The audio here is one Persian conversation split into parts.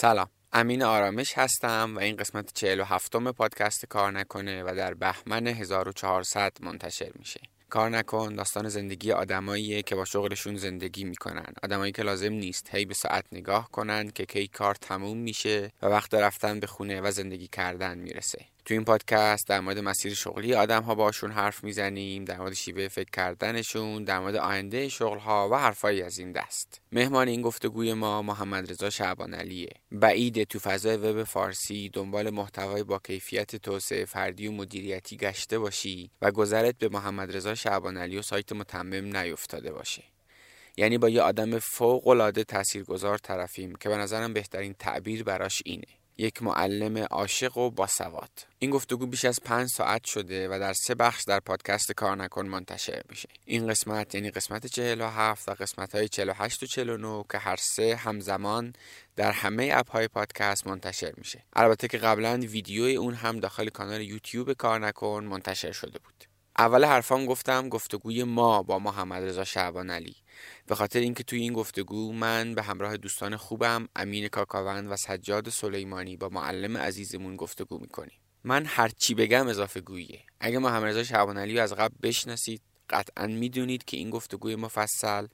سلام. امین آرامش هستم و این قسمت 47 پادکست کار نکنه و در بهمن 1400 منتشر میشه. کار نکن داستان زندگی آدماییه که با شغلشون زندگی می‌کنن. آدمایی که لازم نیست هی به ساعت نگاه کنن که کی کار تموم میشه و وقت رفتن به خونه و زندگی کردن می‌رسه. تو این پادکست در مورد مسیر شغلی آدم ها باشون حرف می‌زنیم در مورد شیوه فکر کردنشون در مورد آینده شغل ها و حرفایی از این دست. مهمان این گفتگوی ما محمد رضا شعبان علیه. بعید تو فضای وب فارسی دنبال محتوای با کیفیت توسعه فردی و مدیریتی گشته باشی و گذرت به محمد رضا شعبان علی و سایت متمم نیفتاده باشه. یعنی با یه آدم فوق العاده تاثیرگذار طرفیم که به نظرم بهترین تعبیر براش اینه. یک معلم عاشق و باسواد این گفتگو بیش از پنج ساعت شده و در سه بخش در پادکست کار نکن منتشر میشه. این قسمت یعنی قسمت 47 و قسمت های 48 و 49 که هر سه همزمان در همه اپ های پادکست منتشر میشه. البته که قبلا ویدیو اون هم داخل کانال یوتیوب کار نکن منتشر شده بود. اول حرفام گفتم گفتگوی ما با محمد رضا شعبان علی. به خاطر اینکه توی این گفتگو من به همراه دوستان خوبم امین کاکاوند و سجاد سلیمانی با معلم عزیزمون گفتگو می‌کنیم. من هر چی بگم اضافه گوییه. اگه محمد رضا شعبان علی از قبل بشناسید قطعا می‌دونید که این گفتگوی مفصل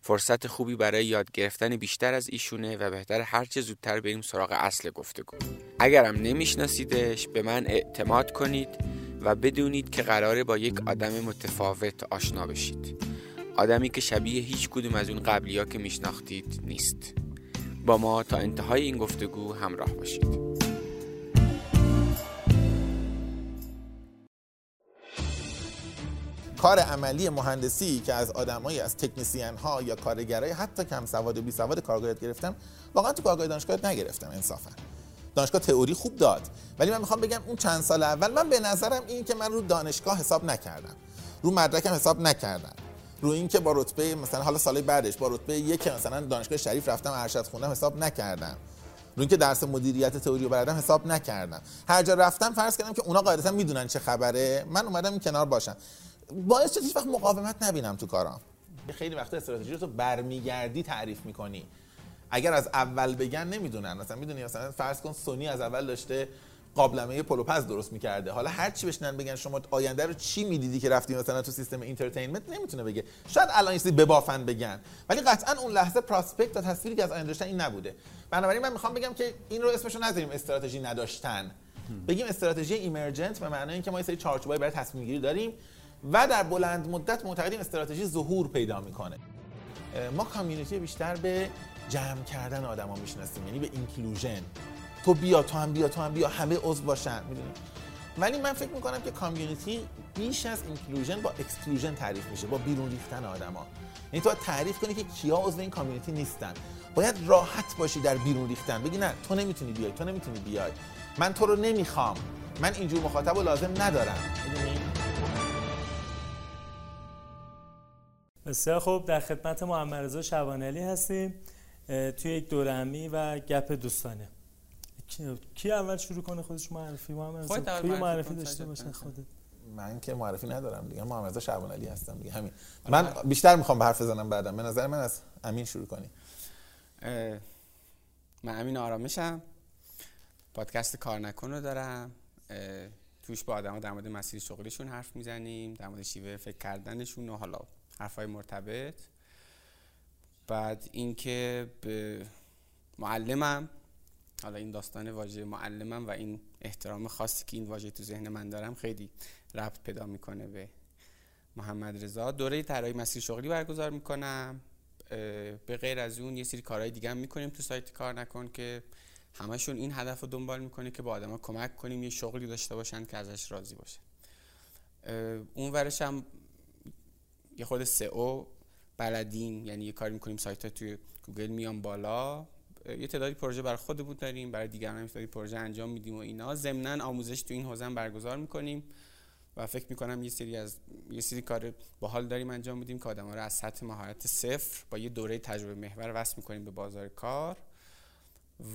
فرصت خوبی برای یاد گرفتن بیشتر از ایشونه و بهتر هرچه زودتر بریم سراغ اصل گفتگو. اگرم نمیشناسیدش به من اعتماد کنید و بدونید که قراره با یک آدم متفاوت آشنا بشید. آدمی که شبیه هیچ کدوم از اون قبلی ها که میشناختید نیست. با ما تا انتهای این گفتگو همراه باشید. کار عملی مهندسی که از آدمایی از تکنسین ها یا کارگرای حتی کم سواد و بی سواد کارگاه گرفتم واقعا تو کارگاه دانشگاه نگرفتم انصافا. دانشگاه تئوری خوب داد ولی من می‌خوام بگم اون چند سال اول من به نظرم این که من رو دانشگاه حساب نکردم. رو مدرکم حساب نکردم. رو این که با رتبه مثلا حالا سال بعدش با رتبه یک مثلا دانشگاه شریف رفتم ارشد خوندم حساب نکردم. رو اینکه درس مدیریت تئوری رو بردم حساب نکردم. هر جا رفتم فرض کردم که اونا قاعدتا می‌دونن چه خبره من اومدم این کنار باشم. باعث شد وقت مقاومت نبینم تو کارام. خیلی وقت استراتژی رو برمیگردی تعریف می‌کنی. اگر از اول بگن نمی‌دونن. مثلا می‌دونی مثلا فرض کن سونی از اول داشته قابلمه پلوپز درست می‌کرده. حالا هر چی بشنن بگن شما آینده رو چی می‌دیدی که رفتی مثلا تو سیستم entertainment؟ نمی‌تونه بگه. شاید الان چیزی ببافن بگن. ولی قطعا اون لحظه prospect و تصویری که از آینده داشتن این نبوده. بنابراین من می‌خوام بگم که این رو اسمشو نذاریم استراتژی نداشتن. بگیم استراتژی emergent به معنای اینکه ما یه سری چارچوبای برای تصمیم گیری داریم و در بلند مدت معتقدیم استراتژی ظهور پیدا می‌کنه. ما community بیشتر به جمع کردن آدما می‌شناسیم یعنی به inclusion. تو بیا تو هم بیا تو هم بیا همه عضو باشن می‌دونی؟ ولی من فکر می‌کنم که community بیش از inclusion با exclusion تعریف میشه با بیرون ریختن آدما. یعنی تو تعریف کنی که کیا عضو این community نیستن. باید راحت باشی در بیرون ریختن. بگی نه تو نمی‌تونی بیای تو نمی‌تونی بیای. من تو رو نمی‌خوام. من اینجور مخاطب رو لازم ندارم. بسیار خوب. در خدمت محمد رضا شبانلی هستیم. توی یک دورمی و گپ دوستانه. کی اول شروع کنه خودش معرفی؟ محمد خودت توی معرفی داشته باشه خودت؟ من که معرفی ندارم دیگه. محمد شعبان علی هستم دیگه. همین. من بیشتر می‌خوام به حرف بزنم بعدم. به نظر من از امین شروع کنی. من امین آرامشم. پادکست کار نکن رو دارم. توش با آدم در مورد مسیر شغلیشون حرف می‌زنیم در مورد شیوه فکر کردنشون و حالا حرفای مرتبط. بعد اینکه به معلمم حالا این داستان واژه معلمم و این احترام خاصی که این واژه تو ذهن من دارم خیلی ربط پیدا می‌کنه به محمد رضا. دوره طراحی مسیر شغلی برگزار می‌کنم. به غیر از اون یه سری کارهای دیگه هم می‌کنیم تو سایت کار نکن که همشون این هدف رو دنبال می‌کنه که با آدما کمک کنیم یه شغلی داشته باشن که ازش راضی باشن. اون ورش هم یه خود سئو بلدیم. یعنی یه کاری می‌کنیم سایت ها توی گوگل میان بالا. یه تعدادی پروژه برای خودمون داریم برای دیگران هم تعدادی پروژه انجام میدیم و اینا. ضمن آموزش تو این حوزه برگزار می‌کنیم و فکر می‌کنم یه سری از یه سری کار باحال داریم انجام میدیم که آدم‌ها رو از سطح مهارت صفر با یه دوره تجربه محور وصل می‌کنیم به بازار کار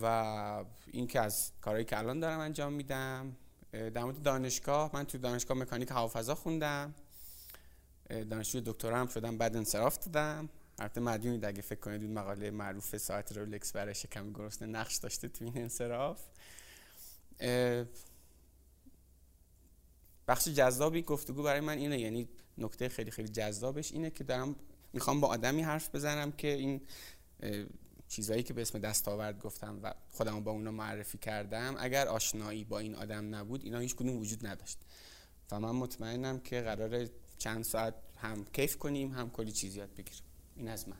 و این که از کارهایی که الان دارم انجام میدم در مورد دانشگاه من تو دانشگاه مکانیک هوافضا خوندم. دانشجوی دکترا هم شدم بعد انصراف دادم. البته مدیونید اگه فکر کنید اون مقاله معروف ساعت رولکس برای شکم گرسنه نقش داشته تو این انصراف. بخش جذابی گفتگو برای من اینه یعنی نکته خیلی خیلی جذابش اینه که دارم می‌خوام با آدمی حرف بزنم که این چیزایی که به اسم دستاورد گفتم و خودم با اونا معرفی کردم اگر آشنایی با این آدم نبود اینا هیچ کدوم وجود نداشت. و من مطمئنم که قراره چند ساعت هم کیف کنیم هم کلی چیز یاد بگیریم. این از من.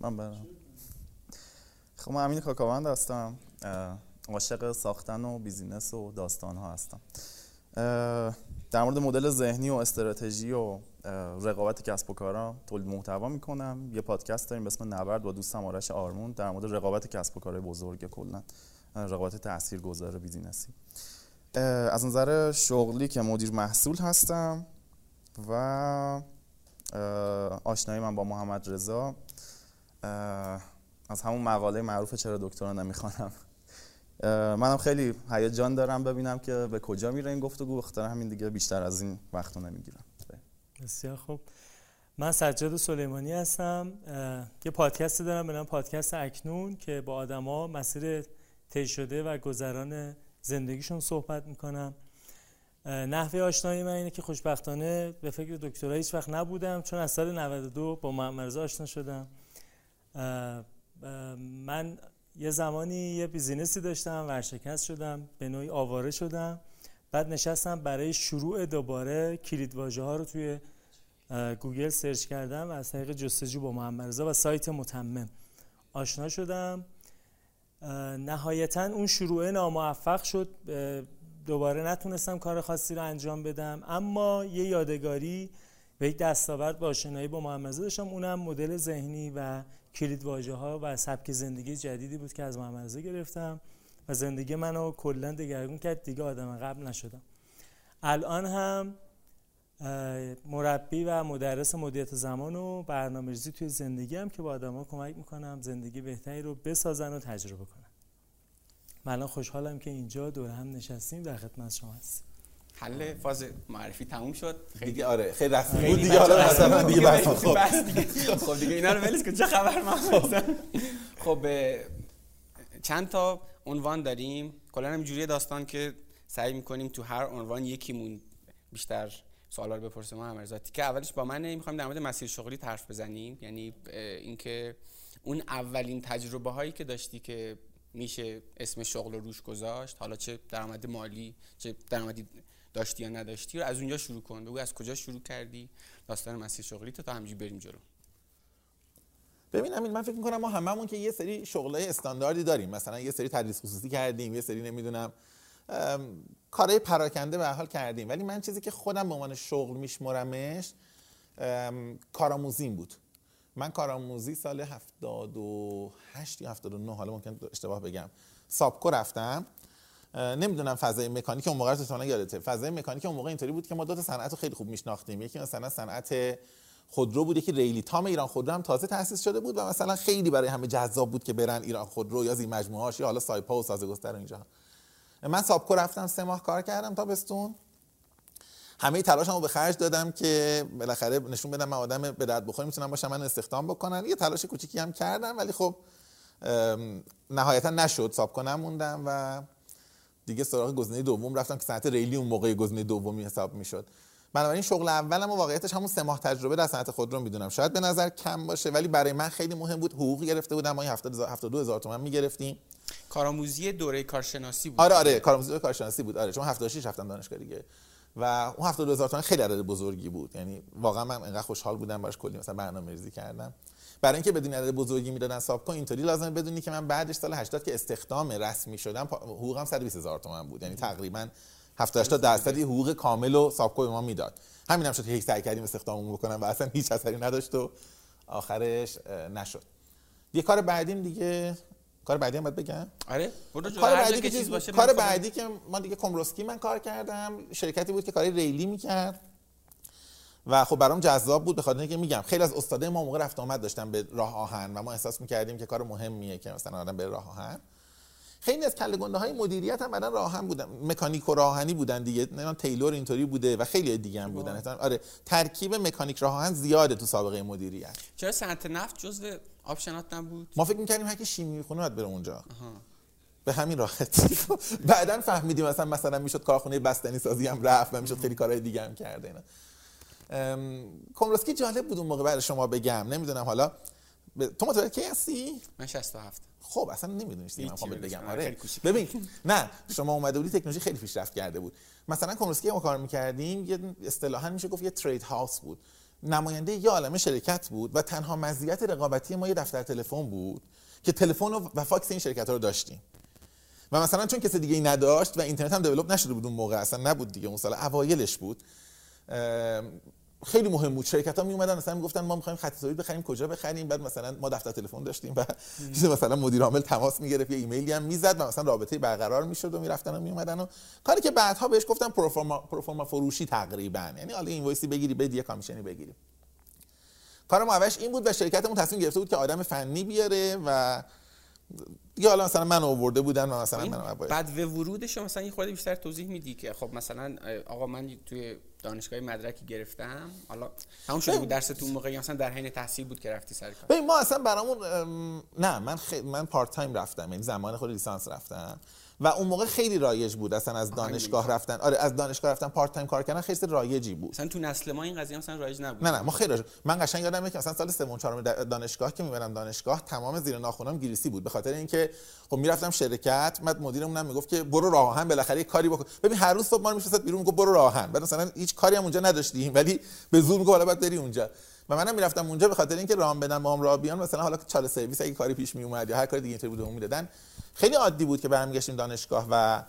من برم. خب من امین کاکاوند هستم. عاشق ساختن و business و داستان ها هستم در مورد مدل ذهنی و استراتژی و رقابت کسب و کارا تولید محتوا می‌کنم. یه پادکست داریم به اسم نبرد با دوستم آرش آرمون در مورد رقابت کسب و کارهای بزرگ کلا رقابت تاثیرگذار بیزینسی. از نظر شغلی که مدیر محصول هستم و آشنایی من با محمد رضا. از همون مقاله معروف چرا دکترا نمی‌خوانم. منم خیلی هیجان دارم ببینم که به کجا میره این گفتگو. بخاطر همین دیگه بیشتر از این وقتو نمی‌گیرم. بسیار خوب. من سجاد سلیمانی هستم. یه پادکست دارم به نام پادکست اکنون که با آدما مسیر طی شده و گذران زندگیشون صحبت می‌کنم. نحوه آشنایی من اینه که خوشبختانه به فکر دکترا هیچ وقت نبودم چون از سال 92 با محمد آشنا شدم. من یه زمانی یه بیزینسی داشتم ورشکست شدم به نوعی آواره شدم. بعد نشستم برای شروع دوباره کلید واژه ها رو توی گوگل search کردم و از طریق جستجو با محمد و سایت متمم آشنا شدم. نهایتا اون شروع ناموفق شد. دوباره نتونستم کار خاصی رو انجام بدم. اما یه یادگاری و یک دستاورد با آشنایی با محمد داشتم. اونم مدل ذهنی و کلید واژه ها و سبک زندگی جدیدی بود که از محمد گرفتم و زندگی منو کلا دگرگون کرد. دیگه آدم قبل نشدم. الان هم مربی و مدرس مدیریت زمان و برنامه‌ریزی توی زندگی هم که با آدما کمک می‌کنم زندگی بهتری رو بسازن و تجربه کنن من خوشحالم که اینجا دور هم نشستیم در خدمت شما هستیم. حل فاز معرفی تموم شد. خیلی دیگه آره خیلی رسمی بود دیگه حالا مثلا دیگه بحث خب. خب دیگه اینا رو ولش کن. چه خبر من؟ خب. چند تا عنوان داریم؟ کلا همینجوری داستان که سعی می‌کنیم تو هر عنوان یکیمون بیشتر سوالا رو بپرسیم ما ارزاتی که اولش با منه می‌خوایم در مورد مسیر شغلی حرف بزنیم. یعنی اینکه اون اولین تجربه هایی که داشتی که میشه اسم شغل رو روش گذاشت؟ حالا چه درآمد مالی چه درآمدی داشتی یا نداشتی رو از اونجا شروع کن. بگو از کجا شروع کردی داستان مسیر شغلی تا همینجوری بریم جلو. ببینم من فکر می‌کنم ما هممون که یه سری شغلای استانداردی داریم. مثلا یه سری تدریس خصوصی کردیم یه سری نمی‌دونم کارهای پراکنده به حال کردیم. ولی من چیزی که خودم به عنوان شغل میشمرمش کارآموزیم بود. من کارآموزی سال 78 یا 79 حالا ممکن اشتباه بگم. سابکو رفتم. نمی‌دونم فضای مکانیک اون موقع رو یادته. فضای مکانیک اون موقع اینطوری بود که ما دو تا صنعت رو خیلی خوب میشناختیم. یکی مثلا صنعت خودرو بود یکی ریلی. تام ایران خودرو هم تازه تاسیس شده بود و مثلا خیلی برای همه جذاب بود که برن ایران خودرو یا زیر مجموعه یا حالا سایپا و سازگستر اینجا من سابکو رفتم سه ماه کار کردم تا بستون همه تلاشمو به خرج دادم که بالاخره نشون بدم من آدم به درد بخوری می‌تونم باشم من استخدام بکنن یه تلاش کوچیکی هم کردم ولی خب نهایتا نشد. سابکو نموندم و دیگه سراغ گزینه دوم رفتم که صنعت ریلی اون موقع گزینه دومی حساب می‌شد. بنابراین شغل اولم و واقعیتش همون سه ماه تجربه در صنعت خودرو می‌دونم. شاید به نظر کم باشه ولی برای من خیلی مهم بود. حقوق گرفته بودم. ما 72 هزار تومان می‌گرفتیم. کارآموزی دوره کارشناسی بود. آره آره. کارآموزی دوره کارشناسی بود. آره. چون 76 رفتم دانشگاه دیگه. و اون 72 هزار تومان خیلی عدد بزرگی بود. یعنی واقعا من انقدر خوشحال بودم باش کلی مثلا برنامه‌ریزی کردم. برای اینکه بدون عدد بزرگی می‌دادن سابکو اینطوری لازم بدونی که من بعدش سال 80 که استخدام رسمی شدم حقوقم 120 هزار تومان بود. یعنی تقریبا 70 80 درصدی حقوق کامل و سابکو به ما می‌داد. همینم شد که هیچ سعی کردیم استخداممون بکنم و اصلا هیچ اثری نداشت و آخرش نشد. یه کار بعدیم دیگه کار بعدی هم باید بگم؟ آره کار بعدی که چیز باشه کار بعدی که ما دیگه کمروسکی من کار کردم شرکتی بود که کاری ریلی می‌کرد. و خب برام جذاب بود به خاطر اینکه میگم خیلی از استادای ما موقع رفت آمد داشتن به راه آهن و ما احساس می‌کردیم که کار مهمیه که مثلا آدم به راه آهن. خیلی از کله گنده های مدیریت هم بعدن راه‌آهن بودن. مکانیک و راه‌آهنی بودن دیگه. نمی‌دونم تیلور اینطوری بوده و خیلی دیگه هم بودن. آره ترکیب مکانیک راه‌آهن زیاده تو سابقه مدیریت. چرا صنعت نفت جزو option ات نبود. ما فکر می‌کردیم هر کی شیمی می‌خونه باید بره اونجا. به همین راحتی. بعدا فهمیدیم مثلا مثلا می‌شد کارخونه بستنی سازی هم رفت و می‌شد خیلی کارهای دیگه هم کرده اینا. کمروسکی جالب بود اون موقع برای شما بگم. نمی‌دونم حالا تو متولد کی هستی؟ من 67 خب اصلا نمی‌دونی چی من بگم. آره ببین نه شما اومده بودی تکنولوژی خیلی پیشرفت کرده بود. مثلا کمروسکی ما کار می‌کردیم یه اصطلاحا میشه گفت یه trade house بود. نماینده یه عالمه شرکت بود و تنها مزیت رقابتی ما یه دفتر تلفن بود که تلفن و فاکس این شرکت رو داشتیم. و مثلا چون کسی دیگه ای نداشت و اینترنت هم develop نشده بود اون موقع اصلا نبود دیگه اون سال اوایلش بود خیلی مهم بود. شرکت ها می اومدن مثلا می‌گفتن ما می‌خوایم خط تولید بخریم کجا بخریم بعد مثلا ما دفتر تلفن داشتیم و مثلا مدیر عامل تماس می‌گرفت یه ایمیلی هم می‌زد و مثلا رابطه برقرار می‌شد و می‌رفتن و میومدن و کاری که بعدها بهش گفتن پروفورما پروفورما فروشی تقریبا. یعنی حالا اینوایسی بگیری بدی یه کامیشنی بگیری. کار ما این بود و شرکتمون تصمیم گرفته بود که آدم فنی بیاره و دیگه حالا مثلا من آورده بودن و مثلا من بعد به ورودش مثلا یه خورده بیشتر توضیح میدی که خب مثلا آقا من توی دانشگاه مدرکی گرفتم حالا همون شده بود درس تو موقعی مثلا در حین تحصیل بود که رفتی سر کار. ما اصلا برامون نه من خ... من part time رفتم یعنی زمان خود لیسانس رفتم. و اون موقع خیلی رایج بود اصلا از دانشگاه رفتن. آره از دانشگاه رفتن part time کار کردن خیلی رایجی بود. مثلا تو نسل ما این قضیه مثلا رایج نبود. نه نه ما خیلی رایج من قشنگ یادمه که مثلا سال سوم چهارم دانشگاه که می‌رفتم دانشگاه تمام زیر ناخونام گریسی بود. به خاطر اینکه خب می‌رفتم شرکت بعد مدیرمون می‌گفت که برو راه‌آهن بالاخره کاری بکن. ببین هر روز صبح ما میشست بیرون می‌گفت برو راه‌آهن. بعد مثلا هیچ کاری هم اونجا نداشتیم ولی به زور می‌گفت حالا باید بری اونجا. و منم می‌رفتم اونجا به خاطر اینکه رام با هم را بیان مثلا حالا چاله سرویس اگه کاری پیش می اومد یا هر کاری دیگه اینطوری بود می‌دادن. خیلی عادی بود که برمیگشتیم دانشگاه و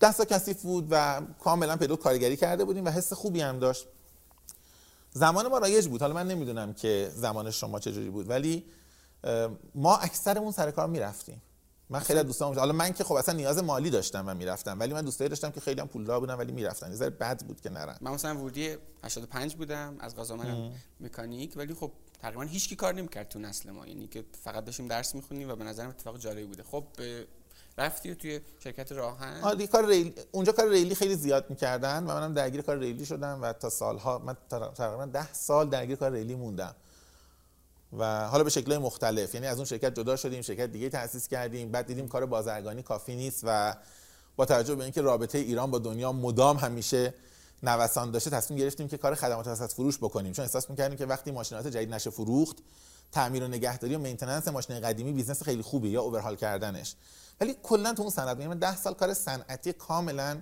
دستا کثیف بود و کاملا پدو کارگری کرده بودیم و حس خوبی هم داشت. زمان ما رایج بود. حالا من نمی‌دونم که زمان شما چجوری بود ولی ما اکثرمون سر کار می‌رفتیم. من خیلی دوستان حالا من که خب اصلا نیاز مالی داشتم و می‌رفتم ولی من دوستایی داشتم که خیلی هم پولدار بودن ولی می‌رفتن. یه بد بود که نرن. من مثلا ورودی 85 بودم از منم مکانیک ولی خب تقریبا هیچ کی کار نمی‌کرد تو نسل ما. یعنی که فقط داشتیم درس می‌خونیم و به نظرم اتفاق جالبی بوده. خب رفتی توی شرکت راهن؟ آره کار ریلی اونجا کار ریلی خیلی زیاد می‌کردن و منم درگیر کار ریلی شدم و تا سالها من تقریبا ده سال درگیر کار ریلی موندم. و حالا به شکل‌های مختلف. یعنی از اون شرکت جدا شدیم شرکت دیگه تأسیس کردیم بعد دیدیم کار بازرگانی کافی نیست و با توجه به اینکه رابطه ایران با دنیا مدام همیشه نوسان داشته تصمیم گرفتیم که کار خدمات after sales بکنیم. چون احساس می‌کردیم که وقتی ماشینات جدید نشه فروخت تعمیر و نگهداری و maintenance ماشین قدیمی business خیلی خوبه یا overhaul کردنش. ولی کلا تو اون صنعت یعنی من 10 سال کار صنعتی کاملا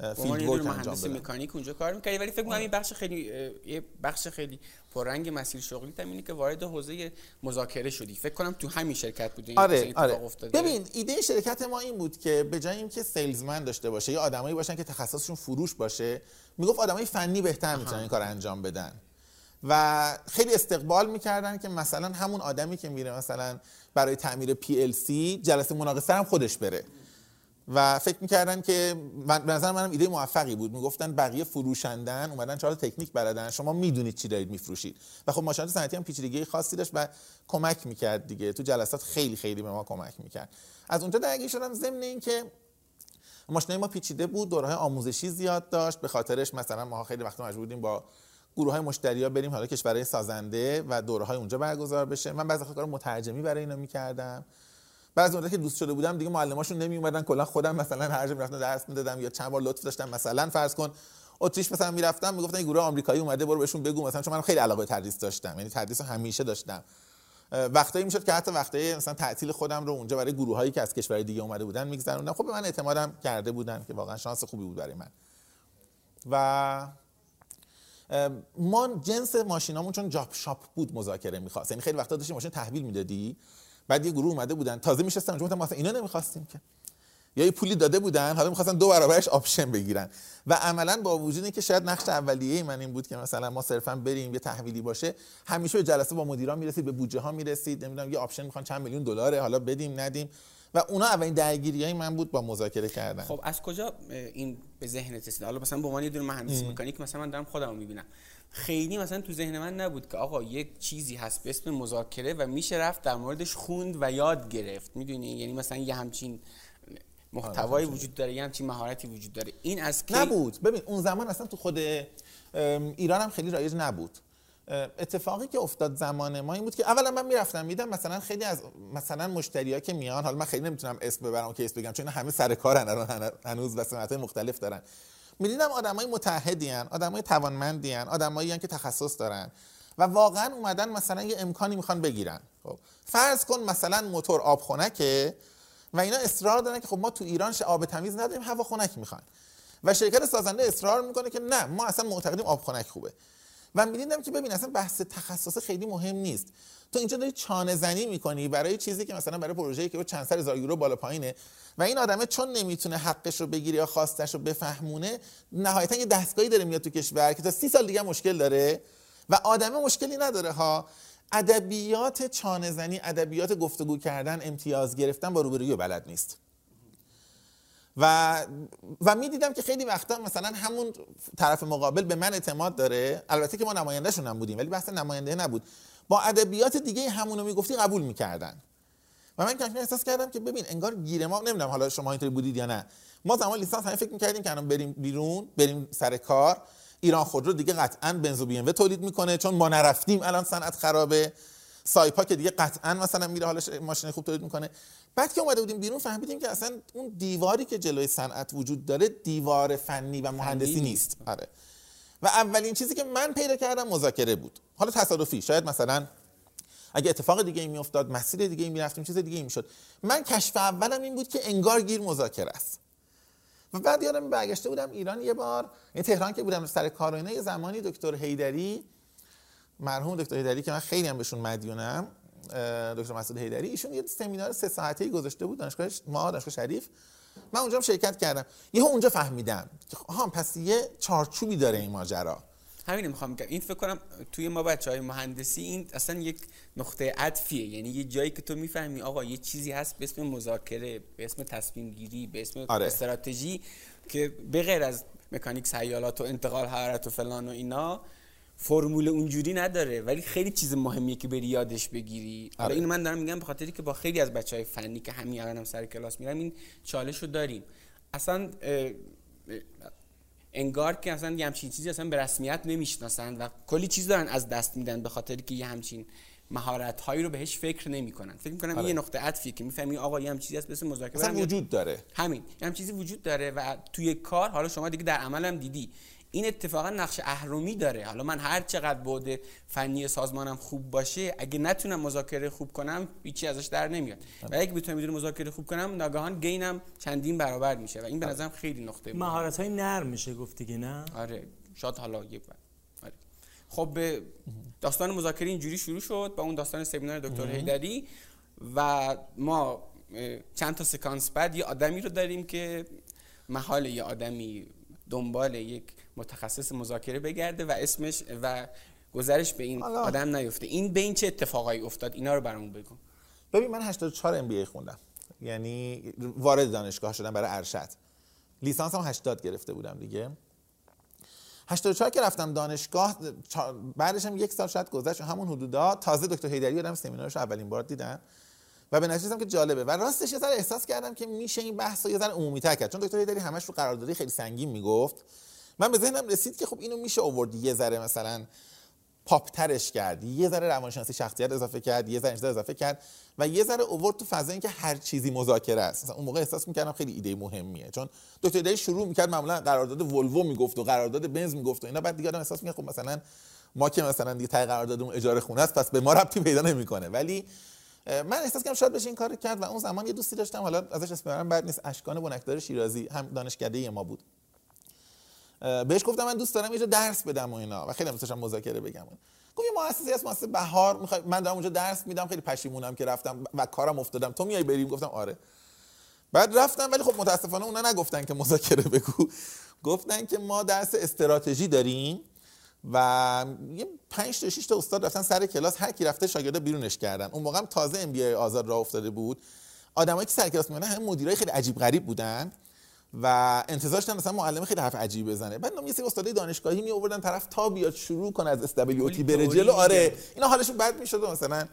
field work انجام دادم مکانیک اونجا کار می‌کردی ولی فکر کنم این بخش خیلی یه بخش خیلی پررنگ مسیر شغلی هم اینه که وارد حوزه مذاکره شدی. فکر کنم تو همین شرکت بودی. آره آره. ببین ایده شرکت ما این بود که به جای اینکه سیلزمن داشته باشه یا آدمایی باشن که تخصصشون فروش باشه می‌گفت آدمای فنی بهتر می‌تونن این کار انجام بدن. و خیلی استقبال می‌کردن که مثلا همون آدمی که میره مثلا برای تعمیر PLC جلسه مناقصه هم خودش بره. و فکر می‌کردن که به نظر منم ایده موفقی بود. می‌گفتن بقیه فروشندن اومدن چهار تکنیک بلدن. شما می‌دونید چی دارید میفروشید. و خب ماشینات صنعتی هم پیچیدگی خاصی داشت و کمک می‌کرد دیگه. تو جلسات خیلی خیلی به ما کمک می‌کرد. از اونجا درگیر شدم ضمن اینکه ماشینای ما پیچیده بود. دورهای آموزشی زیاد داشت. به خاطرش مثلا ما خیلی وقت مجبور بودیم با گروه های مشتری ها بریم حالا کشورهای سازنده و دوره های اونجا برگزار بشه. من بعضی کار مترجمی برای اینا می‌کردم. بعضی وقتا که دوست شده بودم دیگه معلماشون نمی اومدن کلا خودم مثلا هر جا می‌رفتم درس می‌دادم یا چند بار لطف داشتم مثلا فرض کن اتریش مثلا می‌رفتم می‌گفتن این گروه آمریکایی اومده برو بهشون بگو مثلا چون من خیلی علاقه تدریس داشتم یعنی تدریس همیشه داشتم. وقتایی می‌شد که حتی وقتایی مثلا تعطیل خودم رو اونجا برای گروه هایی که از کشور دیگه اومده بودن میگذروندم. خب به من اعتمادم کرده بودن که واقعا شانس خوبی بود برای من. و ما جنس ماشینامون چون job shop بود مذاکره می‌خواست. یعنی خیلی وقتا داشتیم ماشین تحویل می‌دادی. بعد یه گروه اومده بودن. تازه میشستن اونجا مثلا اینا نمی‌خواستیم که. یا یه پولی داده بودن حالا می‌خواستن دو برابرش option بگیرن. و عملا با وجود اینکه شاید نقش اولیه من این بود که مثلا ما صرفا بریم یه تحویلی باشه همیشه به جلسه با مدیران می‌رسید به بودجه ها می‌رسید. نمی‌دونم یه آپشن می‌خوان چند میلیون دلاره حالا بدیم ندیم. و اونا اولین درگیری های من بود با مذاکره کردن. خب از کجا این به ذهنت رسید؟ حالا مثلا به عنوان یه دونه مهندس مکانیک مثلا من دارم خودم می‌بینم. خیلی مثلا تو ذهن من نبود که آقا یک چیزی هست به اسم مذاکره و میشه رفت در موردش خوند و یاد گرفت. می‌دونی؟ یعنی مثلا یه همچین محتوایی وجود داره یه همچین مهارتی وجود داره. این از کی نبود. ببین اون زمان اصلا تو خود ایران هم خیلی رایج نبود. اتفاقی که افتاد زمان ما این بود که اولا من می‌رفتم میدم مثلا خیلی از مثلا مشتریا که میان حالا من خیلی نمی‌تونم اسم ببرم که اسم بگم چون همه سر کارن الان هنوز و مختلف دارن. می‌دیدم آدمای متحدی ان آدمای توانمندی ان که تخصص دارن و واقعا اومدن مثلا یه امکانی می‌خوان بگیرن. خب فرض کن مثلا موتور آب خنکه و اینا اصرار دارن که خب ما تو ایران آب تمیز نداریم هوا خنک می‌خوان. و شرکت سازنده اصرار می‌کنه که نه ما اصلا معتقدیم آب خنک خوبه. و می‌دیدم که ببین اصلا بحث تخصص خیلی مهم نیست. تو اینجا داری چانه زنی می‌کنی برای چیزی که مثلا برای پروژه‌ای که چند سر هزار یورو بالا پایینه و این آدمه چون نمی‌تونه حقش رو بگیره یا خواستش رو بفهمونه نهایتا یه دستگاهی داره میاد تو کشور که تا سی سال دیگه مشکل داره و آدمه مشکلی نداره ها. ادبیات چانه زنی ادبیات گفتگو کردن امتیاز گرفتن با روبرویی بلد نیست. و و می‌دیدم که خیلی وقتا مثلا همون طرف مقابل به من اعتماد داره. البته که ما نمایندهشون هم بودیم ولی بحث نماینده نبود. با ادبیات دیگه همونو می‌گفتی قبول می‌کردن. و من کمی احساس کردم که ببین انگار گیر ما نمی‌دونم حالا شما اینطوری بودید یا نه. ما زمان لیسانس همه فکر می‌کردیم که الان بریم بیرون بریم سر کار. ایران خودرو دیگه قطعا بنزو بی ام تولید می‌کنه چون ما نرفتیم الان صنعت خرابه. سایپا که دیگه قطعا مثلا میره حالا ماشین خوب تولید می‌کنه. بعد که اومده بودیم بیرون فهمیدیم که اصلا اون دیواری که جلوی صنعت وجود داره دیوار فنی و مهندسی نیست. آره. و اولین چیزی که من پیدا کردم مذاکره بود. حالا تصادفی. شاید مثلا اگه اتفاق دیگه ای میافتاد مسیر دیگه ای می‌رفتیم چیز دیگه ای می‌شد. من کشف اولم این بود که انگار گیر مذاکره است. و بعد یادم برگشته بودم ایران یه بار یعنی تهران که بودم سر کار و یه زمانی دکتر هیدری مرحوم دکتر هیدری که من خیلی هم بهشون مدیونم دکتر مسعود هیدری ایشون یه سمینار سه ساعته گذاشته بود دانشگاه ما دانشگاه شریف. من اونجا شرکت کردم. یهو اونجا فهمیدم ها پس یه چارچوبی داره این ماجرا. همین می‌خوام بگم. این فکر کنم توی ما بچه های مهندسی این اصلا یک نقطه عطفیه. یعنی یه جایی که تو می‌فهمی آقا یه چیزی هست به اسم مذاکره به اسم تصمیم گیری به اسم آره. استراتژی که به غیر از مکانیک سیالات و انتقال حرارت و فلان و اینا فرمول اونجوری نداره ولی خیلی چیز مهمیه که بری یادش بگیری. آره. اینو من دارم میگم به خاطری که با خیلی از بچه های فنی که همین الانم سر کلاس میرم این چالش رو داریم. اصلا انگار که اصلا یه همچین چیزی اصلا به رسمیت نمی‌شناسن و کلی چیز دارن از دست میدن به خاطری که یه همچین مهارت هایی رو بهش فکر نمی‌کنن. فکر می‌کنم آره. یه نقطه عطفیه که می‌فهمی آقا یه هم چیزی هست مثل مذاکره اصلا وجود داره. همین. یه هم چیزی وجود داره و توی کار حالا شما دیگه در عمل هم دیدی. این اتفاقا نقش اهرمی داره. حالا من هر چقدر بوده فنی سازمانم خوب باشه اگه نتونم مذاکره خوب کنم هیچی ازش در نمیاد. و اگه بتونم می‌دونم مذاکره خوب کنم ناگهان گینم چندین برابر میشه و این به نظرم خیلی نقطه مهارت های نرم میشه گفت دیگه نه؟ آره. شاید حالا یه آره. خب داستان مذاکره اینجوری شروع شد با اون داستان سمینار دکتر هیدری و ما چند تا سکانس بعد یه آدمی رو داریم که محال یه آدمی دنبال یک متخصص مذاکره بگرده و اسمش و گذرش به این آدم نیفته. این به این چه اتفاقایی افتاد؟ اینا رو برامون بگو. ببین من 84 ام بی خوندم. یعنی وارد دانشگاه شدم برای ارشد. لیسانس هم 80 گرفته بودم دیگه. 84 که رفتم دانشگاه بعدش هم یک سال شاید گذشت همون حدودا تازه دکتر هیدری آدم سمینارش اولین بار دیدم و به نتیجه که جالبه. و راستش یه ذره احساس کردم که میشه این بحث رو یه ذره عمومی تر کرد. چون دکتر هیدری همش رو قراردادی خیلی سنگین می‌گفت. من به ذهنم رسید که خب اینو میشه آورد یه ذره مثلا پاپ ترش کرد یه ذره روانشناسی شخصیت اضافه کرد. یه ذره اضافه کرد. و یه ذره اوورد تو فضا اینکه هر چیزی مذاکره است. مثلا اون موقع احساس می‌کردم خیلی ایده مهمیه. چون دکتر دی شروع می‌کرد معمولا قرارداد ولوو می‌گفت و قرارداد بنز می‌گفت و اینا. بعد دیگه احساس می‌کنه خب مثلا ما که مثلا دیگه تای قراردادمون اجاره خونه است پس به ما ربطی پیدا نمی‌کنه. ولی من احساس کردم شاید بشه این کار کرد و اون زمان یه دوستی داشتم. حالا ازش اسم بعد نیست اشکان بنکدار شیرازی هم دانشکده ما بود. بهش گفتم من دوست دارم یه درس بدم و اینا. و خیلی دوست مذاکره بگم. گفت یه مؤسسه هست مؤسسه بهار. می‌خوای من دارم اونجا درس میدم خیلی پشیمونم که رفتم و کارم افتادم. تو میای بریم؟ گفتم آره. بعد رفتم ولی خب متاسفانه اونا نگفتن که مذاکره بگو. گفتن که ما درس استراتژی داریم. و یه 5 تا 6 تا استاد رفتن سر کلاس هر کی رفته شاگردا بیرونش کردن. اون موقع هم تازه MBA آزاد راه افتاده بود. آدمایی که سر کلاس میمونن هم مدیرای خیلی عجیب غریب بودن و انتظارش داشتم مثلا معلم خیلی حرف عجیب بزنه. بعد یه سری استادای دانشگاهی می آوردن طرف تا بیاد شروع کنه از stability بره جلو. آره اینا حالشون بد می‌شد مثلا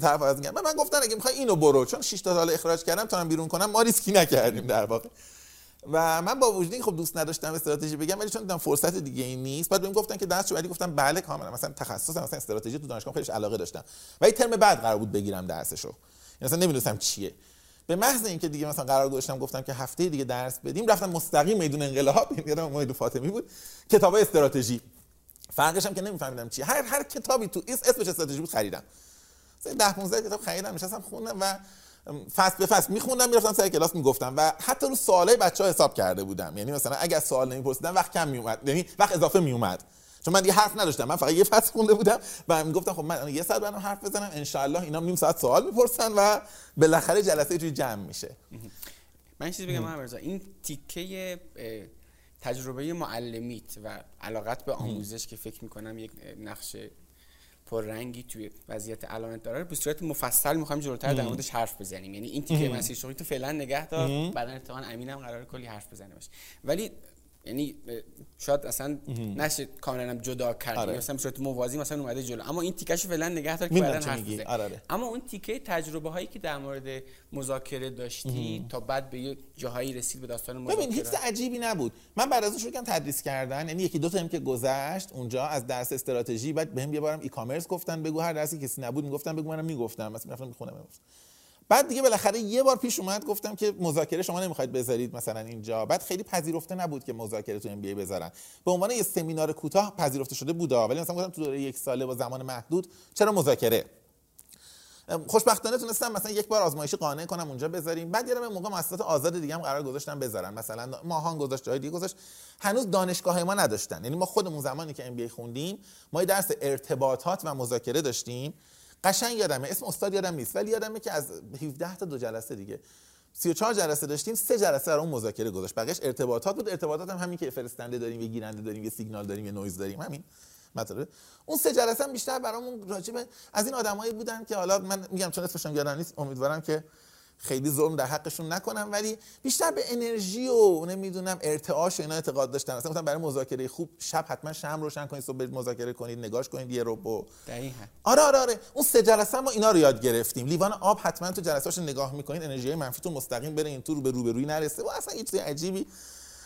طرف از میگن. من گفتن اگه می‌خوای اینو برو. چون 6 تا سال اخراج کردم تا بیرون کنم. ما ریسکی نکردیم در واقع. و من با وجود خب دوست نداشتم استراتژی بگم ولی چون دیدم فرصت دیگه ای نیست بعد بهم گفتن که درس ولی گفتم بله کاملا مثلا تخصص مثلا استراتژی تو دانشگاه خیلیش علاقه داشتم. ولی ترم بعد قرار بود بگیرم درسشو. یعنی مثلا نمی‌دونستم چیه. به محض اینکه دیگه مثلا قرار گذاشتم گفتم که هفته دیگه درس بدیم رفتم مستقیم میدون انقلاب یادم موید فاطمی بود کتاب استراتژی. فرقش هم که نمیفهمیدم چی. هر هر کتابی تو اسمش استراتژی بود خریدم. 10 15 کتاب خریدم نشستم خوندم و فصل به فصل میخوندم می‌رفتم سر کلاس می‌گفتم. و حتی رو سوالای بچه ها حساب کرده بودم. یعنی مثلا اگر سوال نمیپرسیدم وقت کم میومد یعنی وقت اضافه میومد چون من دیگه حرف نداشتم. من فقط یه فصل خونده بودم و می‌گفتم خب من یه ساعت برام حرف بزنم ان اینا نیم ساعت سوال می‌پرسن و بالاخره جلسه توی جمع میشه. من چیزی بگم محمد این تیکه تجربه معلمیت و علاقت به آموزش که فکر می‌کنم یک نقش رنگی توی وضعیت علامت داره به صورت مفصل می‌خوایم جلوتر در موردش حرف بزنیم. یعنی این تیکه مسیر شغلی تو فعلا نگه دار بعدا اتفاقا امینم قرار کلی حرف بزنه باشه. ولی یعنی شاید اصلا نشه کاملا جدا کرد آره. مثلا صورت موازی مثلا اومده جلو. اما این تیکش فعلا نگه دار که بعدا حرف آره،, آره. اما اون تیکه تجربه هایی که در مورد مذاکره داشتی تا بعد به یه جاهایی رسید به داستان مذاکره ببین هیچ عجیبی نبود. من بعد از اون شروع کردم تدریس کردن. یعنی یکی دو تا که گذشت اونجا از درس استراتژی بعد بهم یه بارم ای کامرس گفتن بگو هر درسی کسی نبود می‌گفتن بگو منم می‌گفتم. مثلا می‌رفتم می‌خونم بعد دیگه بالاخره یه بار پیش اومد گفتم که مذاکره شما نمی‌خواید بذارید مثلا اینجا. بعد خیلی پذیرفته نبود که مذاکره تو ام بی بذارن. به عنوان یه سمینار کوتاه پذیرفته شده بود ولی مثلا گفتم تو دوره یک ساله با زمان محدود چرا مذاکره؟ خوشبختانه تونستم مثلا یک بار آزمایشی قانع کنم اونجا بذاریم. بعد یه موقع مؤسسات آزاد دیگه هم قرار گذاشتن بذارن. مثلا ماهان گذاشت جای دیگه گذاشت. هنوز دانشگاه ما نداشتن. یعنی ما خودمون زمانی که ام خوندیم ما درس ارتباطات و مذاکره داشتیم. قشنگ یادمه. اسم استاد یادم نیست ولی یادمه که از 17 تا دو جلسه دیگه. 34 جلسه داشتیم سه جلسه در اون مذاکره گذاشت. بقیش ارتباطات بود. ارتباطات هم همین که فرستنده داریم یه گیرنده داریم یه سیگنال داریم یه نویز داریم. همین مطلب. اون سه جلسه هم بیشتر برامون راجبه از این آدمایی بودن که حالا من میگم چون اسمشون یادم نیست امیدوارم که خیلی ظلم در حقشون نکنم ولی بیشتر به انرژی و نمی‌دونم ارتعاش و اینا اعتقاد داشتن. اصلا گفتم برای مذاکره خوب شب حتما شم روشن کنید صبح مذاکره کنید نگاش کنید یه رو آره آره آره. اون سه جلسه ما اینا رو یاد گرفتیم. لیوان آب حتما تو جلسه‌اش نگاه می‌کنید انرژی منفیتون مستقیم بره این تو رو به روبرویی نرسه. و اصلا هیچ عجیبی.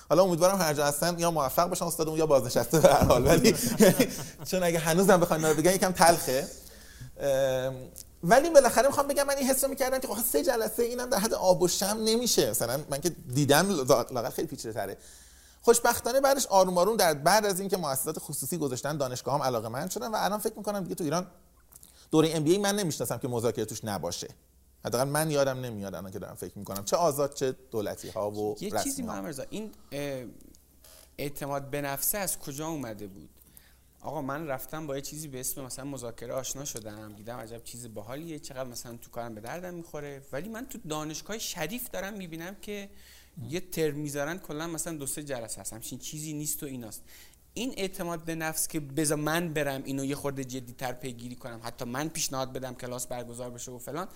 حالا امیدوارم هر جا هستن یا موفق باشن استادمون یا بازنشسته به هر حال. ولی چون اگه هنوزم بخواید بگن یکم تلخه. ولی بالاخره می‌خوام بگم من این حس رو می‌کردم که سه جلسه اینم در حد آب و شم نمیشه. مثلا من که دیدم لاقل خیلی پیچیده تره. خوشبختانه بعدش آروم آروم در بعد از اینکه مؤسسات خصوصی گذاشتن دانشگاه هم علاقه من شدن و الان فکر می‌کنم دیگه تو ایران دوره ام بی من نمی‌شناسم که مذاکره توش نباشه. حداقل من یادم نمیاد الان که دارم فکر می‌کنم. چه آزاد چه دولتی ها و یه چیزی این اعتماد به نفسه از کجا اومده بود؟ آقا من رفتم با یه چیزی به اسم مثلا مذاکره آشنا شدم دیدم عجب چیز باحالیه چقدر مثلا تو کارم به دردم می‌خوره. ولی من تو دانشگاه شریف دارم می‌بینم که یه ترم می‌ذارن کلا مثلا دو سه جلسه هست همچین چیزی نیست و ایناست. این اعتماد به نفس که بذار من برم اینو یه خورده جدی تر پیگیری کنم حتی من پیشنهاد بدم کلاس برگزار بشه و فلان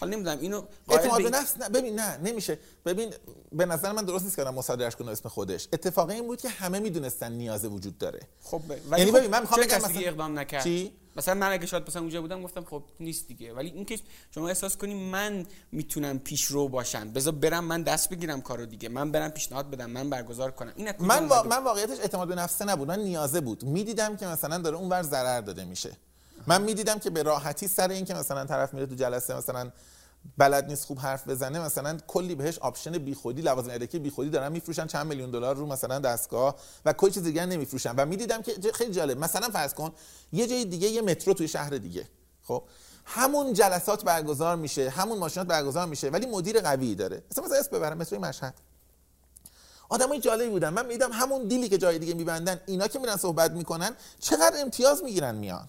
حالا نمی‌دونم اینو اعتماد به نفس نه ببین نه نمیشه. ببین به نظر من درست نیست که مصادرهش کنه اسم خودش. اتفاقی این بود که همه می‌دونستن نیاز وجود داره. خب یعنی خب ببین من می‌خوام بگم مثلا اقدام نکرد؟ چی؟ مثلا من اگه شاید مثلا اونجا بودم گفتم خب نیست دیگه. ولی اینکه شما احساس کنی من می‌تونم پیشرو باشم. بذار برم من دست بگیرم کارو دیگه. من برم پیشنهاد بدم من برگزار کنم. این من وا... من واقعیتش اعتماد به نفس نبود. من نیازه بود. می‌دیدم که مثلا داره اونور ضرر داده میشه. من می‌دیدم که به راحتی سر این که مثلا طرف میره تو جلسه مثلا بلد نیست خوب حرف بزنه مثلا کلی بهش option بیخودی لوازم بی بیخودی دارن میفروشن چند میلیون دلار رو مثلا دستگاه و کلی چیز دیگه نمیفروشن. و می‌دیدم که خیلی جالب. مثلا فرض کن یه جای دیگه یه مترو توی شهر دیگه. خب؟ همون جلسات برگزار میشه همون ماشینات برگزار میشه ولی مدیر قوی داره. مثلا مثلا اسم ببرم متروی مشهد. آدمای جالبی بودن. من میدم همون دیلی که جای دیگه میبندن اینا که میرن صحبت می‌کنن چقدر امتیاز می‌گیرن میان.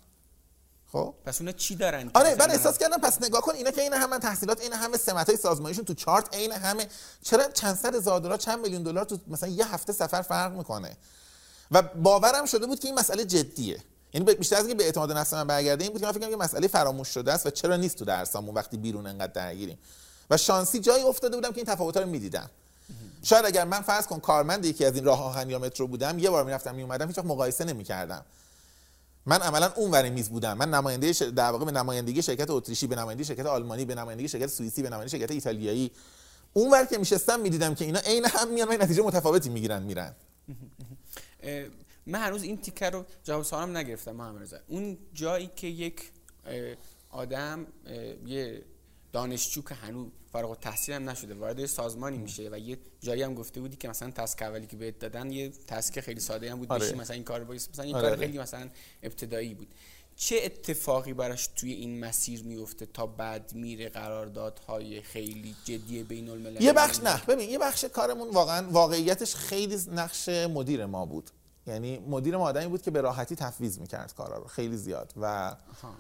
خب؟ پس اونا چی دارن آره من احساس کردم پس نگاه کن اینا که این همه تحصیلات این همه سمت های سازمانیشون تو چارت عین همه چرا چند صد هزار دلار چند میلیون دلار تو مثلا یه هفته سفر فرق می‌کنه؟ و باورم شده بود که این مسئله جدیه. یعنی بیشتر از اینکه به اعتماد نفس من برگرده این بود که من فکر کنم مسئله فراموش شده است و چرا نیست تو درسامون وقتی بیرون انقدر درگیریم. و شانسی جایی افتاده بودم که این تفاوت‌ها رو می‌دیدم. شاید اگر من فرض کن کارمند یکی از این راه آهن یا مترو بودم یه بار می‌رفتم میومدم هیچ مقایسه نمی‌کردم. من عملا اون ور میز بودم. من نماینده ش... در واقع به نمایندگی شرکت اتریشی به نمایندگی شرکت آلمانی به نمایندگی شرکت سوئیسی به نمایندگی شرکت ایتالیایی. اون ور که میشستم می‌دیدم که اینا عین هم میان و نتیجه متفاوتی می‌گیرن میرن. من هنوز این تیکه رو جواب سوالم نگرفتم محمد رضا. اون جایی که یک آدم یه دانشجو که هنوز فارغ التحصیل هم نشده وارد سازمانی میشه. و یه جایی هم گفته بودی که مثلا تسک اولی که بهت دادن یه تسک خیلی ساده هم بود. آره. بشی مثلا این کار باید مثلا این آره، کار آره. خیلی مثلا ابتدایی بود. چه اتفاقی براش توی این مسیر میفته تا بعد میره قراردادهای خیلی جدی بین المللی یه بخش نه. ببین یه بخش کارمون واقعا واقعیتش خیلی نقش مدیر ما بود. یعنی مدیر ما آدمی بود که به راحتی تفویض می‌کرد کارا رو خیلی زیاد. و آها.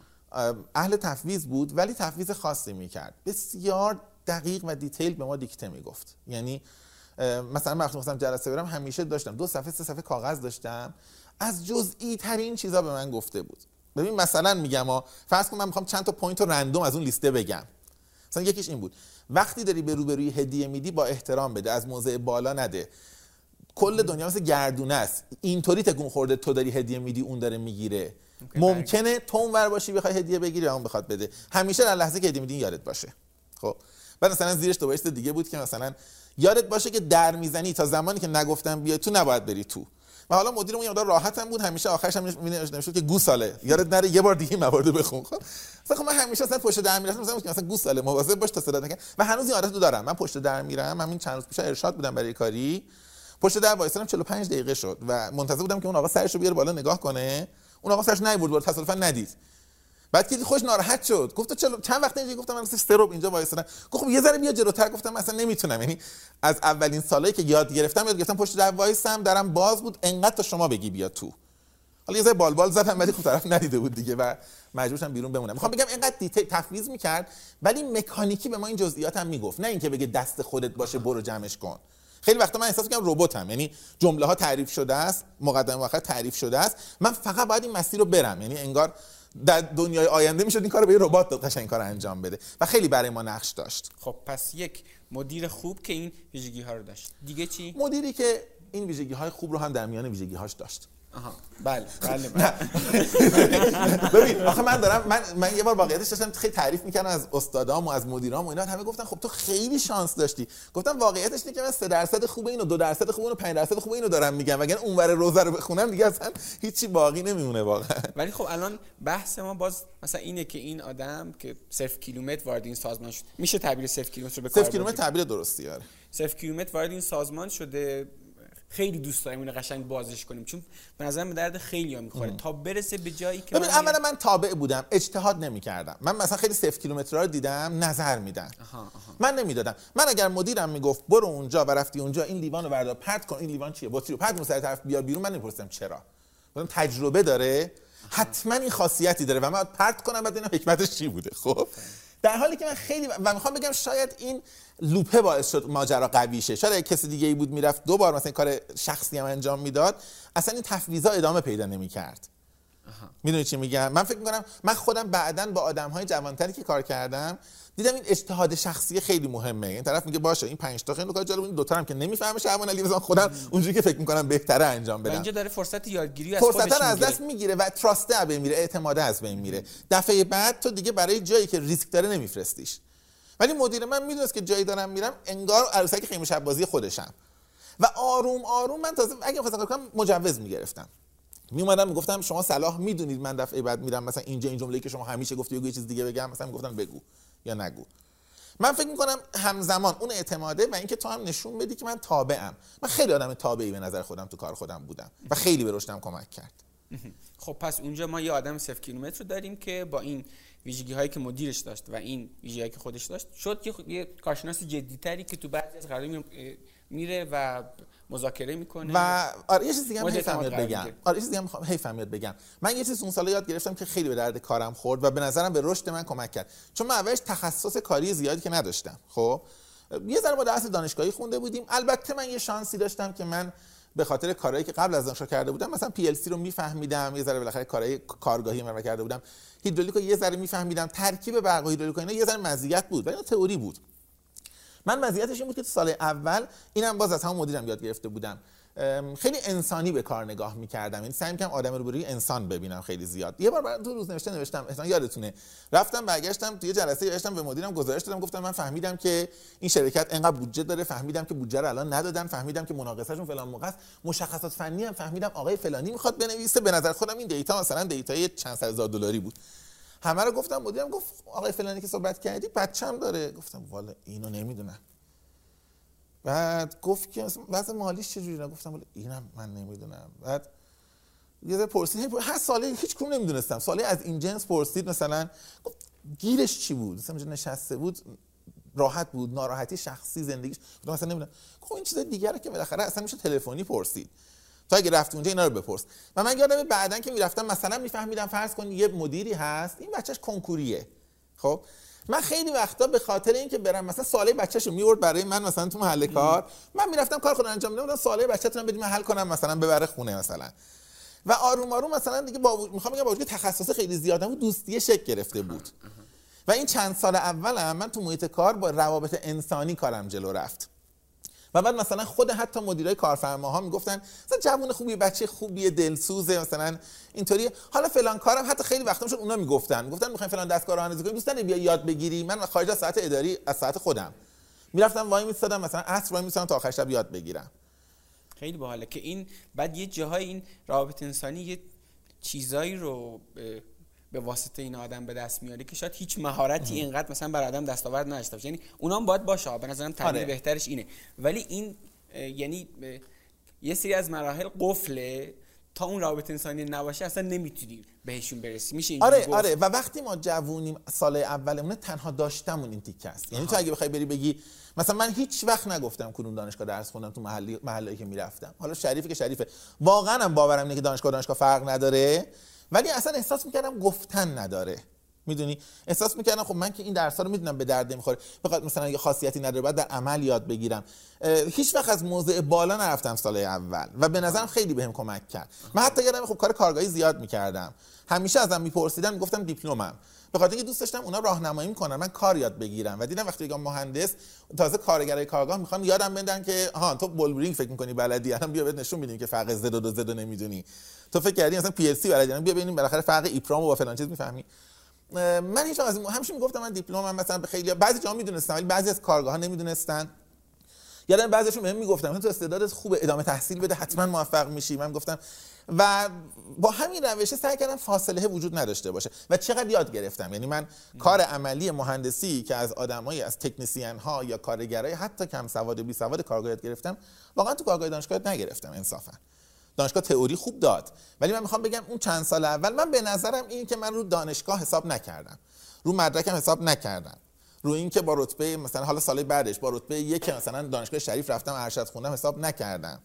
اهل تفویض بود ولی تفویض خاصی می‌کرد. بسیار دقیق و detail به ما دیکته می‌گفت. یعنی مثلا وقتی می‌خواستم جلسه برم همیشه داشتم. دو صفحه سه صفحه کاغذ داشتم. از جزئی ترین چیزا به من گفته بود. ببین مثلا میگم ها فرض کن من می‌خوام چند تا point رو random از اون لیسته بگم. مثلا یکیش این بود. وقتی داری به روبروی هدیه میدی با احترام بده. از موضع بالا نده. کل دنیا مثل گردونه است. اینطوری تکون خورده تو داری هدیه میدی اون داره می‌گیره. ممکنه تو اونور باشی بخوای هدیه بگیری اون بخواد بده. همیشه در لحظه که هدیه میدی یادت باشه. خب. بعد مثلا زیرش دو بایست دیگه بود که مثلا یادت باشه که در می‌زنی تا زمانی که نگفتم بیا تو نباید بری تو. و حالا مدیرمون یه مقدار راحتم بود. همیشه آخرش هم نمیشه که گوساله یادت نره یه بار دیگه موارد بخون. خب. مثلا خب من همیشه مثلا پشت در می‌رفتم. مثلا مثلا گوساله مواظب باش تا صدا نکن. و هنوز این عادت رو دارم. من پشت در میرم. همین چند روز پیش ارشاد بودم برای کاری. پشت در وایسادم 45 دقیقه شد و منتظر بودم که اون آقا سرش رو بیاره بالا نگاه کنه. اون آقا سرش نیورد بالا تصادفا ندید. بعد که خوش ناراحت شد. گفت چلو چند وقت اینجا گفتم؟ من سرب اینجا وایسادم گفت خب یه ذره بیا جلوتر گفتم مثلا نمی‌تونم. یعنی از اولین سالایی که یاد گرفتم یاد گرفتم پشت در وایسم درم باز بود. انقدر تا شما بگی بیا تو. حالا یه ذره بالبال زدم ولی خب طرف ندیده بود دیگه و مجبور شدم بیرون بمونم. می‌خوام بگم اینقدر دیتیل تفویض می‌کرد ولی مکانیکی به ما این جزئیات هم می‌گفت. نه اینکه بگه دست خودت باشه برو جمعش کن. خیلی وقتا من احساس می‌کنم رباتم. یعنی جمله ها تعریف شده است مقدمه و آخر تعریف شده است. من فقط باید این مسیر رو برم. یعنی انگار در دنیای آینده می‌شد این کار رو به یه ربات داد قشنگ این کار رو انجام بده و خیلی برای ما نقش داشت. خب پس یک مدیر خوب که این ویژگی ها رو داشت. دیگه چی؟ مدیری که این ویژگی های خوب رو هم در میان ویژگی هاش داشت. آها. بله بله, بله. ببین آخه من دارم من من یه بار واقعیتش داشتم خیلی تعریف می‌کردم از استادام و از مدیرام و اینا همه گفتن خب تو خیلی شانس داشتی. گفتم واقعیتش اینه که من 3 درصد خوب اینو 2 درصد خوب اینو 5 درصد خوب اینو دارم میگم. وگرنه اونور روزه رو بخونم دیگه اصلا هیچی باقی نمیمونه واقعا. ولی خب الان بحث ما باز مثلا اینه که این آدم که صفر کیلومتر وارد این سازمان شد میشه تعبیر صفر کیلومتر رو به کار صفر کیلومتر؟ تعبیر درستی آره. صفر کیلومتر وارد این سازمان شده خیلی دوست داریم اینو قشنگ بازش کنیم. چون به نظرم به درد خیلی ها می‌خوره. تا برسه به جایی که ببین من اولا من تابع بودم. اجتهاد نمی‌کردم. من مثلا خیلی صفر کیلومترها رو دیدم نظر میدن. من نمی‌دادم. من اگر مدیرم می‌گفت برو اونجا و رفتی اونجا این لیوان رو بردار پرت کن این لیوان چیه؟ بطری رو پرت کن سر طرف بیا بیرون. من نمی‌پرسم چرا. گفتم تجربه داره. حتما این خاصیتی داره و من پرت کنم بعد حکمتش چی بوده. خب؟ در حالی که من خیلی و می‌خوام بگم شاید این لوپه باعث شد ماجرا قوی شه. شاید کسی دیگه ای بود می‌رفت دو بار مثلا کار شخصی هم انجام می‌داد اصلا این تفویضا ادامه پیدا نمی‌کرد. می‌دونی چی میگم؟ من فکر می‌کنم من خودم بعدا با آدم های جوانتری که کار کردم دیدم این اجتهاد شخصی خیلی مهمه. این طرف میگه باشه این پنج تا خیلی کار جالب این دو تا هم که نمی‌فهمه شعبان علی بزن خودم اونجوری که فکر می‌کنم بهتره انجام بدم اینجا داره فرصت یادگیری از فرصت رو از. دست می‌گیره و تراسته از بین میره اعتماده از بین میره. دفعه بعد تو دیگه برای جایی که ریسک داره نمیفرستیش. ولی مدیر من می‌دونست که جایی دارم میرم انگار عروسک خیمه شب بازی خودشم. و آروم آروم من تازه اگه خواستم کنم مجوز می‌گرفتم. می اومدم می‌گفتم شما صلاح می‌دونید من دفعه بعد میرم مثلا اینجا این جمله‌ای که شما همیشه گفتی یه چیز دیگه بگم مثلا می‌گفتن بگو یا نگو. من فکر می‌کنم همزمان اون اعتماده و اینکه تو هم نشون بدی که من تابعم. من خیلی آدم تابعی به نظر خودم تو کار خودم بودم و خیلی به رشدم کمک کرد. خب پس اونجا ما یه آدم صفر کیلومتر رو داریم که با این ویژگی هایی که مدیرش داشت و این ویژگی هایی که خودش داشت شد یه, یه کارشناس جدیتری که تو بعضی از قرار می- میره و مذاکره می‌کنه. و آره یه چیز دیگه حیف بگم. آره یه چیز دیگه هم می‌خوام حیف یاد بگم. من یه چیز اون سالا یاد گرفتم که خیلی به درد کارم خورد و به نظرم به رشد من کمک کرد. چون من اولش تخصص کاری زیادی که نداشتم خب؟ یه ذره با درس دانشگاهی خونده بودیم. البته من یه شانسی داشتم که من به خاطر کارهایی که قبل از دانشگاه کرده بودم مثلا پی ال سی رو میفهمیدم یه ذره بالاخره کارهای کارگاهی من کرده بودم. هیدرولیک رو یه ذره میفهمیدم. ترکیب برق و هیدرولیک اینا یه ذره مزیت بود و اینا تئوری بود. من مزیتش این بود که سال اول اینم باز از همون مدیرم یاد گرفته بودم. خیلی انسانی به کار نگاه می‌کردم. این سعی می‌کردم آدم رو بروی انسان ببینم خیلی زیاد. یه بار تو روز نوشته نوشتم اصلا یادتونه. رفتم برگشتم توی جلسه نوشتم به مدیرم گزارش دادم. گفتم من فهمیدم که این شرکت انقدر بودجه داره فهمیدم که بودجه رو الان ندادن فهمیدم که مناقصهشون فلان موقع است. مشخصات فنی هم فهمیدم آقای فلانی می‌خواد بنویسه. به نظر خودم این data مثلا دیتای چند صد هزار دلاری بود. همه رو گفتم مدیرم گفت آقای فلانی که صحبت کردی بچم داره. گفتم والا اینو نمی‌دونم. بعد گفت که وضع مالیش چجوری؟ گفتم ولی اینم من نمی‌دونم. بعد یه ذره پرسید هر ساله هیچ کدوم نمی‌دونستم. ساله از این جنس پرسید مثلا گفت گیرش چی بود؟ مثلا نشسته بود راحت بود ناراحتی شخصی زندگیش. مثلا نمی‌دونم. گفت این چیز دیگه که بالاخره اصلا میشه تلفنی پرسید. تا اگه رفت اونجا اینا رو بپرس. و من یادم بعدا که می‌رفتم مثلا میفهمیدم فرض کن یه مدیری هست این بچهش کنکوریه. خب؟ من خیلی وقتا به خاطر اینکه برم مثلا ساله بچه‌شو میورد برای من مثلا تو محل کار من می‌رفتم کار خودم انجام می‌دادم ساله بچه‌تون بدیم حل کنم مثلا ببره خونه مثلا. و آروم آروم مثلا دیگه با می‌خوام بگم با وجود تخصص خیلی زیادم بود دوستی شک گرفته بود. و این چند سال اولم من تو محیط کار با روابط انسانی کارم جلو رفت. و بعد مثلا خود حتی مدیرای کارفرماها می‌گفتن مثلا جوون خوبی بچه خوبی دلسوزه مثلا اینطوری حالا فلان کارم حتی خیلی وقتا شد اونا می‌گفتن. می‌گفتن می‌خوایم فلان دستکار رو کنیم. دوست بیا یاد بگیری من خارج از ساعت اداری از ساعت خودم. می‌رفتم وای میستادم مثلا عصر وای میستادم تا آخر شب یاد بگیرم. خیلی باحاله که این بعد یه جاهای این رابط انسانی یه چیزایی رو به واسطه این آدم به دست میاره که شاید هیچ مهارتی اینقدر مثلا بر آدم دستاورد نداشته باشه. یعنی اونام باید باشه به نظرم تعبیر آره. بهترش اینه. ولی این یعنی یه سری از مراحل قفله. تا اون رابط انسانی نباشه اصلا نمی‌تونی بهشون برسی. میشه آره آره. و وقتی ما جوونیم سال اولمون تنها داشتمون این تیکه است. یعنی تو اگه بخوای بری بگی مثلا من هیچ وقت نگفتم کدوم دانشگاه درس خوندم تو محلی محلی که می‌رفتم. حالا شریفی که شریفه. واقعا هم باورم اینه که دانشگاه دانشگاه فرق نداره. ولی اصلا احساس می‌کردم گفتن نداره. می‌دونی؟ احساس می‌کردم خب من که این درس رو می‌دونم به درد می‌خوره فقط مثلا یه خاصیتی نداره بعد در عمل یاد بگیرم. هیچ وقت از موضع بالا نرفتم سال اول و به نظرم خیلی بهم کمک کرد. من حتی یادم خب کار کارگاهی زیاد می‌کردم. همیشه ازم میپرسیدن می‌گفتم دیپلمم. به خاطر اینکه دوست داشتم اونا راهنمایی می‌کنن من کار یاد بگیرم. و دیدم وقتی میگم مهندس تازه کارگرای کارگاه می‌خوان یادم بدن که ها تو بولبرینگ فکر می‌کنی بلدی؟ الان بیا بهت نشون میدیم که فرق زد و زد نمی‌دونی. تو فکر کردی مثلا پی ال سی بلدی بیا ببینیم بالاخره فرق ایپرام و با فلان چیز می‌فهمی. من هیچ از همیشه می‌گفتم من دیپلم مثلا به خیلی بعضی جا می‌دونستم ولی بعضی از کارگاه ها نمی‌دونستن. یادم بعضیشون بهم می‌گفتن تو استعدادت خوبه ادامه تحصیل بده حتما موفق میشی. من گفتم و با همین روشه سعی کردم فاصله وجود نداشته باشه و چقدر یاد گرفتم. یعنی من کار عملی مهندسی که از آدمایی از تکنسین ها یا کارگرای حتی کم سواد و بی سواد کارگاه یاد گرفتم واقعا تو کارگاه دانشگاه نگرفتم انصافا. دانشگاه تئوری خوب داد. ولی من می‌خوام بگم اون چند سال اول من به نظرم این که من رو دانشگاه حساب نکردم. رو مدرکم حساب نکردم. رو این که با رتبه مثلا حالا سال بعدش با رتبه یک مثلا دانشگاه شریف رفتم ارشد خوندم حساب نکردم.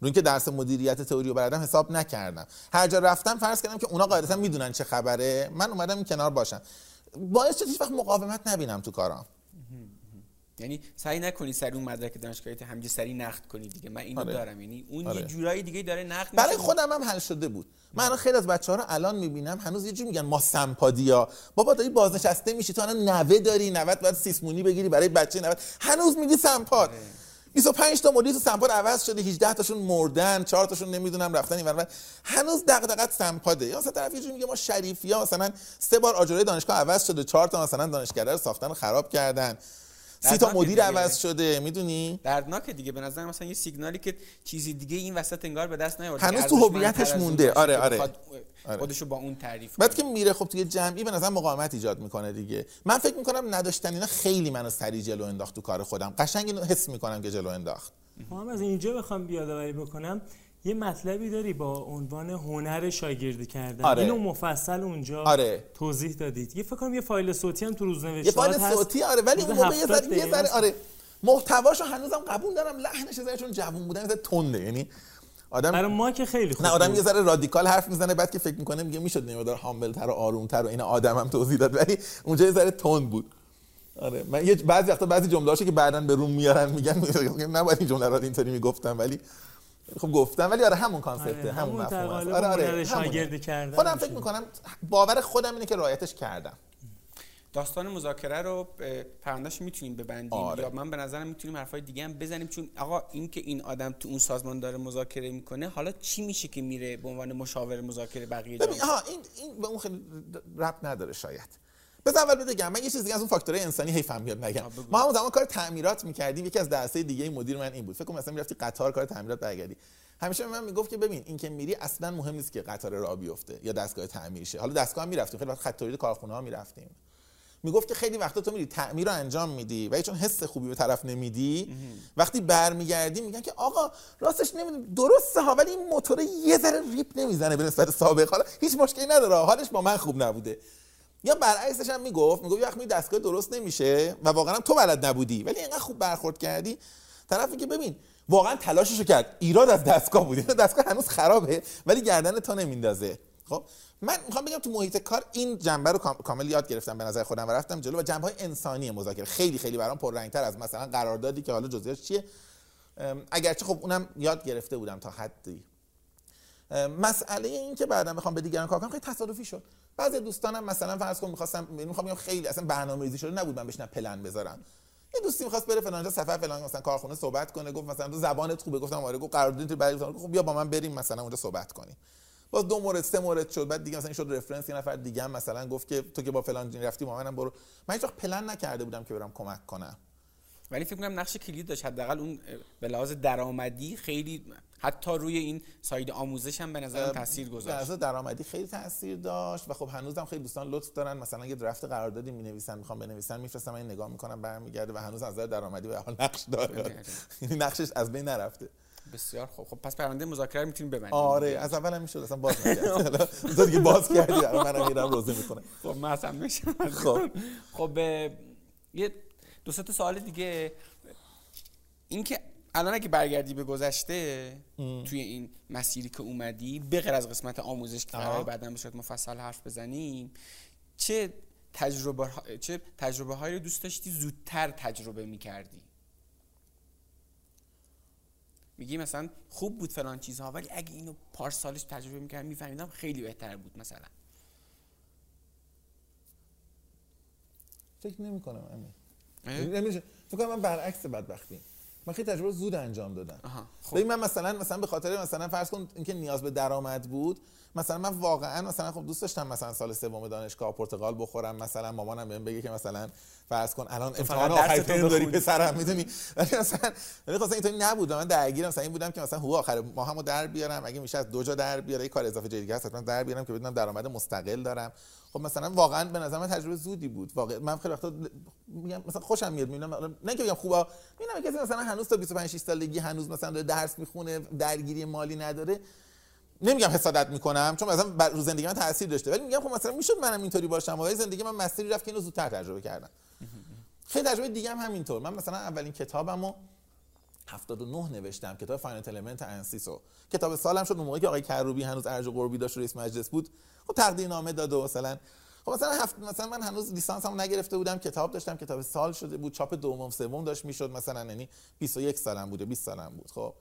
رو اینکه درس مدیریت تئوری رو بردم حساب نکردم. هر جا رفتم فرض کردم که اونا قاعدتا می‌دونن چه خبره. من اومدم این کنار باشم. باعث شد هیچ وقت مقاومت نبینم تو کارام. یعنی سعی نکنی سری اون مدرک دانشگاهی همینجوری سری نقد کنی دیگه. من اینو آره. دارم. یعنی اون آره. یه جورایی دیگه داره نقد برای خودم هم حل شده بود. من الان خیلی از بچه‌ها رو الان می‌بینم هنوز یه جوری میگن ما سمپادیا. بابا داری بازنشسته میشی تو الان نوه داری 90 بعد سیسمونی بگیری برای بچه 90 هنوز میگی سمپاد. آره. 25 تا مدیر تو سمپاد عوض شده. 18 تاشون مردن 4 تاشون نمی‌دونم رفتن اینور دغ دغدغت سمپاده. یا مثلا طرف یه میگه ما شریفی ها مثلا سه بار آجرای دانشگاه عوض شده. 4 تا مثلا دانشگاه رو ساختن و خراب کردن. سی تا مدیر عوض شده می‌دونی؟ دردناکه دیگه. به نظر مثلا یه سیگنالی که چیزی دیگه این وسط انگار به دست نیاورده هنوز تو هویتش مونده. آره آره. آره. خودشو با اون تعریف بعد که میره خب توی جمعی به نظر مقاومت ایجاد می‌کنه دیگه. من فکر می‌کنم نداشتن اینا خیلی منو سری جلو انداخت تو کار خودم. قشنگ اینو حس می‌کنم که جلو انداخت. هم از اینجا بخوام بیادآوری بکنم. یه مطلبی داری با عنوان هنر شاگردی کردن. آره. اینو مفصل اونجا آره. توضیح دادید. یه فکر کنم یه فایل صوتی هم تو روزنوشتات یه فایل صوتی آره ولی اون موقع یه ذره یه ذره آره. محتواشو هنوزم قبول دارم لحنش زره چون جوون بودن مثلا تنده. یعنی آدم برای ما که خیلی خوب نه آدم یه ذره رادیکال حرف می‌زنه بعد که فکر می‌کنه میگه می‌شد نمیدار هامبل تر و آروم تر و این آدم هم توضیح داد ولی اونجا یه ذره تند بود. آره. من یه بعضی وقتا بعضی جمله‌هاشو که بعداً به روم میارن میگن نباید این جمله رو اینطوری می‌گفتم ولی خب گفتم ولی آره همون کانسپته آره همون مفهوم آره آره شاگردی کردن خودم فکر می‌کنم باور خودم اینه که رایتش کردم. داستان مذاکره رو پروندهش می‌تونیم ببندیم؟ آره. یا من به نظرم می‌تونیم حرفای دیگه هم بزنیم؟ چون آقا این که این آدم تو اون سازمان داره مذاکره می‌کنه حالا چی میشه که میره به عنوان مشاور مذاکره بقیه جامعه؟ ها این این به اون خیلی ربط نداره شاید. بذار اول بگم من یه چیز دیگه از اون فاکتورهای انسانی هی فهمیاد نگم. آه، بگو. ما همون زمان کار تعمیرات می‌کردیم یکی از درسای دیگه مدیر من این بود. فکر کنم مثلا می‌رفتی قطار کار تعمیرات برگردی. همیشه به من می‌گفت که ببین این که میری اصلا مهم نیست که قطار راه بیفته یا دستگاه تعمیر شه. حالا دستگاه هم می‌رفتیم. خیلی وقت خط تولید کارخونه ها می‌رفتیم. می‌گفت که خیلی وقتا تو میری تعمیر رو انجام میدی و چون حس خوبی به طرف نمیدی. وقتی برمیگردی میگن که آقا راستش نمی‌دونم درسته ها ولی این موتور یه ذره ریپ نمی‌زنه به نسبت سابق. حالا هیچ مشکلی نداره. حالش با من خوب نبوده. یا برعکسش هم می‌گفت می‌گفت یه میری دستگاه درست نمیشه و واقعا تو بلد نبودی ولی اینقدر خوب برخورد کردی. طرفی که ببین واقعا تلاششو کرد. ایراد از دستگاه بود. یعنی دستگاه هنوز خرابه ولی گردن تا نمیندازه. خب من می‌خوام بگم تو محیط کار این جنبه رو کام- کامل یاد گرفتم به نظر خودم و رفتم جلو و جنبه های انسانی مذاکره. خیلی خیلی برام پررنگتر از مثلا قراردادی که حالا جزئیاش چیه. اگرچه خب اونم یاد گرفته بودم تا حدی. مسئله این که بعدا بخوام به دیگران کار کنم خیلی تصادفی شد. بعضی دوستانم مثلا فرض کن می‌خواستم می‌خوام بگم خیلی اصلا برنامه‌ریزی شده نبود من بشینم پلن بذارم. یه دوستی می‌خواست بره فلان جا سفر فلان مثلا کارخونه صحبت کنه گفت مثلا تو زبانت خوبه گفتم آره گفت قرارداد تو برای خب بیا با من بریم مثلا اونجا صحبت کنیم. باز دو مورد سه مورد شد بعد دیگه مثلا این شد رفرنس یه نفر دیگه هم مثلا گفت که تو که با فلان رفتی با منم برو. من هیچ وقت پلن نکرده بودم که برم کمک کنم. ولی فکر کنم نقش کلید داشت. حداقل اون به لحاظ درآمدی خیلی حتی روی این ساید آموزش هم به نظرم تاثیر گذاشت. اساس درآمدی خیلی تاثیر داشت و خب هنوزم خیلی دوستان لطف دارن. مثلا یه درفت قراردادی می‌نویسن می‌خوام بنویسن میفرستم من نگاه می‌کنم برمیگرده و هنوز از نظر درآمدی به حال نقش داره. یعنی نقشش از بین نرفته. بسیار خوب. خب پس پرونده مذاکره می‌تونیم ببندیم. آره از اول هم می‌شد اصلا باز نکرد تو دیگه باز کردی منم میرم روزه می‌کنه خب من اصلا میشم. خب. خب یه دو سه تا سوال دیگه. اینکه الان اگه برگردی به گذشته توی این مسیری که اومدی به غیر از قسمت آموزش که آها. قراره بعدا به صورت مفصل حرف بزنیم چه تجربه ها- چه تجربه هایی رو دوست داشتی؟ زودتر تجربه می‌کردی. میگی مثلا خوب بود فلان چیزها ولی اگه اینو پارسالش تجربه می‌کردم میفهمیدم خیلی بهتر بود مثلا. فکر نمی‌کنم امین؟ نمیشه. فکر کنم من برعکس بدبختی. من خیلی تجربه زود انجام دادم. خب. ببین من مثلا مثلا به خاطر مثلا فرض کن اینکه نیاز به درآمد بود مثلا من واقعا مثلا خب دوست داشتم مثلا سال سوم دانشگاه پرتغال بخورم مثلا مامانم بهم بگه که مثلا فرض کن الان امتحان آخر ترم داری. پسرم می‌دونی. ولی مثلا ولی خب اصلا اینطوری نبود. من درگیرم. مثلا این بودم که مثلا حقوق آخر ماهمو در بیارم. اگه میشه از دو جا در بیاره. یه کار اضافه جدی هست حتما در بیارم که بدونم درآمد مستقل دارم. خب مثلا واقعا به نظر من تجربه زودی بود. واقعا من خیلی وقتا میگم مثلا خوشم میاد می‌بینم نه که بگم خوبه می‌بینم کسی مثلا هنوز تا 25 6 سالگی هنوز مثلا داره درس می‌خونه درگیری مالی نداره. نمیگم حسادت می‌کنم چون مثلا بر زندگی من تاثیر داشته ولی میگم خب مثلا می‌شد منم اینطوری باشم ولی زندگی من مسیری رفت که اینو زودتر تجربه کردم. خیلی تجربه دیگه هم همینطور. من مثلا اولین کتابمو 79 نوشتم کتاب فاینانت المنت انسیسو کتاب سالم شد اون موقعی که آقای کروبی هنوز ارج قربی داشت رئیس مجلس بود. خب تقدیر نامه داد و مثلا خب مثلا هفت مثلا من هنوز لیسانسمو نگرفته بودم کتاب داشتم کتاب سال شده بود چاپ دوم سوم داشت می‌شد مثلا یعنی 21 سالم بوده 20 سالم بود خب.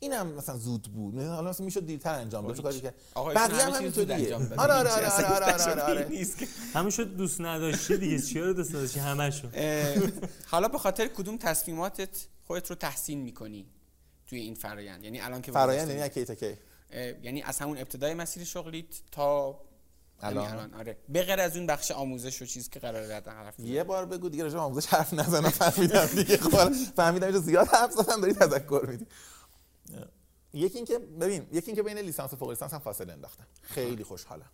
اینم مثلا زود بود حالا مثلا می‌شد دیرتر انجام بده کاری که بقیه هم همینطوریه. آره آره آره آره آره آره. نیست که- همین شد دوست نداشتی دیگه چیا رو دوست نداشتی؟ همشو حالا به خاطر کدوم تصمیماتت خودت رو تحسین می‌کنی توی این فرایند؟ یعنی الان که فرایند یعنی کی تا کی؟ یعنی از همون ابتدای مسیر شغلیت تا الان؟ الان. آره. به غیر از اون بخش آموزش و چیزی که قراره در حرف. یه بار بگو دیگه راجع آموزش حرف نزنم فهمیدم دیگه. خب فهمیدم اینجا زیاد حرف زدم داری تذکر میدی. یکی اینکه ببین یکی اینکه بین لیسانس و فوق لیسانس هم فاصله انداختم خیلی خوشحالم.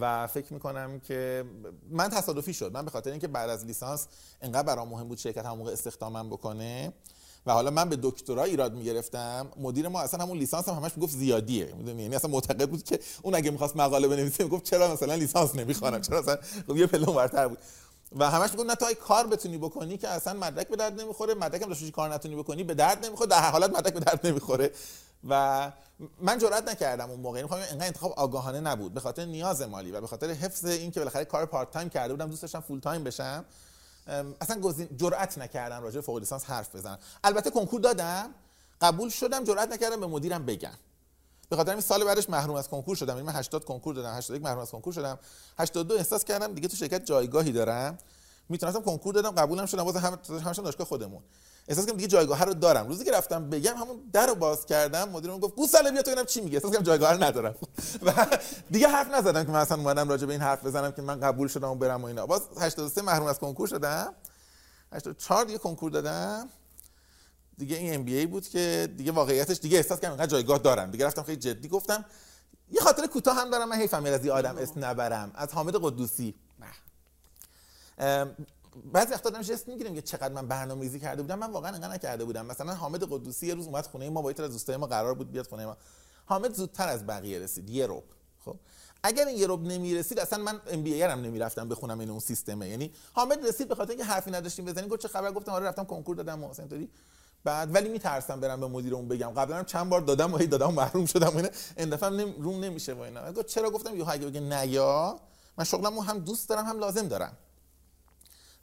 و فکر می‌کنم که من تصادفی شد. من به خاطر اینکه بعد از لیسانس انقدر برام مهم بود شرکت همون موقع استخدامم بکنه و حالا من به دکترا ایراد می‌گرفتم مدیر ما اصلا همون لیسانس هم همش می‌گفت زیادیه. می‌دونی؟ یعنی اصلا معتقد بود که اون اگه می‌خواست مقاله بنویسه می‌گفت چرا مثلا لیسانس نمی‌خوانم؟ چرا مثلا خب یه پله اونورتر بود. و همش می‌گفت نه تا کار بتونی بکنی که اصلا مدرک به درد نمی‌خوره مدرک هم داشته کار نتونی بکنی به درد نمی‌خوره در حالت مدرک به درد نمی‌خوره. و من جرئت نکردم اون موقع. می‌خوام انقدر انتخاب آگاهانه نبود. به خاطر نیاز مالی و به خاطر حفظ این که بالاخره کار part time کرده بودم دوست داشتم full time بشم. اصلا جرئت نکردم راجع فوق لیسانس حرف بزنم. البته کنکور دادم قبول شدم جرئت نکردم به مدیرم بگم. به خاطر این سال بعدش محروم از کنکور شدم. یعنی من 80 کنکور دادم 81 محروم از کنکور شدم. 82 احساس کردم دیگه تو شرکت جایگاهی دارم. می‌تونستم کنکور دادم قبولم شدم واسه هم همش دانشگاه خودمون. احساس کردم دیگه جایگاه رو دارم. روزی که رفتم بگم همون در رو باز کردم مدیرم گفت گوساله بیا تو ببینم چی میگه احساس کردم جایگاه رو ندارم. و دیگه حرف نزدم که من اصلا اومدم راجع به این حرف بزنم که من قبول شدم و برم و اینا. باز 83 محروم از کنکور شدم. 84 دیگه کنکور دادم. دیگه این ام بی ای بود که دیگه واقعیتش دیگه احساس کردم اینقدر جایگاه دارم. دیگه رفتم خیلی جدی گفتم یه خاطر کوتاه هم دارم من حیفم از این آدم اسم نبرم. از حامد قدوسی. بعضی وقتا آدم جست می‌گیریم که چقدر من برنامه‌ریزی کرده بودم من واقعا انقدر نکرده بودم. مثلا حامد قدوسی یه روز اومد خونه ما با از دوستای ما قرار بود بیاد خونه ما. حامد زودتر از بقیه رسید یه رب خب؟ اگر این یه رب نمی‌رسید اصلا من ام بی هم نمی‌رفتم بخونم این اون سیستمه. یعنی حامد رسید به خاطر اینکه حرفی نداشتیم بزنیم گفت چه خبر؟ گفتم آره رفتم کنکور دادم و اینطوری بعد ولی میترسم برم به مدیرمون بگم. قبلا چند بار دادم و هی دادم محروم شدم اینا. این دفعه نم روم نمیشه و اینا. گفت چرا؟ گفتم یه اگه بگه نیا من شغلمو هم دوست دارم هم لازم دارم.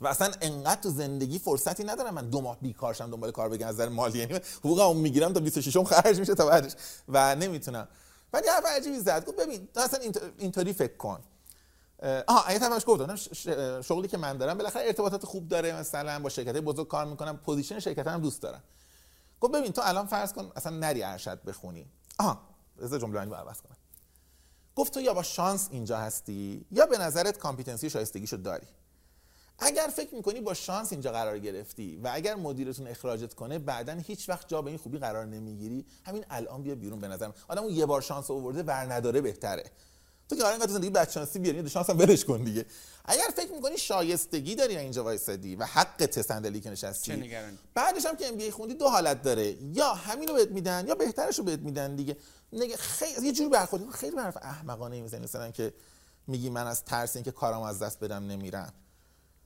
و اصلا انقدر تو زندگی فرصتی ندارم من دو ماه بیکارشم دنبال کار بگم از نظر مالی. یعنی حقوقمو می‌گیرم تا 26 م خرج میشه تا بعدش. و نمی‌تونم. ولی حرف عجیبی زد. گفت ببین تو اصلا اینطوری فکر کن. آها ایت همش گفتم شغلی که من دارم بالاخره ارتباطات خوب داره مثلا با شرکت بزرگ کار می‌کنم position شرکت هم دوست دارم. گفت ببین تو الان فرض کن اصلا نری ارشد بخونی. آها از جمله رو عوض کنم. گفت تو یا با شانس اینجا هستی یا به نظرت competency شایستگیشو داری. اگر فکر می‌کنی با شانس اینجا قرار گرفتی و اگر مدیرتون اخراجت کنه بعدا هیچ وقت جا به این خوبی قرار نمی‌گیری. همین الان بیا بیرون به نظرم. آدمو یه بار شانس آورده بر نداره بهتره. تو که آره زندگی بچانسی بیاری دو شانس هم ولش کن دیگه. اگر فکر می‌کنی شایستگی داری اینجا وایسادی و حق صندلی که نشستی بعدش هم که ام خوندی دو حالت داره. یا همینو بهت میدن یا بهترش رو بهت میدن دیگه. نگه خیلی یه جوری برخورد. خیلی حرف احمقانه می‌زنی مثلا که میگی من از ترس اینکه کارم از دست بدم نمیرم.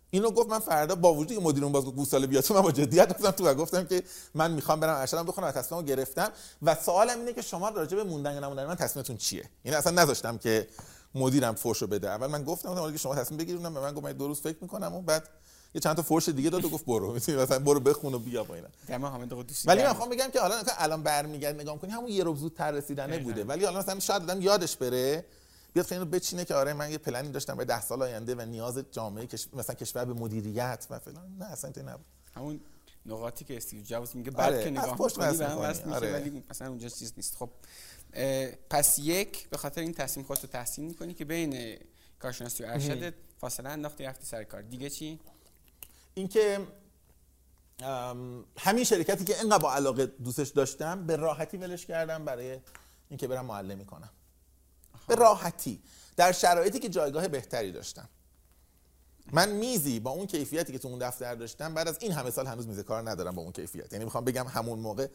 اینو گفت من فردا با وجودی که مدیرم باز گفت سال بیاد تو من با جدیت گفتم تو و گفتم که من می‌خوام برم ارشدم بخونم و تصمیمو گرفتم. و سوالم اینه که شما راجع به موندن یا نموندن من تصمیمتون چیه؟ یعنی اصلا نذاشتم که مدیرم فرشو بده. اول من گفتم اون که شما تصمیم بگیرید به من گفت من دو روز فکر می‌کنم و بعد یه چند تا فرش دیگه داد و گفت برو. می‌تونی مثلا برو بخون و بیا با اینا. ولی من می‌خوام بگم که حالا الان برمیگرد نگاه کنی همون یه روز زودتر رسیدنه بوده. ولی حالا مثلا شاید آدم یادش بره بیاد خیلی بچینه که آره من یه پلنی داشتم برای 10 سال آینده و نیاز جامعه کش... مثلا کشور به مدیریت و فلان. نه اصلا اینطوری نبود. همون نقاطی که استیو جابز میگه بعد آره. که نگاه کنی به هم وصل میشه ولی مثلا اونجا چیز نیست. خب پس یک به خاطر این تصمیم خودت رو تحسین می‌کنی که بین کارشناسی و ارشدت فاصله انداختی رفتی سر کار. دیگه چی؟ اینکه همین شرکتی که انقدر با علاقه دوستش داشتم به راحتی ولش کردم برای اینکه برم معلمی کنم به راحتی در شرایطی که جایگاه بهتری داشتم. من میزی با اون کیفیتی که تو اون دفتر داشتم بعد از این همه سال هنوز میز کار ندارم با اون کیفیت. یعنی می‌خوام بگم همون موقع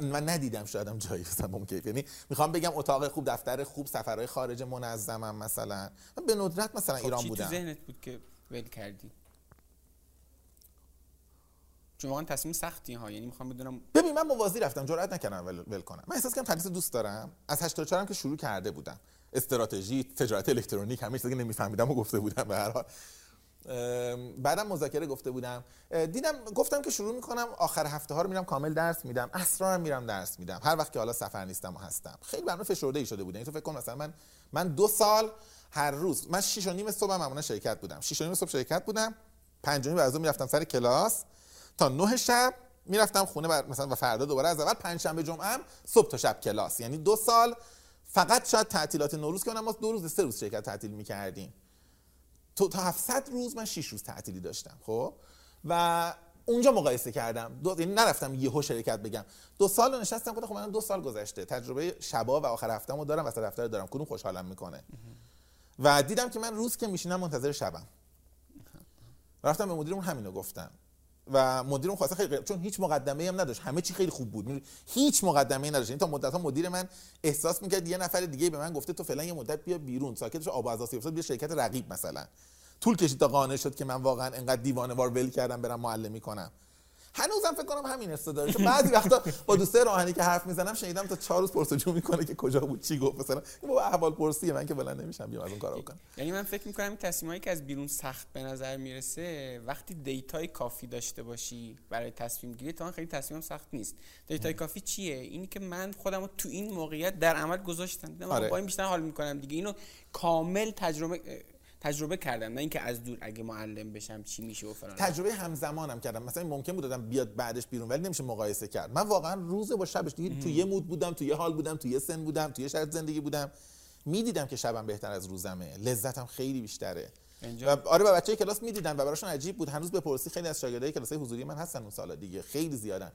من ندیدم شایدم جایی با اون کیفیت. یعنی می‌خوام بگم اتاق خوب دفتر خوب سفرهای خارج منظمم مثلا. من به ندرت مثلا خب ایران بودم چی تو ذهنت بود که ول کردی؟ چون واقعا تصمیم سختی ها یعنی می‌خوام بدونم ببین من موازی رفتم جرئت نکردم ول, ول کنم. من احساس کردم تدریس دوست دارم. از 84 هم که شروع کرده بودم. استراتژی تجارت الکترونیک همه چیزی که نمیفهمیدم و گفته بودم به هر حال. بعدم مذاکره گفته بودم. دیدم گفتم که شروع می‌کنم آخر هفته ها رو میرم کامل درس میدم اسرار میرم درس میدم. هر وقت که حالا سفر نیستم و هستم. خیلی برنامه فشرده ای شده بود. یعنی تو فکر کن مثلا من من دو سال هر روز من 6 و نیم صبح معمولا شرکت بودم. 6 و نیم صبح شرکت بودم 5 بعد می‌رفتم سر کلاس تا 9 شب می‌رفتم خونه بر مثلا و فردا دوباره از اول پنج شنبه جمعه صبح تا شب کلاس. یعنی دو سال فقط شاید تعطیلات نوروز که ما دو روز سه روز شرکت تعطیل می‌کردیم. تو تا 700 روز من 6 روز تعطیلی داشتم خب؟ و اونجا مقایسه کردم. دو یعنی نرفتم یهو شرکت بگم. دو سال نشستم گفتم خب دو سال گذشته. تجربه شبا و آخر هفتهمو دارم و دفتر دارم. کدوم خوشحالم می‌کنه؟ و دیدم که من روز که میشینم منتظر شبم. رفتم به مدیرمون همینو گفتم. و مدیرم خواسته خیلی چون هیچ مقدمه هم نداشت. همه چی خیلی خوب بود. هیچ مقدمه ای نداشت. این یعنی تا مدت ها مدیر من احساس می‌کرد یه نفر دیگه به من گفته تو فعلا یه مدت بیا بیرون. ساکتش آب از افتاد بیا شرکت رقیب مثلا. طول کشید تا قانع شد که من واقعا انقدر دیوانه وار ول کردم برم معلمی کنم هنوزم فکر کنم همین چون بعضی وقتا با دوستای راهنی که حرف می‌زنم شنیدم تا چهار روز پرسجو می‌کنه که کجا بود چی گفت مثلا. این با احوال پرسیه من که بلند نمیشم بیام از اون کارا بکنم. یعنی من فکر می‌کنم این تصمیمایی که از بیرون سخت به نظر می‌رسه وقتی data ی کافی داشته باشی برای تصمیم گیری تا خیلی تصمیم سخت نیست. data ی کافی چیه؟ اینی که من خودم رو تو این موقعیت در عمل گذاشتم. آره. با این بیشتر حال می‌کنم دیگه. اینو کامل تجربه تجربه کردم نه اینکه از دور اگه معلم بشم چی میشه و فلان. تجربه همزمانم کردم. مثلا ممکن بود آدم بیاد بعدش بیرون ولی نمیشه مقایسه کرد. من واقعا روز با شبش دیگه تو یه مود بودم تو یه حال بودم تو یه سن بودم تو یه شرط زندگی بودم. می‌دیدم که شبم بهتر از روزمه. لذتم خیلی بیشتره. و آره با بچه کلاس می‌دیدن و براشون عجیب بود. هنوز بپرسی خیلی از شاگردای کلاس حضوری من هستن اون سالا دیگه. خیلی زیادن.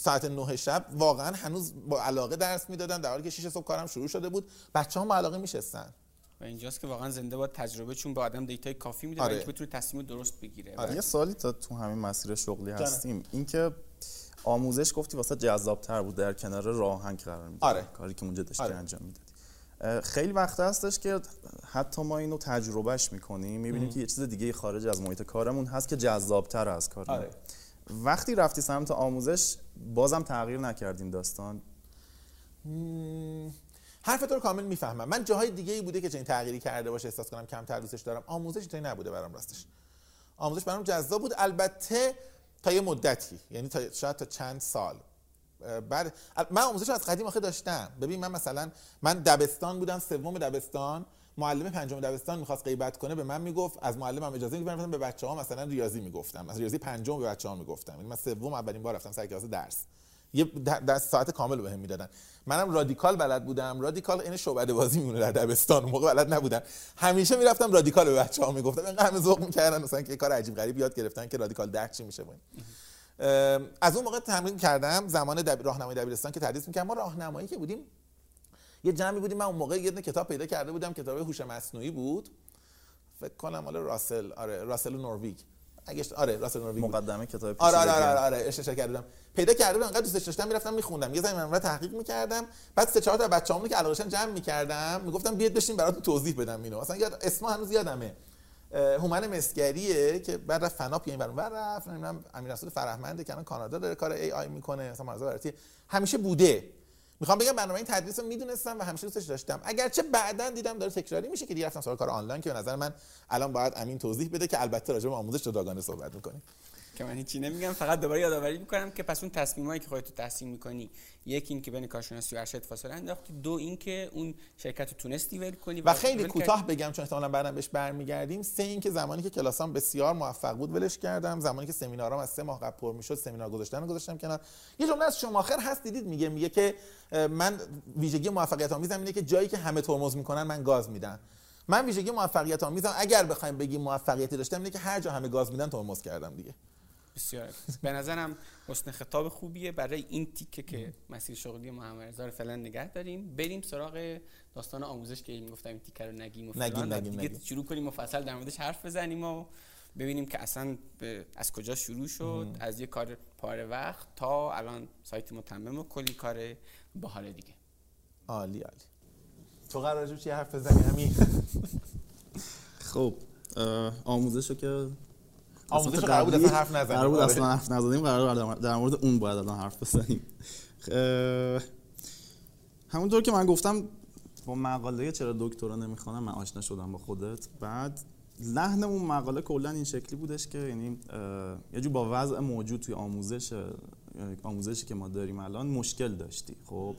ساعت 9 شب واقعا هنوز با علاقه درس می‌دادن. در حالی که 6 صبح کارم شروع شده بود. بچه‌ها با علاقه میشستن. و اینجاست که واقعا زنده با تجربه چون به آدم دیتای کافی میده آره. اینکه بتونه تصمیم درست بگیره آره. یه سوالی تا تو همین مسیر شغلی. هستیم اینکه آموزش گفتی واسه جذابتر بود در کنار راهنگ قرار می‌داد آره. کاری که اونجا داشتی آره. انجام می‌دادی خیلی وقت هستش که حتی ما اینو تجربهش می‌کنیم می‌بینیم که یه چیز دیگه خارج از محیط کارمون هست که جذابتر از کار آره. وقتی رفتی سمت آموزش بازم تغییر نکردین داستان حرف تو رو کامل می‌فهمم. من جاهای دیگه ای بوده که چنین تغییری کرده باشه احساس کنم کمتر دوستش دارم. آموزش اینطوری نبوده برام راستش. آموزش برام جذاب بود. البته تا یه مدتی یعنی تا شاید تا چند سال. بعد من آموزش از قدیم آخه داشتم. ببین من مثلا من دبستان بودم سوم دبستان. معلم پنجم دبستان می‌خواست غیبت کنه به من می‌گفت از معلمم اجازه می‌گرفتم به بچه ها مثلا ریاضی می‌گفتم. از ریاضی پنجم به بچه ها می‌گفتم. یعنی من سوم اولین بار رفتم سر کلاس درس. یه در ساعت کامل بهم می‌دادن. منم رادیکال بلد بودم. رادیکال این شعبده بازی میمونه در دبستان. موقع بلد نبودم. همیشه می‌رفتم رادیکال به بچه‌ها می‌گفتم. اینقدر همه ذوق می‌کردن. مثلا که کار عجیب غریب یاد گرفتن که رادیکال ده چی میشه باید. از اون موقع تمرین کردم. زمان دب... راهنمای دبیرستان که تدریس می‌کردم. ما راهنمایی که بودیم یه جمعی بودیم. من اون موقع یه کتاب پیدا کرده بودم. کتاب هوش مصنوعی بود. فکر کنم مال راسل. آره راسل نورویگ. اگه آره نورویگ بود. مقدمه کتاب آره آره پیچیدگی. آره آره اشتباه کرده بودم پیدا کرده بودم انقدر دوستش داشتم می‌رفتم میخوندم. یه زمین منور تحقیق می‌کردم. بعد سه چهار تا بچه‌هامون که علاقه‌شن جمع می‌کردم می‌گفتم بیاد بشین براتون توضیح بدم اینو. اصلا یاد اسم هنوز یادمه. هومن مسگریه که بعد رفت فناپ یعنی برون رفت. نمی‌دونم امیر رسول فرهمنده که الان کانادا داره کار ای آی می‌کنه. مثلا همیشه بوده. می‌خوام بگم برنامه این تدریس رو می‌دونستم و همیشه دوستش داشتم. اگرچه بعدا دیدم داره تکراری میشه که دیگه رفتم سراغ کار آنلاین که به نظر من الان باید امین توضیح بده که البته راجع به آموزش جداگانه صحبت می‌کنیم. که من هیچی نمیگم فقط دوباره یادآوری می‌کنم که پس اون تصمیمایی که خودت تصمیم می‌کنی یکی این که بین کارشناسی و ارشد فاصله انداختی دو این که اون شرکت رو تونستی ول کنی و خیلی کوتاه بگم چون احتمالاً بعدم بهش برمیگردیم. سه اینکه زمانی که کلاسام بسیار موفق بود ولش کردم. زمانی که سمینارام از سه ماه قبل پر می‌شد سمینار گذاشتن رو گذاشتم کنار. یه جمله از شماخر هست دیدید میگه میگه که من ویژگی موفقیت آمیزم اینه که جایی که همه ترمز می‌کنن من گاز میدم. من ویژگی موفقیت آمیزم اگر بخوایم بگیم موفقیتی داشتم اینه که هر جا همه گاز میدن ترمز کردم دیگه. بسیار. به نظرم حسن خطاب خوبیه. برای این تیکه که مسیر شغلی محمد رضا رو فعلا نگه داریم. بریم سراغ داستان آموزش که می‌گفتم این تیکه رو نگیم و فلان. نگیم، دیگه نگیم. شروع کنیم مفصل در موردش حرف بزنیم و ببینیم که اصلا از کجا شروع شد. از یه کار پاره وقت تا الان سایت متمم و کلی کار باحال دیگه. عالی عالی. تو قرار چی حرف بزنی همین خب اه، آموزش رو که آموزش قرار بود اصلا حرف نزنیم. قرار بود آره. اصلا حرف نزنیم قرار بود در مورد اون باید الان حرف بزنیم اه، همونطور که من گفتم با مقاله چرا دکترا نمی‌خوانم من آشنا شدم با خودت بعد لحن اون مقاله کلا این شکلی بودش که یعنی یه جو با وضع موجود توی آموزش آموزشی که ما داریم الان مشکل داشتی خب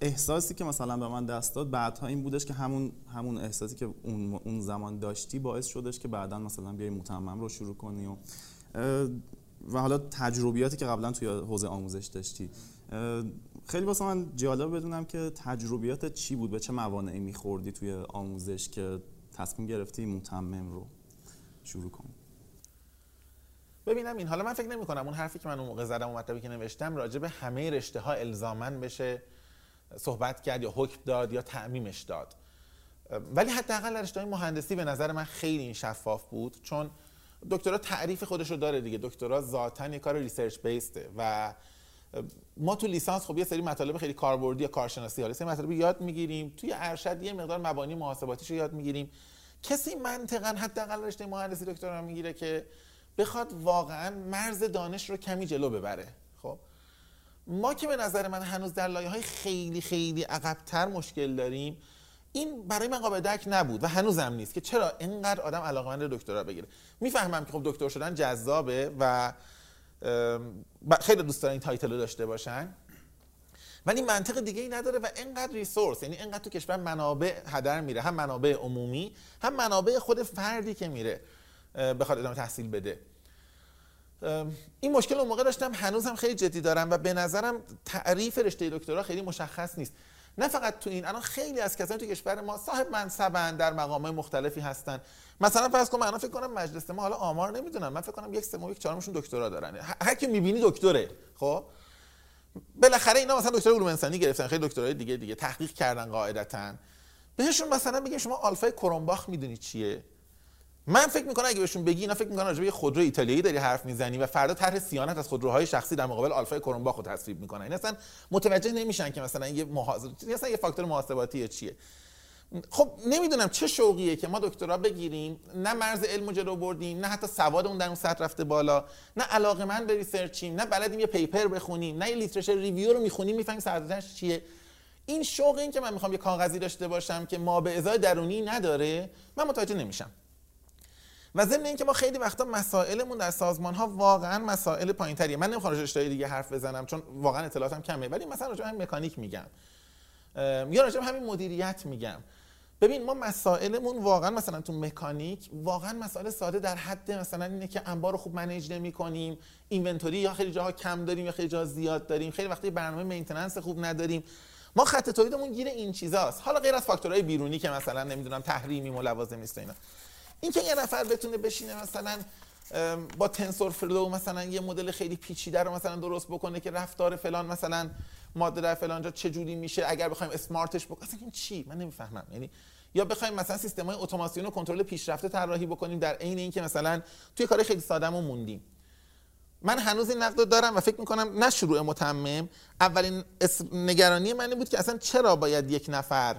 احساسی که مثلا به من دست داد بعدها این بودش که همون همون احساسی که اون اون زمان داشتی باعث شدش که بعدا مثلا بیای متمم رو شروع کنی و و حالا تجربیاتی که قبلا توی حوزه آموزش داشتی. خیلی واسه من جالب بدونم که تجربیات چی بود؟ به چه موانعی میخوردی توی آموزش که تصمیم گرفتی متمم رو شروع کنی؟ ببینم این حالا من فکر نمی کنم اون حرفی که من اون موقع زدم و مطلبی که نوشتم راجع به همه رشته ها الزامن بشه صحبت کرد یا حکم داد یا تعمیمش داد. ولی حداقل رشته مهندسی به نظر من خیلی این شفاف بود چون دکترا تعریف خودش رو داره دیگه. دکترا ذاتا یه کار research based ه و ما تو لیسانس خب یه سری مطالب خیلی کاربردی یا کارشناسی حالا سری مطالب یاد می‌گیریم. توی ارشد یه مقدار مبانی محاسباتیش رو یاد می‌گیریم. کسی منطقا حداقل رشته مهندسی دکترا می‌گیره که بخواد واقعا مرز دانش رو کمی جلو ببره. خب؟ ما که به نظر من هنوز در لایه های خیلی خیلی عقبتر مشکل داریم این برای من قابل درک نبود و هنوزم نیست که چرا اینقدر آدم علاقمند دکترا بگیره. می‌فهمم که خب دکتر شدن جذابه و خیلی دوست دارن این title رو داشته باشن. ولی منطق دیگه ای نداره و اینقدر resource یعنی اینقدر تو کشور منابع هدر میره. هم منابع عمومی هم منابع خود فردی که میره بخواد ادامه تحصیل بده. این مشکل اون موقع داشتم هم خیلی جدی دارم و به نظرم تعریف رشته دکترا خیلی مشخص نیست. نه فقط تو این الان خیلی از کسانی تو کشور ما صاحب منصبن در مقام مختلفی هستن. مثلا فرض کن من فکر کنم مجلس ما حالا آمار نمی‌دونم من فکر کنم یک سوم یک چهارمشون دکترا دارن. هر کی می‌بینی دکتره خب؟ بالاخره اینا مثلا دکترا علوم انسانی گرفتن خیلی دکترای دیگه دیگه تحقیق کردن قاعدتا. بهشون مثلا بگین شما آلفای کرونباخ می‌دونی چیه؟ من فکر می‌کنم اگه بهشون بگی اینا فکر می‌کنن راجع به خودرو ایتالیایی داری حرف می‌زنی و فردا طرح صیانت از خودروهای شخصی در مقابل آلفای کرونباخ رو تصویب می‌کنن. این اصلا متوجه نمیشن که مثلا یه محاسبه مثلا یه فاکتور محاسباتی چیه. خب نمی‌دونم چه شوقیه که ما دکترا بگیریم نه مرز علم جلو بردیم نه حتی سوادمون در اون سطح رفته بالا نه علاقه‌مند به research یم نه بلدیم یه paper بخونیم نه یه literature review رو می‌خونیم می‌فهمیم سر و تهش چیه. این شوق این که من می‌خوام یه کاغذی داشته باشم که ما به ازای درونی نداره من متوجه نمیشم. و ضمن اینکه ما خیلی وقتا مسائلمون در سازمان ها واقعا مسائل پایینتریه. من نمی‌خوام راجع دیگه حرف بزنم چون واقعا اطلاعاتم کمه. ولی مثلا راجع همین مکانیک میگم. یا راجع همین مدیریت میگم. ببین ما مسائلمون واقعا مثلا تو مکانیک واقعا مسائل ساده در حد مثلا اینه که انبار رو خوب manage نمی کنیم inventory یا خیلی جاها کم داریم یا خیلی جاها زیاد داریم خیلی وقتی برنامه maintenance خوب نداریم. ما خط تولیدمون گیر این چیزاست. حالا غیر از فاکتورهای بیرونی که مثلا نمی‌دونم تحریمی و لوازم نیست اینا. این که یه نفر بتونه بشینه مثلا با تنسور فلو مثلا یه مدل خیلی پیچیده رو مثلا درست بکنه که رفتار فلان مثلا ماده در فلان جا چه جوری میشه اگر بخوایم اسمارتش بکنیم اصلا چی؟ من نمی‌فهمم. یعنی یا بخوایم مثلا سیستم های اتوماسیون و کنترل پیشرفته طراحی بکنیم در عین اینکه مثلا توی کار خیلی سادهمون موندیم. من هنوز این نقد دارم و فکر می‌کنم نه شروع متمم. اولین نگرانی من بود که اصلا چرا باید یک نفر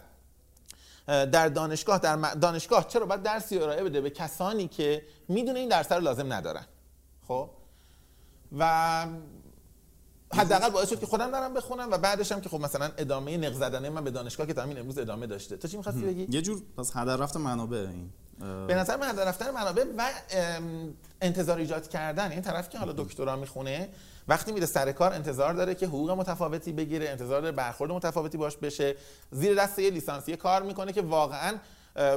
در دانشگاه در دانشگاه چرا باید درسی ارائه بده به کسانی که می‌دونه این درس رو لازم ندارن. خب؟ و حداقل باعث شد که خودم دارم بخونم و بعدش هم که خب مثلا ادامه نق زدنه من به دانشگاه که همین امروز ادامه داشته. تو چی می‌خواستی بگی؟ یه جور پس هدر رفت منابع این به نظر من هدر رفتن منابع و انتظار ایجاد کردن. این طرف که حالا دکترا می‌خونه وقتی میره سر کار انتظار داره که حقوق متفاوتی بگیره انتظار داره برخورد متفاوتی باش بشه. زیر دست یه لیسانسیه کار می‌کنه که واقعا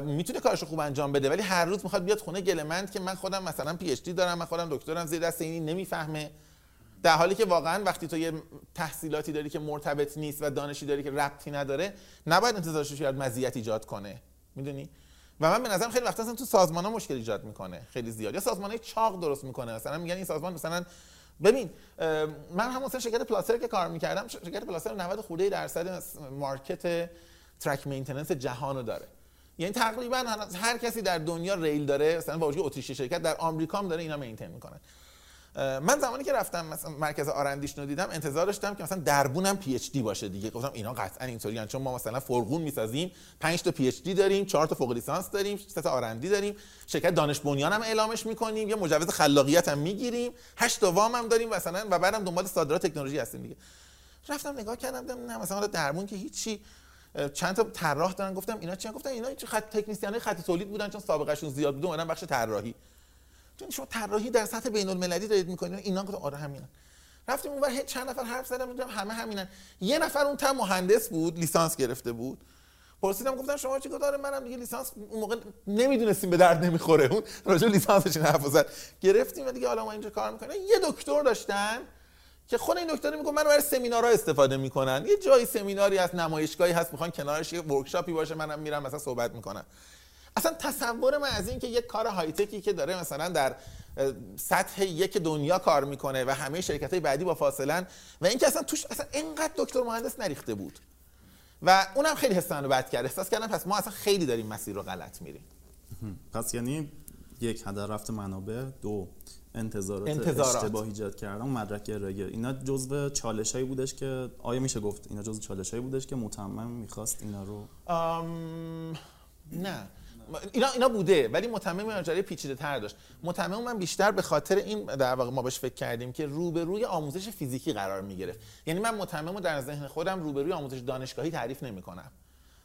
می‌تونه کارش خوب انجام بده ولی هر روز می‌خواد بیاد خونه گلمند که من خودم مثلا پی اچ دی دارم من خودم دکترم زیر دست اینی نمی‌فهمه. در حالی که واقعا وقتی تو یه تحصیلاتی داری که مرتبط نیست و دانشی داری که ربطی نداره نباید انتظارش رو مزیت ایجاد کنه. می‌دونی؟ و من به نظرم خیلی وقتا اصلا تو سازمان ها مشکل ایجاد می‌کنه خیلی زیاد. یا سازمان های چاق درست می‌کنه مثلا میگن این سازمان مثلا ببین من هم مثلا شرکت پلاسر که کار می‌کردم شرکت پلاسر 90 خورده درصد market track maintenance جهان رو داره. یعنی تقریبا هر کسی در دنیا ریل داره مثلا با وجود اتریشی شرکت در آمریکا هم داره اینا maintain می‌کنه. من زمانی که رفتم مثلا مرکز R&D ش رو دیدم انتظار داشتم که مثلا دربونم PhD باشه دیگه. گفتم اینا قطعا اینطوریان چون ما مثلا فرغون می‌سازیم 5 تا PhD داریم 4 تا فوق لیسانس داریم 3 تا R&D داریم. شرکت دانش بنیان هم اعلامش می‌کنیم یه مجوز خلاقیت هم می‌گیریم. 8 تا وام هم داریم مثلا و بعدم دنبال صادرات تکنولوژی هستیم دیگه. رفتم نگاه کردم نه مثلا دربون که هیچی. چند تا طراح دارن. گفتم اینا چی؟ گفتن اینا خط تکنسین خط تولید بودن چون سابقه زیاد بود اومدن بخش طراحی. چون شما طراحی در سطح بین المللی دارید می‌کنید اینا گفت آره همینن. رفتیم اونور چند نفر حرف زدم میگم همه همینن. یه نفر اون تم مهندس بود لیسانس گرفته بود. پرسیدم گفتم شما چیکار داره منم دیگه لیسانس اون موقع نمی‌دونستیم به درد نمی‌خوره. اون راجع لیسانسش حرف زد. گرفتیم و دیگه حالا ما اینجا کار می‌کنیم. یه دکتر داشتن که خود این دکتر میگه من برای سمینارها استفاده می‌کنن. یه جایی سمیناری از نمایشگاهی هست می‌خوان کنارش یه ورکشاپی باشه منم میرم مثلا صحبت می‌کنم. اصلا تصور من از این که یک کار های تکی که داره مثلا در سطح یک دنیا کار می‌کنه و همه شرکت های بعدی با فاصله و اینکه اصلا توش اصلا اینقدر دکتر مهندس نریخته بود. و اونم خیلی حس رو بد کرد. احساس کردم پس ما اصلا خیلی داریم مسیر رو غلط میریم. پس یعنی یک هدر رفت منابع دو انتظارات, انتظارات. اشتباه ایجاد کردن مدرک ارائه اینا جزء چالشایی بودش که آیا میشه گفت اینا جزء چالشایی بودش که متمم می‌خواست اینا رو؟ نه. اینا اینا بوده ولی متمم ماجرای پیچیده تر داشت. متمم من بیشتر به خاطر این در واقع ما بهش فکر کردیم که روبروی آموزش فیزیکی قرار می گرفت یعنی من متمم در ذهن خودم روبروی آموزش دانشگاهی تعریف نمی کنم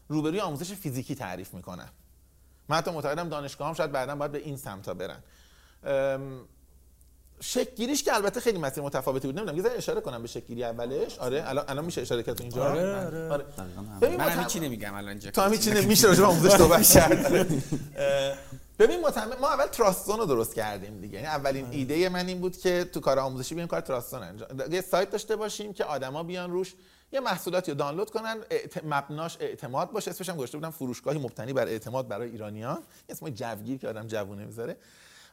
روبروی آموزش فیزیکی تعریف می کنم من حتی معتقدم دانشگاه هم شاید بعدا باید به این سمتا برن. شک گیریش که البته خیلی مسیر متفاوتی بود. نمی‌دونم یه اشاره کنم به شک گیری اولش. آره الان الان میشه اشاره کرد اینجا؟ آره آره, آره. من هیچی نمیگم الان اینجا. تو هم هیچی نمیشه راجع به آموزش صحبت کرد. ببین متمم ما اول تراستون رو درست کردیم دیگه. یعنی اولین ایده من این بود که تو کار آموزشی بیایم کار تراستون انجام یه سایت داشته باشیم که آدما بیان روش یه محصولاتی رو دانلود کنن اعت... مبناش اعتماد باشه. اسمش هم گذاشته بودم فروشگاهی مبتنی بر اعتماد برای ایرانیان. اسم جوگیر که آدم جوونه می‌ذاره.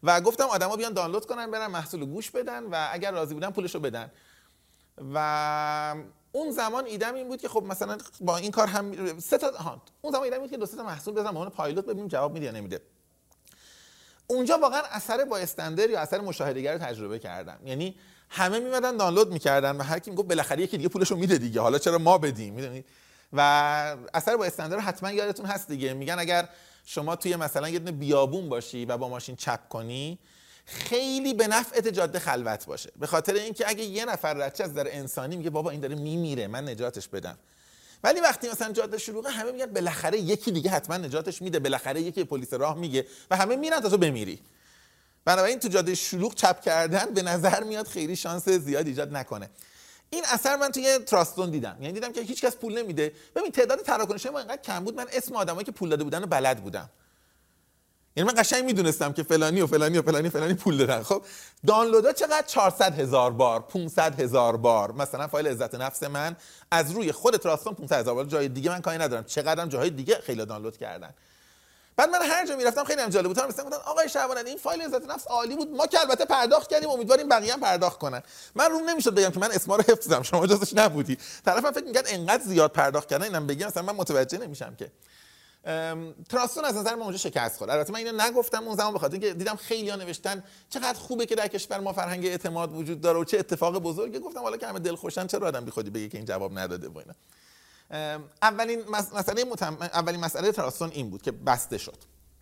و گفتم آدما بیان دانلود کنن برن محصول گوش بدن و اگر راضی بودن پولشو بدن. و اون زمان ایدم این بود که خب مثلا با این کار هم سه تا ها اون زمان ایدم بود که دو سه تا محصول بزنم به پایلوت ببینیم جواب میده یا نمیده. اونجا واقعا اثر با استندر یا اثر مشاهدهگر رو تجربه کردم. یعنی همه میمدن دانلود می‌کردن و هر کی می‌گفت بالاخره یکی دیگه پولشو میده دیگه حالا چرا ما بدیم؟ می‌دونید و اثر با استندر حتما یادتون هست دیگه. میگن اگر شما توی مثلا یه دونه بیابون باشی و با ماشین چپ کنی خیلی به نفعت جاده خلوت باشه. به خاطر اینکه اگه یه نفر رچه از در انسانی میگه بابا این داره میمیره من نجاتش بدم. ولی وقتی مثلا جاده شلوغه همه میگن بالاخره یکی دیگه حتما نجاتش میده بالاخره یکی پلیس راه میگه و همه میرن تا تو بمیری. بنابراین تو جاده شلوغ چپ کردن به نظر میاد خیلی شانس زیاد ایجاد نکنه. این اثر من توی تراستون دیدم. یعنی دیدم که هیچ کس پول نمیده. ببین تعداد تراکنش ما اینقدر کم بود. من اسم آدمایی که پول داده بودن رو بلد بودم. یعنی من قشنگ می‌دونستم که فلانی و فلانی و فلانی فلانی پول دادن. خب دانلودها چقدر 400 هزار بار 500 هزار بار. مثلا فایل عزت نفس من از روی خود تراستون 500 هزار بار. جای دیگه من کاری ندارم. چقدرم جاهای دیگه خیلی دانلود کردن. بعد من هر جا می‌رفتم خیلی هم جالب بود. مثلا گفتن آقای شعبان این فایل عزت نفس عالی بود ما که البته پرداخت کردیم امیدواریم بقیه هم پرداخت کنن. من روم نمی‌شد بگم که من اسما رو حفظم. شما جزش نبودی. طرفم فکر می‌کرد انقدر زیاد پرداخت کردن اینم بگم مثلا من متوجه نمیشم که. تراستون از نظر ما اونجا شکست خورد. البته من اینو نگفتم اون زمان بخاطر اینکه دیدم خیلی ها نوشتن چقدر خوبه که در کشور ما فرهنگ اعتماد وجود داره و چه اتفاق بزرگی گفتم حالا که همه دل خوشن چرا آدم بی خودی بگه که این جواب نداده و اینا. اولین مسئله متم... اولین مسئله تراستون این بود که بسته شد.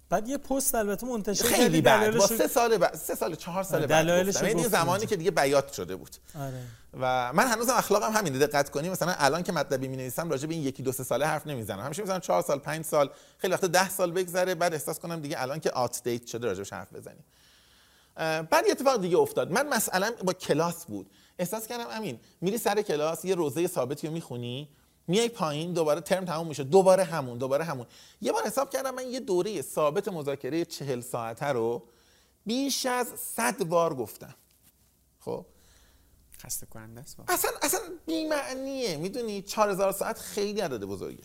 بعد یه پست البته منتشر خیلی بعد با سه سال بعد سه سال چهار سال بعد گفتم. یعنی زمانی که دیگه بیات شده بود. آره. و من هنوزم اخلاقم همینه دقت کنی مثلا الان که مطلبی می نویسم راجع به این یکی دو سه ساله حرف نمی‌زنم. همیشه مثلا چهار سال پنج سال خیلی وقت ده سال بگذره بعد احساس کنم دیگه الان که آت دیت شده راجعش حرف بزنیم. بعد یه اتفاق دیگه افتاد. من مثلا با کلاس بود. احساس کردم امین میری سر کلاس یه روزه ثابتی رو می‌خونی میای پایین دوباره ترم تموم میشه. دوباره همون دوباره همون. یه بار حساب کردم من یه دوره ثابت مذاکره چهل ساعته رو بیش از صد بار گفتم. خب؟ خسته کننده است اصلا اصلا بی‌معنیه. می‌دونی 4000 ساعت خیلی عدد بزرگه.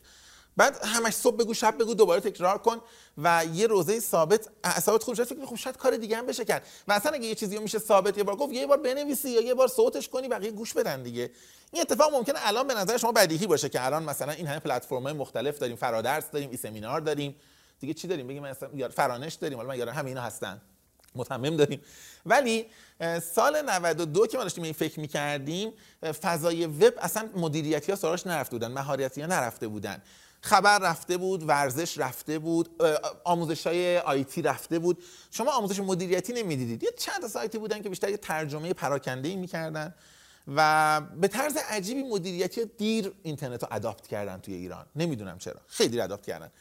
بعد همش صبح بگو شب بگو دوباره تکرار کن و یه روزه ثابت اعصابت خوب شد. فکر خب شاید کار دیگه هم بشه کرد. و اصلا اگه یه چیزی رو میشه ثابت یه بار گفت یه بار بنویسی یا یه بار صوتش کنی بقیه گوش بدن دیگه. این اتفاق ممکنه الان به نظر شما بدیهی باشه که الان مثلا این همه پلتفرم‌های مختلف داریم فرادرس داریم ای سمینار داریم. دیگه چی داریم؟ بگیم مثلا فرانش داریم حالا من یارم همه اینا هستن؟ متمم داریم. ولی سال 92 که ما داشتیم این فکر می‌کردیم فضای وب اصلا مدیریتی ها سراغش نرفته بودن مهارتی ها نرفته بودن. خبر رفته بود ورزش رفته بود آموزش های آیتی رفته بود. شما آموزش مدیریتی نمی‌دیدید. یه چند سایتی بودن که بیشتر یه ترجمه پراکنده ای می‌کردن و به طرز عجیبی مدیریتی دیر اینترنت رو adopt کردن توی ایران. نمی‌دونم چرا. خیلی دیر adopt کردن.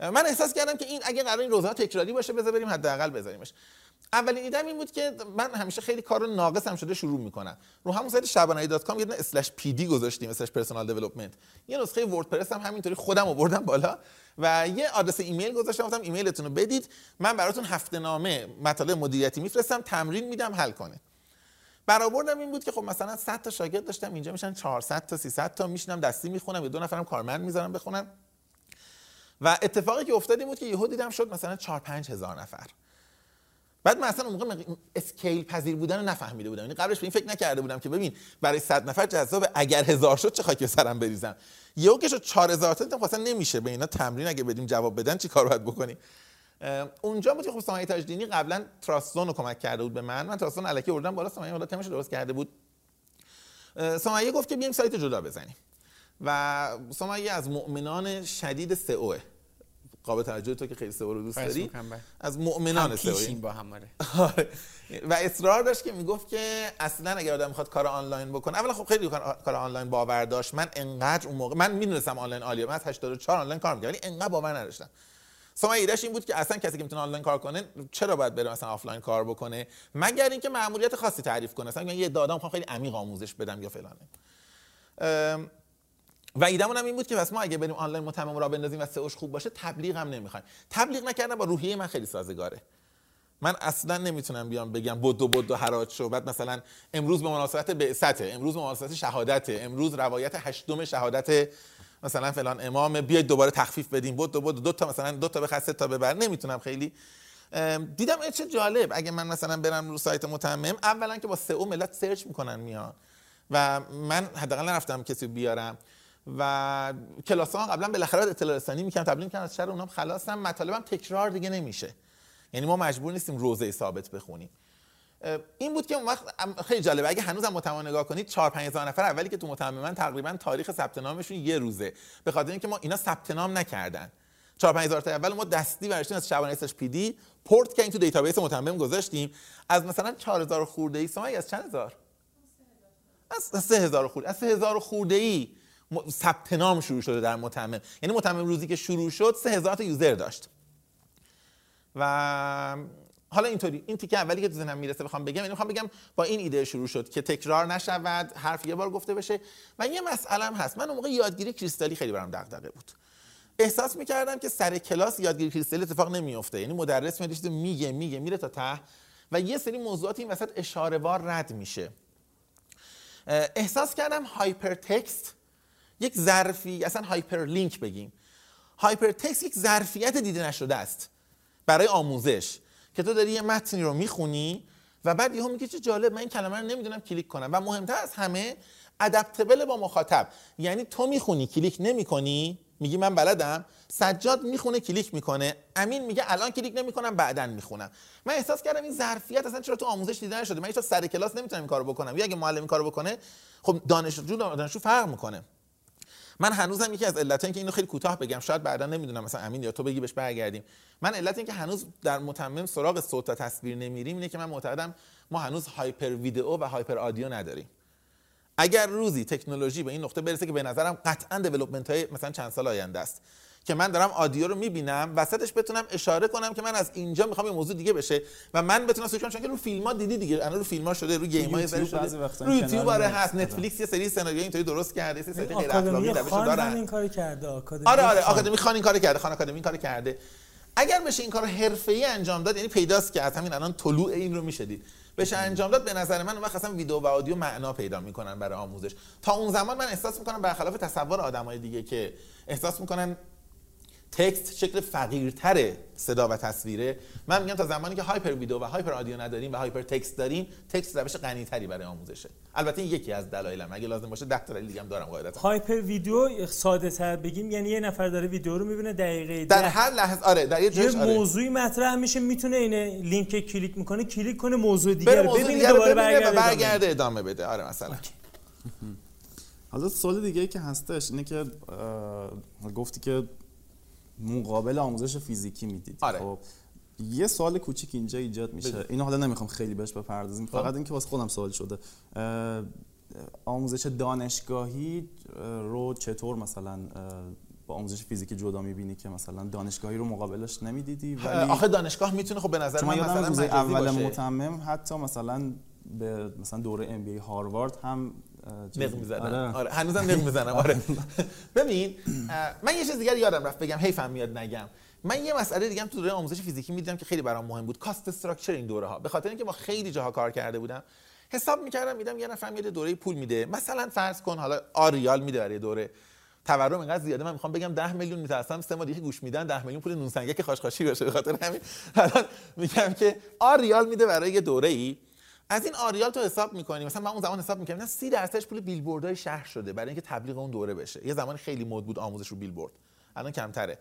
من احساس کردم که این اگه قرار این روزها تکراری باشه بذار بریم حداقل بذاریمش. اولین ایدم این بود که من همیشه خیلی کار ناقص هم شده شروع می‌کنم. رو همون سایت شبانعلی dot com یه دونه slash PD گذاشتیم slash personal development. یه نسخه وردپرس هم همینطوری خودم آوردم بالا و یه آدرس ایمیل گذاشتم گفتم ایمیلتون رو بدید. من براتون هفته نامه مطالب مدیریتی میفرستم تمرین میدم حل کنه. برآوردم این بود که خب مثلا 100 تا شاگرد داشتم اینجا میشن 400 تا 300 تا میشینم دستی می‌خونم یا دو نفرم کارمند می‌ذارم بخونم. و اتفاقی که افتاد این بود که یهو دیدم شد مثلا 4 5 هزار نفر. بعد من اصلا اون موقع اسکیل پذیر بودن رو نفهمیده بودم. یعنی قبلش به این فکر نکرده بودم که ببین برای 100 نفر جذاب اگر هزار شد چه خاکی به سرم بریزم؟ یهو که شد 4000 تا دیدم خب اصلا نمیشه به اینا تمرین اگه بدیم جواب بدن چی کار باید بکنیم؟ اونجا بود که خب سامعه تاجدینی قبلا تراستون کمک کرده بود به من. من تراستون الکی بردم بالا سامعه حالا تمش درست کرده بود. سامعه گفت که بیایم سایت جدا بزنیم. و سامعه از مؤمنان شدید سئو قابل توجه تو که خیلی سئو رو دوست داری. بله. از مؤمنان سئو با هم آره. آره. و اصرار داشت که می‌گفت که اصلا اگر آدم می‌خواد کار آنلاین بکنه اولا خب خیلی کار آنلاین باور داشت. من انقدر اون موقع من می‌دونستم آنلاین عالیه. من از 84 آنلاین کار می‌کردم ولی انقدر باور نداشتم. سما ایدهش این بود که اصلا کسی که می‌تونه آنلاین کار کنه چرا باید بره مثلا آفلاین کار بکنه؟ مگر اینکه مأموریت خاصی تعریف کنه. مثلا یه دادام می‌خوام خیلی عمیق آموزش بدم یا فلانه. و ایدمون هم این بود که پس ما اگه بریم آنلاین متمم را بندازیم و سئوش خوب باشه تبلیغ هم نمی‌خوایم. تبلیغ نکردن با روحیه من خیلی سازگاره. من اصلا نمی‌تونم بیام بگم بدو بدو حراج شو. بعد مثلا امروز به مناسبت بعثته امروز به مناسبت شهادته امروز روایت هشتم شهادته مثلا فلان امام بیاید دوباره تخفیف بدیم. بدو بدو دو تا مثلا دو تا بخر سه تا ببر. نمی‌تونم خیلی. دیدم چه جالب. اگه من مثلا برم رو سایت متمم اولا که با سئو ملت سرچ می‌کنن میان. و من حداقل نرفتم کسی بیارم. و کلاس ها قبلا بالاخره اطلاع رسانی می‌کنم تبلیغ می‌کنم از شر اونام خلاصم مطالبم تکرار دیگه نمیشه. یعنی ما مجبور نیستیم روزه ثابت بخونیم. این بود که اون وقت خیلی جالبه. اگه هنوز هم متمم نگاه کنید 4 5000 نفر اولی که تو متممن تقریبا تاریخ ثبت نامشون یه روزه. به خاطر اینکه ما اینا ثبت نام نکردن. 4 5000 تا اول ما دستی برشتیم از شبانه اس پی دی پورت کردیم تو دیتابیس متمم گذاشتیم. از مثلا 4000 خورده ای سومایی از چند هزار؟ از 3000 خورده از 3000 خورده ای. ثبت نام شروع شده در متمم. یعنی متمم روزی که شروع شد 3000 تا یوزر داشت. و حالا اینطوری این تیکه اولی که تو ذهنم می‌رسه بخوام بگم یعنی می‌خوام بگم با این ایده شروع شد که تکرار نشود حرف یه بار گفته بشه. و یه مسئله هم هست. من اون موقع یادگیری کریستالی خیلی برام دغدغه بود. احساس می‌کردم که سر کلاس یادگیری کریستالی اتفاق نمیفته یعنی مدرس میاد میگه میگه میره تا ته و یه سری موضوعات این وسط اشاره رد میشه. احساس کردم هایپر تکست یک ظرفی اصلا هایپر لینک بگیم. هایپر تکست یک ظرفیت دیده نشده است برای آموزش که تو داری یه متنی رو می‌خونی و بعد یهو میگی چه جالب من این کلمه رو نمی‌دونم کلیک کنم. و مهمتر از همه adaptable با مخاطب. یعنی تو می‌خونی کلیک نمی‌کنی میگی من بلدم. سجاد می‌خونه کلیک می‌کنه. امین میگه الان کلیک نمی‌کنم بعدا می‌خونم. من احساس کردم این ظرفیت اصلا چرا تو آموزش دیده نشده؟ من هیچ سر کلاس نمی‌تونم این کارو بکنم. یا اگه معلم این کارو بکنه خب دانشجو دانشجو فرق می‌کنه. من هنوزم یکی از علتایی که اینو خیلی کوتاه بگم شاید بعدا نمی‌دونم مثلا امین یا تو بگی بهش برگردیم. من علت این که هنوز در متمم سراغ صوت و تصویر نمیریم اینه که من معتقدم ما هنوز hyper video و hyper audio نداریم. اگر روزی تکنولوژی به این نقطه برسه که به نظرم قطعا development های مثلا چند سال آینده است. که من دارم audio رو می‌بینم وسطش بتونم اشاره کنم که من از اینجا می‌خوام یه موضوع دیگه بشه و من بتونم سوچ کنم چون که رو فیلم ها دیدی دیگه الان رو فیلم ها شده رو game ها یوتیوب بعضی شده رو یوتیوب آره. هست نتفلیکس یه سری سناریو اینطوری درست کرده یه سری غیر اخلاقی روش دارن. این کارو کرده آکادمی آره آره. آکادمی خان این کارو کرده خان آکادمی این کارو کرده. اگر بشه این کارو حرفه‌ای انجام داد یعنی پیداست که از همین الان طلوع این رو میشه دید بشه انجام داد به نظر من وقت اصلا ویدیو و audio معنا پیدا می‌کنن برای آموزش. تا اون زمان من احساس می‌کنم برخلاف تصور آدمای دیگه که احساس می‌کنن text شکل فقیرتر صدا و تصویره. من میگم تا زمانی که hyper video و hyper audio نداریم و hypertext داریم text روش غنیتری برای آموزشه. البته این یکی از دلایلم. اگه لازم باشه 10 تا دلیل دیگه هم دارم قاعدتا. hyper video ساده تر بگیم یعنی یه نفر داره ویدیو رو می‌بینه دقیقه در. هر لحظه آره در یه یه آره. موضوعی مطرح میشه می‌تونه اینه لینک کلیک می‌کنه کلیک کنه موضوع دیگه رو ببینه دوباره ببینه برگرده. برگرده ادامه بده. آره مثلا. حالا سوال دیگه که هستش اینه که گفتی که مقابل آموزش فیزیکی می‌دید آره. خب یه سوال کوچیک اینجا ایجاد میشه. اینو حالا نمی‌خوام خیلی بهش بپردازیم خب. فقط اینکه واسه خودم سوال شده آموزش دانشگاهی اه، رو چطور مثلا با آموزش فیزیکی جدا می‌بینی که مثلا دانشگاهی رو مقابلش نمی‌دیدی ولی آخه دانشگاه می‌تونه خب به نظر من مثلا اول. متمم حتی مثلا به مثلا دوره ام بی هاروارد هم نق می‌زنم. آره. آره هنوزم نق می‌زنم آره. ببین من یه چیز دیگه یادم رفت بگم حیفم میاد نگم. من یه مسئله دیگه هم تو دوره آموزش فیزیکی می‌دیدم که خیلی برام مهم بود. کاست استراکچر این دوره ها. به خاطر اینکه با خیلی جاها کار کرده بودم حساب می‌کردم میدم یه نفر میاد دوره پول میده. مثلا فرض کن حالا آریال میده برای دوره. تورم اینقدر زیاده من می‌خوام بگم 10 میلیون میترسم سه ماه دیگه گوش میدن 10 میلیون پول نون سنگک خاشخاشی بشه به خاطر همین. الان میگم که آریال میده برای یه دوره ای از این آریال تو حساب می‌کنی؟ مثلا من اون زمان حساب می‌کردم. 30 درصدش پول بیلبوردهای شهر شده برای اینکه تبلیغ اون دوره بشه. یه زمان خیلی مد بود آموزش رو بیلبورد. الان کمتره.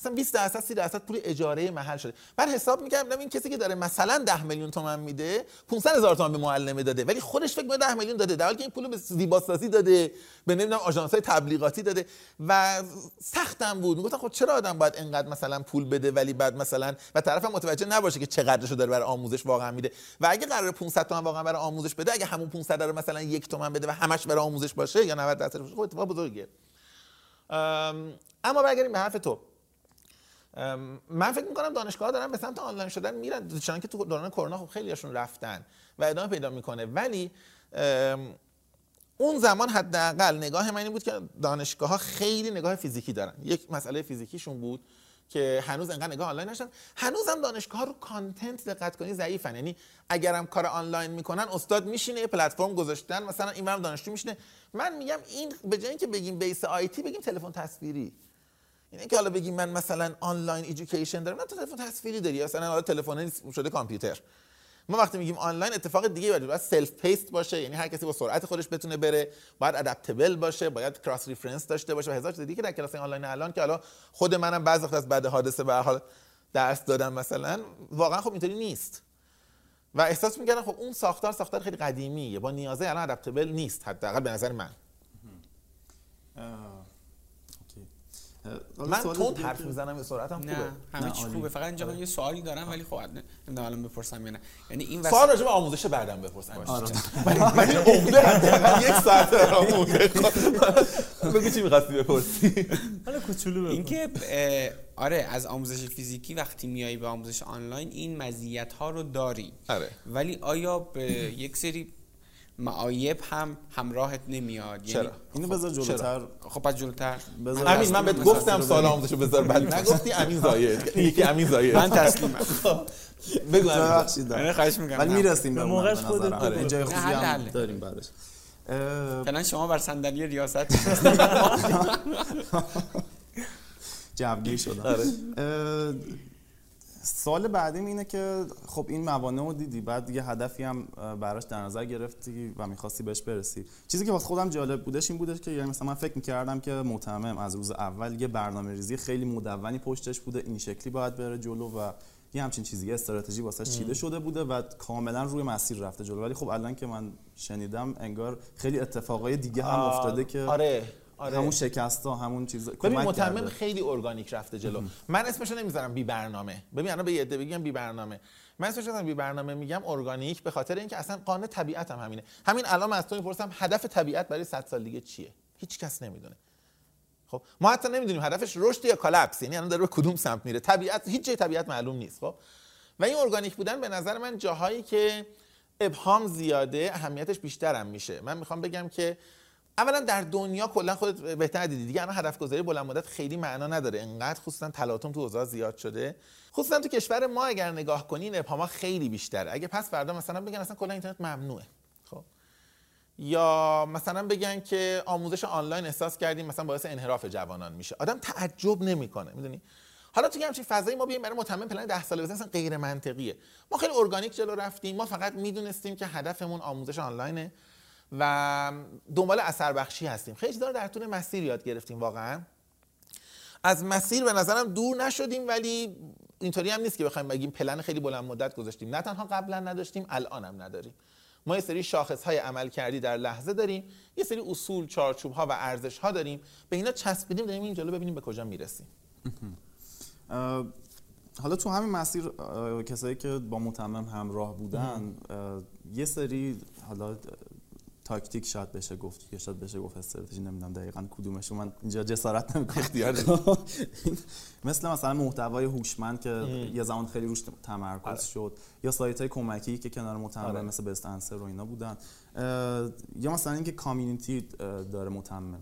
مثلا 20 درصد 30 درصد پول اجاره محل شده. بعد حساب می‌کردم این کسی که داره مثلا 10 میلیون تومن میده 500 هزار تومن به معلمه داده ولی خودش فکر می‌کنه 10 میلیون داده. در حالی که این پول به زیباسازی داده به نمی‌دونم آژانس های تبلیغاتی داده. و سختم بود. می‌گفتم خب چرا آدم باید انقدر مثلا پول بده ولی بعد مثلا و طرفم متوجه نباشه که چقدرشو داره برای آموزش واقعا میده. و اگه قرار 500 تومن واقعا برای آموزش بده اگه همون 500 رو مثلا یک تومن بده و همش برای آموزش باشه یا 90 درصد باشه خب اتفاق بزرگیه. اما برگردیم به حرف تو. من فکر می‌کنم دانشگاه دارن به سمت آنلاین شدن میرن. چون که تو دوران کرونا خب خیلیشون رفتن و ادامه پیدا می‌کنه. ولی اون زمان حداقل نگاه من این بود که دانشگاه ها خیلی نگاه فیزیکی دارن. یک مسئله فیزیکیشون بود که هنوز انقدر نگاه آنلاین نشدن. هنوز هم دانشگاه ها رو content دقت کنی ضعیفن. یعنی اگرم کار آنلاین می‌کنن استاد میشینه پلتفرم گذاشتن مثلا این دانشجو میشینه. من میگم این به جای اینکه بگیم base IT بگیم تلفن تصویری. اینه که حالا بگیم من مثلا online education دارم نه تلفن تصویری داری مثلا حالا تلفن شده کامپیوتر. ما وقتی میگیم آنلاین اتفاق دیگه باید باید self-paced باشه یعنی هر کسی با سرعت خودش بتونه بره باید adaptable باشه باید cross reference داشته باشه و هزار چیز دیگه که در کلاس آنلاین الان که حالا خود منم بعضی وقت از بعد حادثه به حال درس دادم مثلا واقعا خب اینطوری نیست. و احساس می‌کردم خب اون ساختار ساختار خیلی قدیمیه با نیازه الان ادپتبل نیست حداقل به نظر من. من تون حرف می‌زنم به سرعتم خوبه؟ نه همه چی خوبه. فقط اینجا من یه سوالی دارم ولی خب نمی‌دونم الان بپرسم یا نه. یعنی این سوال راجع به آموزش بعدم بپرسم. من عمده یک ساعت آموزه بگو چی می‌خواستی بپرسی. حالا کوچولو اینکه آره از آموزش فیزیکی وقتی میای به آموزش آنلاین این مزیت ها رو داری. آره. ولی آیا به یک سری معایب هم همراهت نمیاد. چرا؟ یعنی اینو بذار جلوتر. خب پس جلوتر. امین من بهت گفتم سال آموزشو بذار بعد نگفتی امین زاید. یکی امین زاید. من تسلیمم بگو ببخشید. من خواهش می‌کنم. ولی می‌رسیم به موقعش خودت آره اینجا خوبی هم داریم بعدش. فعلا شما بر صندلی ریاست. جوگیر شدم. سال بعدیم اینه که خب این موانع رو دیدی بعد دیگه هدفی هم براش در نظر گرفتی و می‌خواستی بهش برسی. چیزی که واسه خودم جالب بودش این بودش که یعنی مثلا من فکر می‌کردم که متمم از روز اول یه برنامه ریزی خیلی مدونی پشتش بوده این شکلی باید بره جلو و یه همچین چیزی یه استراتژی واسه چیده شده بوده و کاملا روی مسیر رفته جلو. ولی خب الان که من شنیدم انگار خیلی اتفاقای دیگه هم افتاده که آره. آره. همون شکست ها همون چیز ببین متمم خیلی ارگانیک رفته جلو. من اسمشو نمی‌ذارم بی برنامه. ببین الان به یه بگم بی برنامه. من اسمش نمی‌ذارم بی برنامه میگم ارگانیک به خاطر اینکه اصلا قانون طبیعت هم همینه. همین الان از تو می‌پرسم هدف طبیعت برای 100 سال دیگه چیه؟ هیچ کس نمی‌دونه. خب ما حتی نمی‌دونیم هدفش رشد یا collapse. یعنی الان داره به کدوم سمت میره. طبیعت هیچ جای طبیعت معلوم نیست. خب و این ارگانیک بودن به نظر من جاهایی که ابهام زیاده اهمیتش بیشتر هم میشه. من می‌خوام بگم که اولا در دنیا کلا خودت بهتر دیدی. دیگه الان هدف گذاری بلند مدت خیلی معنا نداره. انقدر خصوصا تلاطم تو اوضاع زیاد شده. خصوصا تو کشور ما اگر نگاه کنی این ابهام خیلی بیشتره. اگه پس فردا مثلا بگن اصلا کلا اینترنت ممنوعه. خب. یا مثلا بگن که آموزش آنلاین احساس کردیم مثلا باعث انحراف جوانان میشه. آدم تعجب نمی‌کنه می‌دونی؟ حالا تو همچین فضایی ما بیایم برای متمم پلن 10 ساله بزنیم غیر منطقیه ما خیلی ارگانیک جلو رفتیم. ما فقط می‌دونستیم که هدفمون آموزش آنلاینه. و دنبال اثر بخشی هستیم. خیلی چیزا در طول مسیر یاد گرفتیم واقعا. از مسیر به نظرم دور نشدیم ولی اینطوری هم نیست که بخوایم بگیم پلن خیلی بلند مدت گذاشتیم. نه تنها قبلا نداشتیم الان هم نداریم. ما یه سری شاخص های عمل کردی در لحظه داریم. یه سری اصول چارچوب ها و ارزش ها داریم. به اینا چسبیدیم داریم این جلو ببینیم به کجا می‌رسیم. حالا تو همین مسیر کسایی که با متمم همراه بودن یه سری حالا تاکتیک شاید بشه گفت یا شاید بشه گفت استراتژی نمی‌دونم دقیقا کدومش من اینجا جسارت نمی‌کنم. مثل مثلا محتوای هوشمند که یه زمان خیلی روش تمرکز آره. شد. یا سایت های کمکی که کنار متمم آره. مثل بست انسر و اینا بودن. یا مثلا اینکه کامیونیتی داره متمم.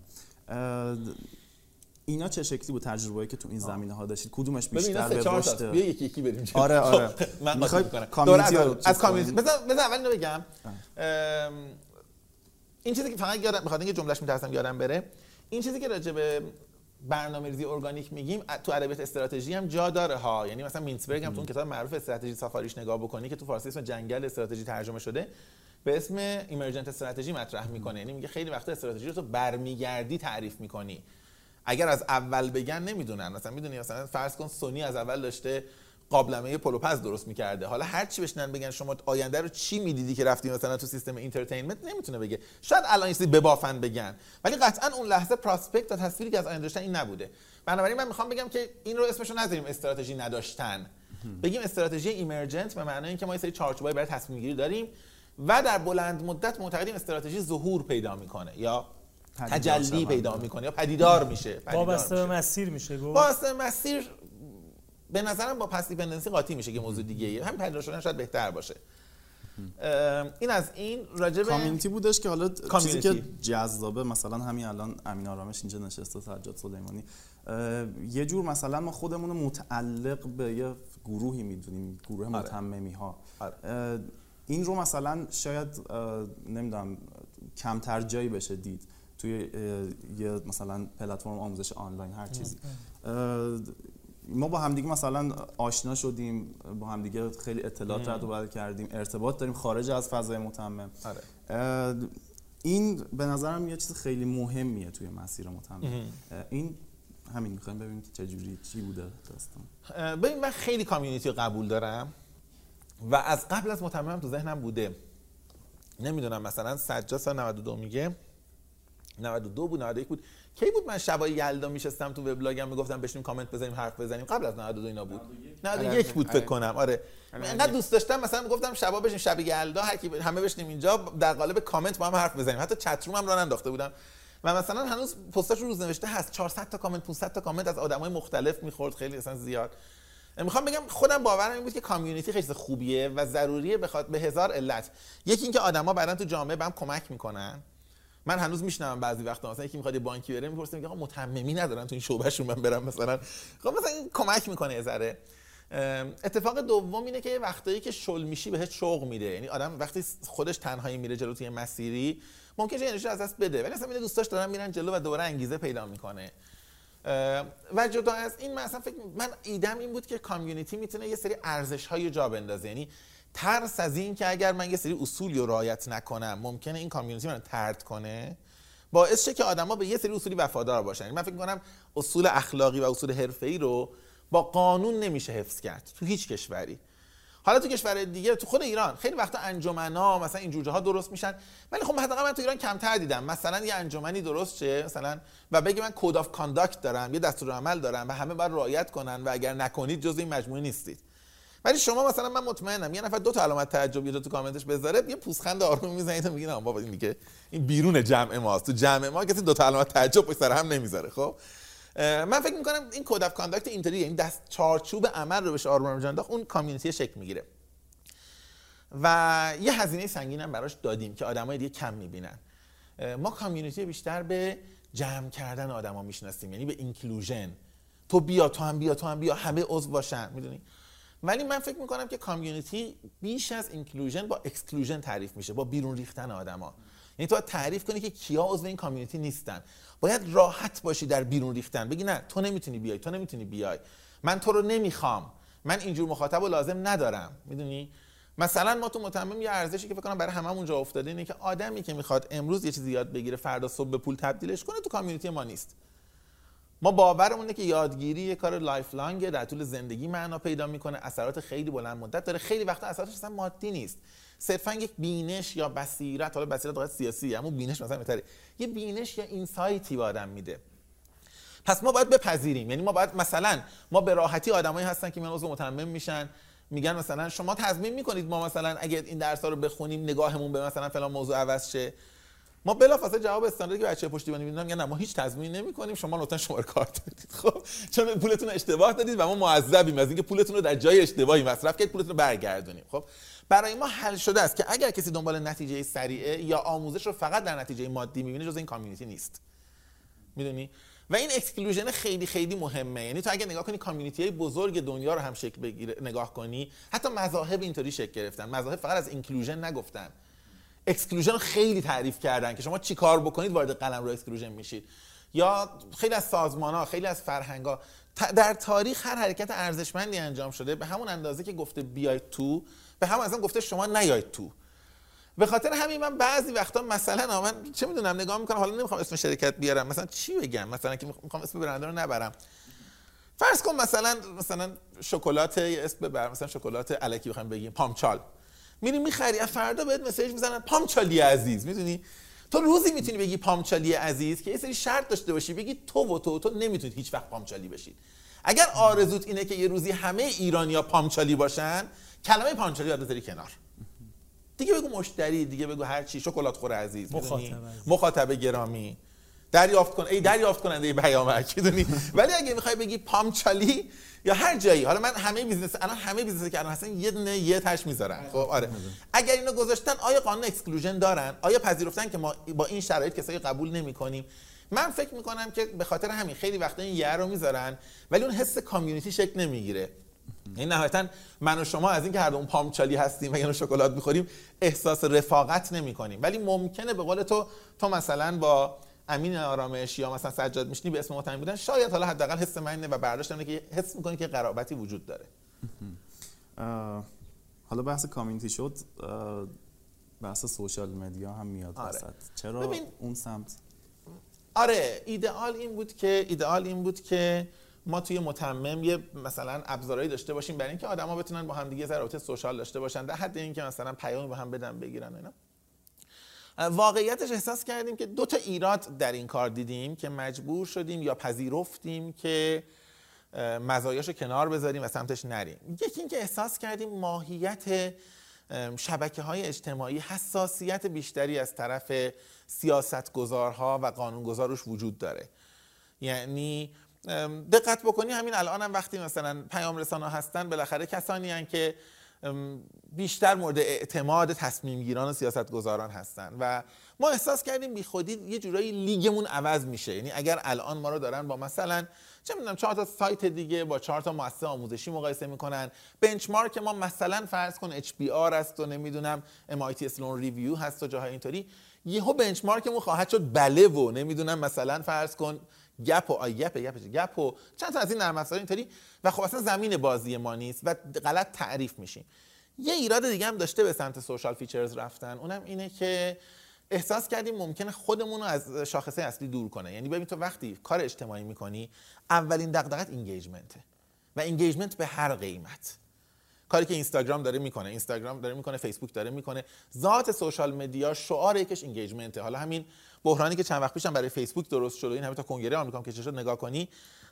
اینا چه شکلی بود تجربه‌ای که تو این زمینه ها داشتید؟ کدومش بیشتر به رشد بیا یکی یکی بریم آره آره. من می‌خوای کامیونیتی از کامیونیتی بذار بذار اول اینو بگم. این چیزی که فقط یادم بخاطر اینکه جملهش میترسم یادم بره این چیزی که راجع به برنامه‌ریزی ارگانیک میگیم تو ادبیات استراتژی هم جا داره ها. یعنی مثلا مینسبرگ هم تو اون کتاب معروف استراتژی سافاریش نگاه بکنی که تو فارسی اسم جنگل استراتژی ترجمه شده به اسم ایمرجنت استراتژی مطرح می‌کنه. یعنی میگه خیلی وقتا استراتژی رو تو برمیگردی تعریف می‌کنی. اگر از اول بگن نمی‌دونن. مثلا می‌دونی مثلا فرض کن سونی از اول داشته قابلمه پلوپز درست می‌کرده. حالا هر چی بشینن بگن شما آینده رو چی می‌دیدی که رفتی مثلا تو سیستم entertainment نمی‌تونه بگه. شاید الان این ببافن بگن. ولی قطعا اون لحظه prospect و تصویری که از آینده داشتن این نبوده. بنابراین من می‌خوام بگم که این رو اسمشو نذاریم استراتژی نداشتن. بگیم استراتژی emergent به معنای اینکه ما یه سری چارچوبای برای تصمیم گیری داریم و در بلند مدت معتقدیم استراتژی ظهور پیدا می‌کنه یا تجلی پیدا می‌کنه یا پدیدار میشه. وابسته به مسیر میشه گفت؟ وابسته مسیر به نظرم با پس دیپندنسی قاطی میشه که موضوع دیگه ای همین پدیدار شدن شاید بهتر باشه. این از این راجب کامیونیتی بودش که حالا چیزی که جذابه مثلا همین الان امین آرامش اینجا نشسته سجاد سلیمانی. یه جور مثلا ما خودمون رو متعلق به یه گروهی می‌دونیم گروه آره. متممی ها آره. این رو مثلا شاید نمی‌دونم کمتر جایی بشه دید توی یه مثلا پلتفرم آموزش آنلاین هر چیزی. ما با همدیگه مثلا آشنا شدیم با همدیگه خیلی اطلاعات رد و بدل کردیم ارتباط داریم خارج از فضای متمم. آره. این به نظرم یه چیز خیلی مهمیه توی مسیر متمم. این همین می‌خوایم ببینیم که چجوری چی بوده داستان. ببین من خیلی کامیونیتی قبول دارم و از قبل از متمم تو ذهنم بوده. نمی‌دونم مثلا سجاد سال 92 میگه 92 بود 91 بود. کی بود من شبای یلدا میشستم تو وبلاگم می‌گفتم بشینیم کامنت بزنیم حرف بزنیم؟ قبل از 92 اینا بود. 91 بود فکر کنم. آره. انقدر دوست داشتم مثلا می‌گفتم شبا بشین شب یلدا هر کی همه بشینیم اینجا در قالب کامنت با هم حرف بزنیم. حتی چت روم هم راه انداخته بودم. و مثلا هنوز پستاش روز نوشته هست. 400 تا کامنت 500 تا کامنت از آدمای مختلف می‌خورد. خیلی اصلا زیاد. می‌خوام بگم خودم باورم این بود که کامیونیتی خیلی خوبیه و ضروریه بخواد به هزار علت. یکی اینکه آدما بعدن تو جامعه بهم کمک می‌کنن. من هنوز میشنوم بعضی وقتا مثلا یکی می‌خواد بانکی بره می‌پرسه میگه آقا متممی ندارن تو این شعبهشون من برم مثلا. خب مثلا این کمک می‌کنه ذره. اتفاق دوم اینه که وقتایی که شل میشی بهش شوق میده. یعنی آدم وقتی خودش تنهایی میره جلو توی مسیری ممکنه انرژی از دست بده. ولی میره دوستاش دارن میرن جلو و دوباره انگیزه پیدا می‌کنه. و جدا از این من فکر من ایدم این بود که کامیونیتی می‌تونه یه سری ارزش های جا بندازه. یعنی ترس از این که اگر من یه سری اصولی رو رعایت نکنم ممکنه این community من طرد کنه؟ باعث شه که آدما به یه سری اصولی وفادار باشن. یعنی من فکر کنم اصول اخلاقی و اصول حرفه‌ای رو با قانون نمیشه حفظ کرد تو هیچ کشوری. حالا تو کشور دیگه تو خود ایران خیلی وقتا انجمنا مثلا این جور چیزا درست میشن ولی خب حداقل من تو ایران کمتر دیدم. مثلا یه انجمنی درست شه مثلا و بگی من code of conduct دارم یه دستور عمل دارم و همه باید رعایت کنن و اگر نکنید جز این مجموعه نیستید. ولی شما مثلا من مطمئنم یه نفر دو تا علامت تعجب یه تو کامنتش بذاره یه پوزخند آروم می‌زنید و میگین بابا این دیگه این بیرون جمع ماست. تو جمع ما کسی دو تا علامت تعجب پشت سر هم نمی‌ذاره خب؟ من فکر می‌کنم این code of conduct اینطوری این دست چارچوب عمل رو بهش آروم اون community شکل می‌گیره. و یه هزینه سنگین هم براش دادیم که آدمای دیگه کم می‌بینن. ما community بیشتر به جمع کردن آدما می‌شناسیم یعنی به inclusion تو بیا تو هم بیا تو هم بیا همه عضو باشن می‌دونی؟ ولی من فکر می‌کنم که community بیش از inclusion با exclusion تعریف میشه با بیرون ریختن آدما. یعنی تو باید تعریف کنی که کیا عضو این community نیستن. باید راحت باشی در بیرون ریختن. بگی نه تو نمی‌تونی بیای تو نمی‌تونی بیای. من تو رو نمی‌خوام. من اینجور مخاطب رو لازم ندارم. می‌دونی؟ مثلا ما تو متمم یه ارزشی که فکر کنم برای هممون جا افتاده اینه که آدمی که می‌خواد امروز یه چیزی یاد بگیره فردا صبح به پول تبدیلش کنه تو community ما نیست. ما باورمونه که یادگیری یه کار lifelong ـه در طول زندگی معنا پیدا می‌کنه. اثرات خیلی بلند مدت داره. خیلی وقتا اثراتش اصلا مادی نیست. صرفا یک بینش یا بصیرت حالا بصیرت واقعا سیاسی اما بینش مثلا بهتره. یه بینش یا insight ی به آدم میده. پس ما باید بپذیریم. یعنی ما باید مثلا ما به راحتی آدمایی هستن که عضو متمم میشن. میگن مثلا شما تضمین می‌کنید ما مثلا اگه این درس رو بخونیم نگاهمون به مثلا فلان موضوع عوض شه. ما بلافاصله جواب استانداردی که بچه پشتیبانی می‌دونم میگن نه ما هیچ تضمینی نمی‌کنیم. شما لطفا شماره کارت بدید خب چون پولتون اشتباه دادید و ما معذبیم از اینکه پولتون رو در جای اشتباهی مصرف کردید پولتون رو برگردونیم. خب برای ما حل شده است که اگر کسی دنبال نتیجه سریعه یا آموزش رو فقط در نتیجه مادی می‌بینه جز این community نیست. می‌دونی؟ و این exclusion خیلی خیلی مهمه. یعنی تو اگه نگاه کنی community بزرگ دنیا رو هم شکل بگیره نگاه کنی حتی مذاهب اینطوری شکل گرفتن. مذاهب فقط از inclusion نگفتن. exclusion خیلی تعریف کردن که شما چی کار بکنید وارد قلمرو exclusion میشید. یا خیلی از سازمان ها خیلی از فرهنگ ها در تاریخ هر حرکت ارزشمندی انجام شده به همون اندازه که گفته بیاید تو به همون اصلا گفته شما نیاید تو. به خاطر همین من بعضی وقتا مثلا من چه می‌دونم نگاه می‌کنم حالا نمی‌خوام اسم شرکت بیارم مثلا چی بگم؟ مثلا که می‌خوام اسم برند رو نبرم. فرض کن مثلا مثلا شکلات اسم ببر مثلا شکلات الکی بخوام بگیم پامچال. میری می‌خری فردا بهت مسیج می‌زنن پامچالی عزیز می‌دونی؟ تو روزی می‌تونی بگی پامچالی عزیز که یه سری شرط داشته باشی بگی تو و تو تو نمی‌تونید هیچ وقت پامچالی بشید اگر آرزوت اینه که یه روزی همه ایرانیا پامچالی باشن کلمه پامچالی یاد بذاری کنار. دیگه بگو مشتری دیگه بگو هر چی شکلات خور عزیز مخاطب مخاطب گرامی. دریافت کن ای دریافت کننده پیامک می‌دونی؟ ولی اگه می‌خوای بگی پامچالی یا هر جایی حالا من همه بیزنس الان همه بیزنس که الان هستن یه دونه یه تاش می‌ذارن. خب آره. اگر اینو گذاشتن آیا قانون اکسکلوژن دارن؟ آیا پذیرفتن که ما با این شرایط کسایی قبول نمی‌کنیم؟ من فکر می‌کنم که به خاطر همین خیلی وقتا این یه رو می‌ذارن ولی اون حس کامیونیتی شکل نمی‌گیره. این نهایتا من و شما از اینکه هر اون پامچالی هستیم و یه شکلات می‌خوریم احساس رفاقت نمی کنیم ولی ممکنه به قول تو تو مثلا با امین آرامش یا مثلا سجاد میشنی به اسم متهم بودن شاید حالا حداقل حس من اینه و برداشتم که حس می‌کنی که قرابتی وجود داره. حالا بحث کامیونیتی شد بحث سوشال مدیا هم میاد آره. چرا ببین... اون سمت؟ آره ایدئال این بود که ایدئال این بود که ما توی متمم یه مثلا ابزارهایی داشته باشیم برای اینکه آدما بتونن با هم دیگه رابطه سوشال داشته باشن در حد اینکه مثلا پیامی با هم بدن بگیرن اینا. واقعیتش احساس کردیم که دو تا ایراد در این کار دیدیم که مجبور شدیم یا پذیرفتیم که مزایاشو کنار بذاریم و سمتش نریم. یکی اینکه احساس کردیم ماهیت شبکه های اجتماعی حساسیت بیشتری از طرف سیاستگزارها و قانونگذارش وجود داره. یعنی دقت بکنی همین الان هم وقتی مثلا پیام رسانه هستن بالاخره کسانی هن که بیشتر مورد اعتماد تصمیم گیران و سیاست گذاران هستن. و ما احساس کردیم بی خودی یه جورایی لیگمون عوض میشه. یعنی اگر الان ما رو دارن با مثلا چه می‌دونم چهار تا سایت دیگه با چهار تا مؤسسه آموزشی مقایسه می‌کنن. benchmark ما مثلا فرض کن HBR هست و نمی‌دونم MIT Sloan Review هست و جاهای اینطوری. یهو benchmark مون خواهد شد بله و نمی‌دونم مثلا فرض کن گپ و آی گپ گپ گپ و چند تا از این نرم افزار اینطوری. و خب اصلا زمین بازی ما نیست و غلط تعریف میشیم. یه ایراد دیگه هم داشته به سمت social features رفتن. اونم اینه که احساس کردیم ممکنه خودمون رو از شاخصه اصلی دور کنه. یعنی ببین تو وقتی کار اجتماعی می‌کنی اولین دغدغت engagement ه و engagement به هر قیمت. کاری که اینستاگرام داره می‌کنه. اینستاگرام داره می‌کنه فیسبوک داره می‌کنه. ذات social media شعار یکش engagement ه حالا همین بحرانی که چند وقت پیشم برای فیسبوک درست شد این همه تا کنگره آمریکا که شد نگاه کنی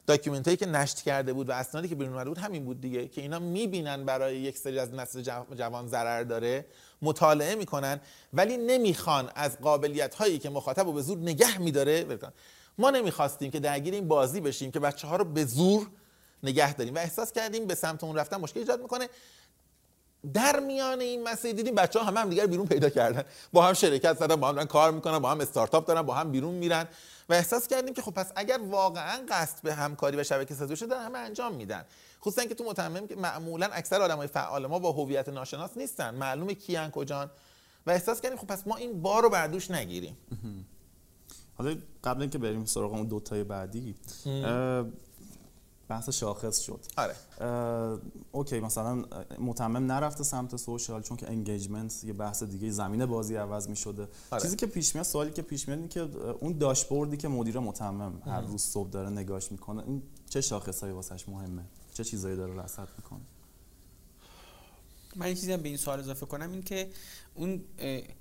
document ایی که نشت کرده بود و اسنادی که بیرون اومده بود همین بود دیگه که اینا می‌بینن برای یک سری از نسل جوان ضرر داره مطالعه می‌کنن ولی نمی‌خوان از قابلیت هایی که مخاطب رو به زور نگه میداره ما نمی‌خواستیم که درگیر این بازی بشیم که بچه ها رو به زور نگه داریم و احساس کردیم به سمت اون رفتن مشکل ایجاد می‌کنه. در میان این مسئله دیدیم بچه ها همه هم دیگر بیرون پیدا کردن. با هم شرکت زدن با هم کار می‌کنن با هم استارتاپ دارن با هم بیرون میرن و احساس کردیم که خب پس اگر واقعا قصد به همکاری و شبکه سازی شده دارن همه انجام میدن. خصوصا که تو متمم که معمولا اکثر آدمای فعال ما با هویت ناشناس نیستن. معلومه کیان کجان. و احساس کردیم خب پس ما این بار رو بردوش نگیریم. حالا قبل اینکه بریم سراغ اون دو تای بعدی بحث شاخص شد. آره. okay مثلا متمم نرفته سمت social چون که engagement یه بحث دیگه زمین بازی عوض می شده آره. چیزی که پیش میاد سوالی که پیش میاد که اون داشبوردی که مدیر متمم هر روز صبح داره نگاش می‌کنه این چه شاخصایی واسش مهمه؟ چه چیزایی داره رصد می‌کنه؟ من چیزی به این سوال اضافه کنم این که اون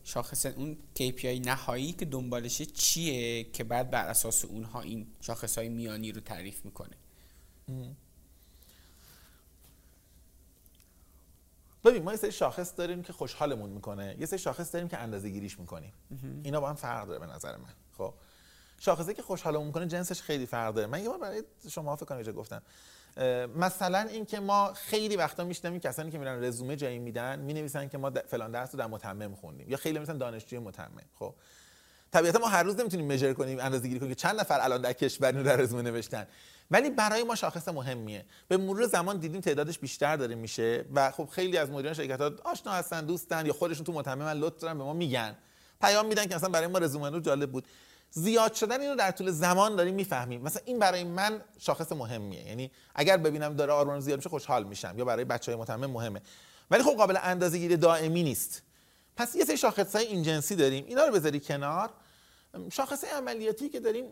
شاخص اون KPI نهایی که دنبالشه چیه که بعد بر اساس اونها این شاخص های میانی رو تعریف می‌کنه؟ ببین ما یه سری شاخص داریم که خوشحالمون می‌کنه. یه سری شاخص داریم که اندازه گیریش می‌کنیم اینا با هم فرق داره به نظر من. خب شاخصی که خوشحالمون می‌کنه جنسش خیلی فرق داره. من یه بار برای شما فکر کنم گفتم. مثلا اینکه ما خیلی وقتا میشنویم کسانی که میرن رزومه جایی میدن می‌نویسن که ما فلان درس رو در متمم خوندیم. یا خیلی مثلا دانشجوی متمم. خب طبیعتا ما هر روز نمی‌تونیم مژر کنیم اندازه گیری کنیم که چند نفر الان در کشور در رزومه نوشتن. ولی برای ما شاخص مهمیه. به مرور زمان دیدیم تعدادش بیشتر داره میشه و خب خیلی از مدیران شرکت ها آشنا هستن دوستن یا خودشون تو متمم لطف دارن به ما میگن. پیام میدن که مثلا برای ما رزومه رو جالب بود. زیاد شدن اینو در طول زمان داریم می‌فهمیم. مثلا این برای من شاخص مهمیه. یعنی اگر ببینم داره آرمان زیاد میشه خوشحال میشم یا برای بچه های متمم مهمه. ولی خب قابل اندازه‌گیری دائمی نیست. پس یه سری شاخص های این جنسی داریم. اینا رو بذاری کنار. شاخص عملیاتی که داریم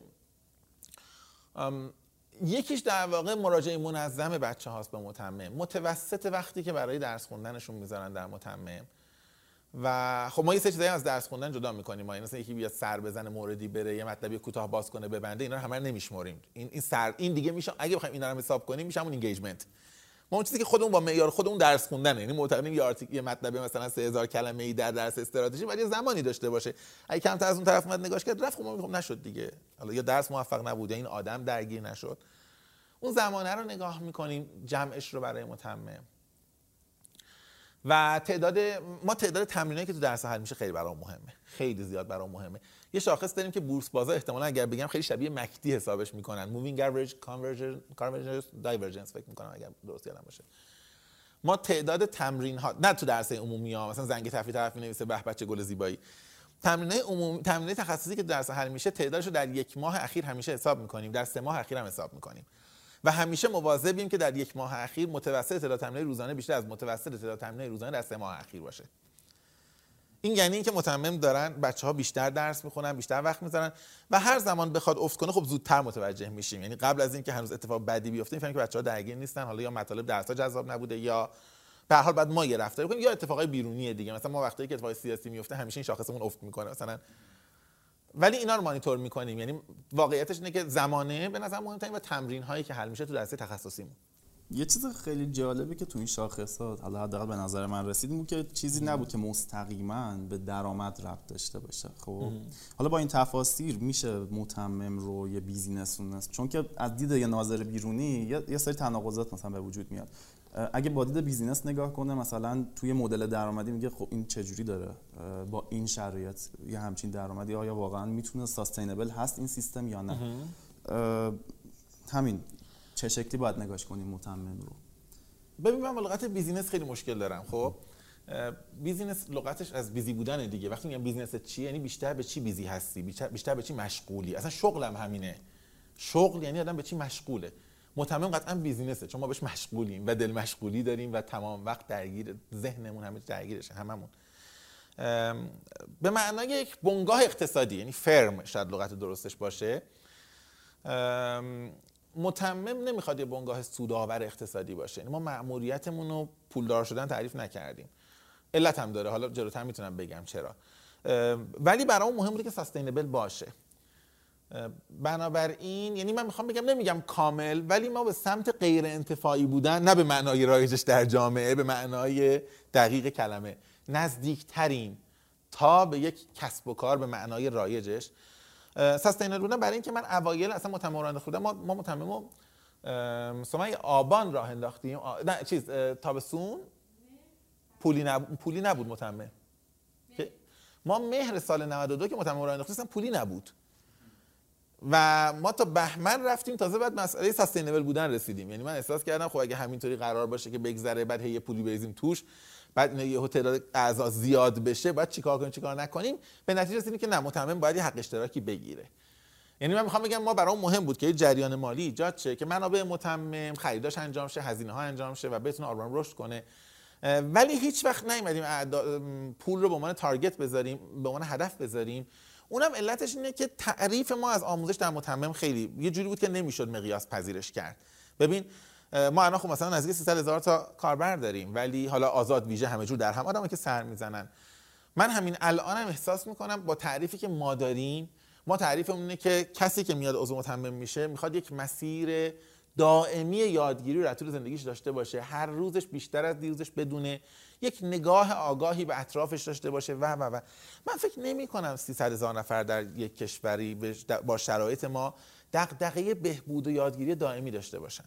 یکیش در واقع مراجعه منظم بچه هاست به متمم. متوسط وقتی که برای درس خوندنشون می‌ذارن در متمم. و خب ما یه سه چیزایی از درس خوندن جدا می‌کنیم. ما مثلا یکی بیاد سر بزنه موردی بره یه مطلبی کوتاه باز کنه ببنده اینا رو همه نمیشمریم. این این سر این دیگه میشه اگه بخوایم اینا رو حساب کنیم میشه اون engagement ما اون چیزی که خودمون با معیار خودمون درس خوندن یعنی معتقدیم یه article یه مطلبی مثلا 3000 کلمه ای در درس استراتژی ولی زمانی داشته باشه. اگه کمتر از اون طرف اومد نگاش کرد رفت خب میگم نشد دیگه. حالا یا درس موفق نبود یا این آدم درگیر نشد. اون زمانه رو نگاه می‌کنیم جمعش رو برای متمم. و تعداد ما تعداد تمرینایی که تو درس حل میشه خیلی برام مهمه. خیلی زیاد برام مهمه. یه شاخص داریم که بورس بازا احتمالا اگر بگم خیلی شبیه MACD حسابش می‌کنن. moving average convergence divergence فکر می‌کنم اگر درست یادم باشه. ما تعداد تمرین ها نه تو درس عمومی ها مثلا زنگ تفریح طرف نویسه به بچه گل زیبایی. تمرین عمومی تمرین تخصصی که درس حل میشه تعدادش رو در یک ماه اخیر همیشه حساب می‌کنیم. در سه ماه اخیر هم حساب می‌کنیم. و همیشه مواظبیم که در یک ماه اخیر متوسط تعداد تمرین روزانه بیشتر از متوسط تعداد تمرین روزانه در سه ماه اخیر باشه. این یعنی اینکه متمم دارن بچه ها بیشتر درس می‌خونن بیشتر وقت می‌ذارن و هر زمان بخواد افت کنه خب زودتر متوجه میشیم. یعنی قبل از اینکه هنوز اتفاق بدی بیفته می‌فهمیم که بچه ها درگیر نیستن. حالا یا مطالب درس ها جذاب نبوده یا به حال بعد ما یه رفتاری کنیم یا اتفاقای بیرونی دیگه. مثلا ما وقتی که اتفاق سیاسی میفته همیشه این شاخصمون افت می‌کنه مثلا. ولی اینا رو مانیتور می‌کنیم. یعنی واقعیتش اینه که زمانه به نظر مهمترین و تمرین هایی که حل میشه تو درس تخصصیمون. یه چیز خیلی جالبی که تو این شاخصات حالا حداقل به نظر من رسید بود که چیزی نبود که مستقیما به درآمد ربط داشته باشه خب؟ حالا با این تفاسیر میشه متمم رو یه business چون که از دید یه ناظر بیرونی یه سری تناقضات مثلا به وجود میاد. اگه با دید business نگاه کنه مثلا توی مدل درآمدی میگه خب این چجوری داره؟ با این شرایط یه همچین درآمدی آیا واقعا می‌تونه sustainable هست این سیستم یا نه؟ همین. چه شکلی باید نگاش کنیم متمم رو؟ ببین من لغت business خیلی مشکل دارم خب؟ business لغتش از busy بودن دیگه. وقتی میگم business چیه یعنی بیشتر به چی busy هستی؟ بیشتر به چی مشغولی؟ اصلا شغلم همینه. شغل یعنی آدم به چی مشغوله. متمم قطعا business ه. چون ما بهش مشغولیم و دل مشغولی داریم و تمام وقت درگیر ذهنمون همه درگیرشه هممون. به معنای یک بنگاه اقتصادی یعنی firm شاید لغت درستش باشه. متمم نمی‌خواد یه بنگاه سودآور اقتصادی باشه. یعنی ما مأموریتمون رو پولدار شدن تعریف نکردیم. علت هم داره. حالا جلوتر می‌تونم بگم چرا. ولی برای مهم بوده که سستینبل باشه. بنابراین یعنی من می‌خوام بگم نمیگم کامل ولی ما به سمت غیر انتفاعی بودن نه به معنای رایجش در جامعه به معنای دقیق کلمه. نزدیکترین تا به یک کسب و کار به معنای رایجش. سستینر بودن برای اینکه من اوایل اصلا متمم خودم ما ما متمم سمای آبان راه انداختیم. نه چیز تابستون؟ پولی نبود پولی نبود متمم. ما مهر سال 92 که متمم راه انداختیم پولی نبود. و ما تا بهمن رفتیم تازه بعد مسئله سستینبل بودن رسیدیم. یعنی من احساس کردم خب اگه همینطوری قرار باشه که بگذره بعد هی پولی بریزیم توش بعد یه هتل اعضا زیاد بشه بعد چیکار کنیم چیکار نکنیم؟ به نتیجه رسیدیم که نه متمم باید یه حق اشتراکی بگیره. یعنی من می‌خوام بگم ما برام مهم بود که یه جریان مالی ایجاد شه که منابع متمم خریداش انجام شه هزینه ها انجام شه و بتونه آرمان رشد کنه. ولی هیچ وقت نیومدیم پول رو به عنوان تارگت بذاریم به عنوان هدف بذاریم. اونم علتش اینه که تعریف ما از آموزش در متمم خیلی یه جوری بود که نمی‌شد مقیاس پذیرش کرد. ببین ما الان خب مثلا نزدیک 300 هزار تا کاربر داریم ولی حالا آزاد ویژه همه جور در هم آدمایی که سر می‌زنن. من همین الانم احساس می‌کنم با تعریفی که ما داریم ما تعریفمون اینه که کسی که میاد عضو متمم میشه می‌خواد یک مسیر دائمی یادگیری رو طول زندگیش داشته باشه. هر روزش بیشتر از دیروزش بدونه. یک نگاه آگاهی به اطرافش داشته باشه. و و و. من فکر نمی کنم 300 هزار نفر در یک کشوری با شرایط ما دغدغه بهبود و یادگیری دائمی داشته باشن.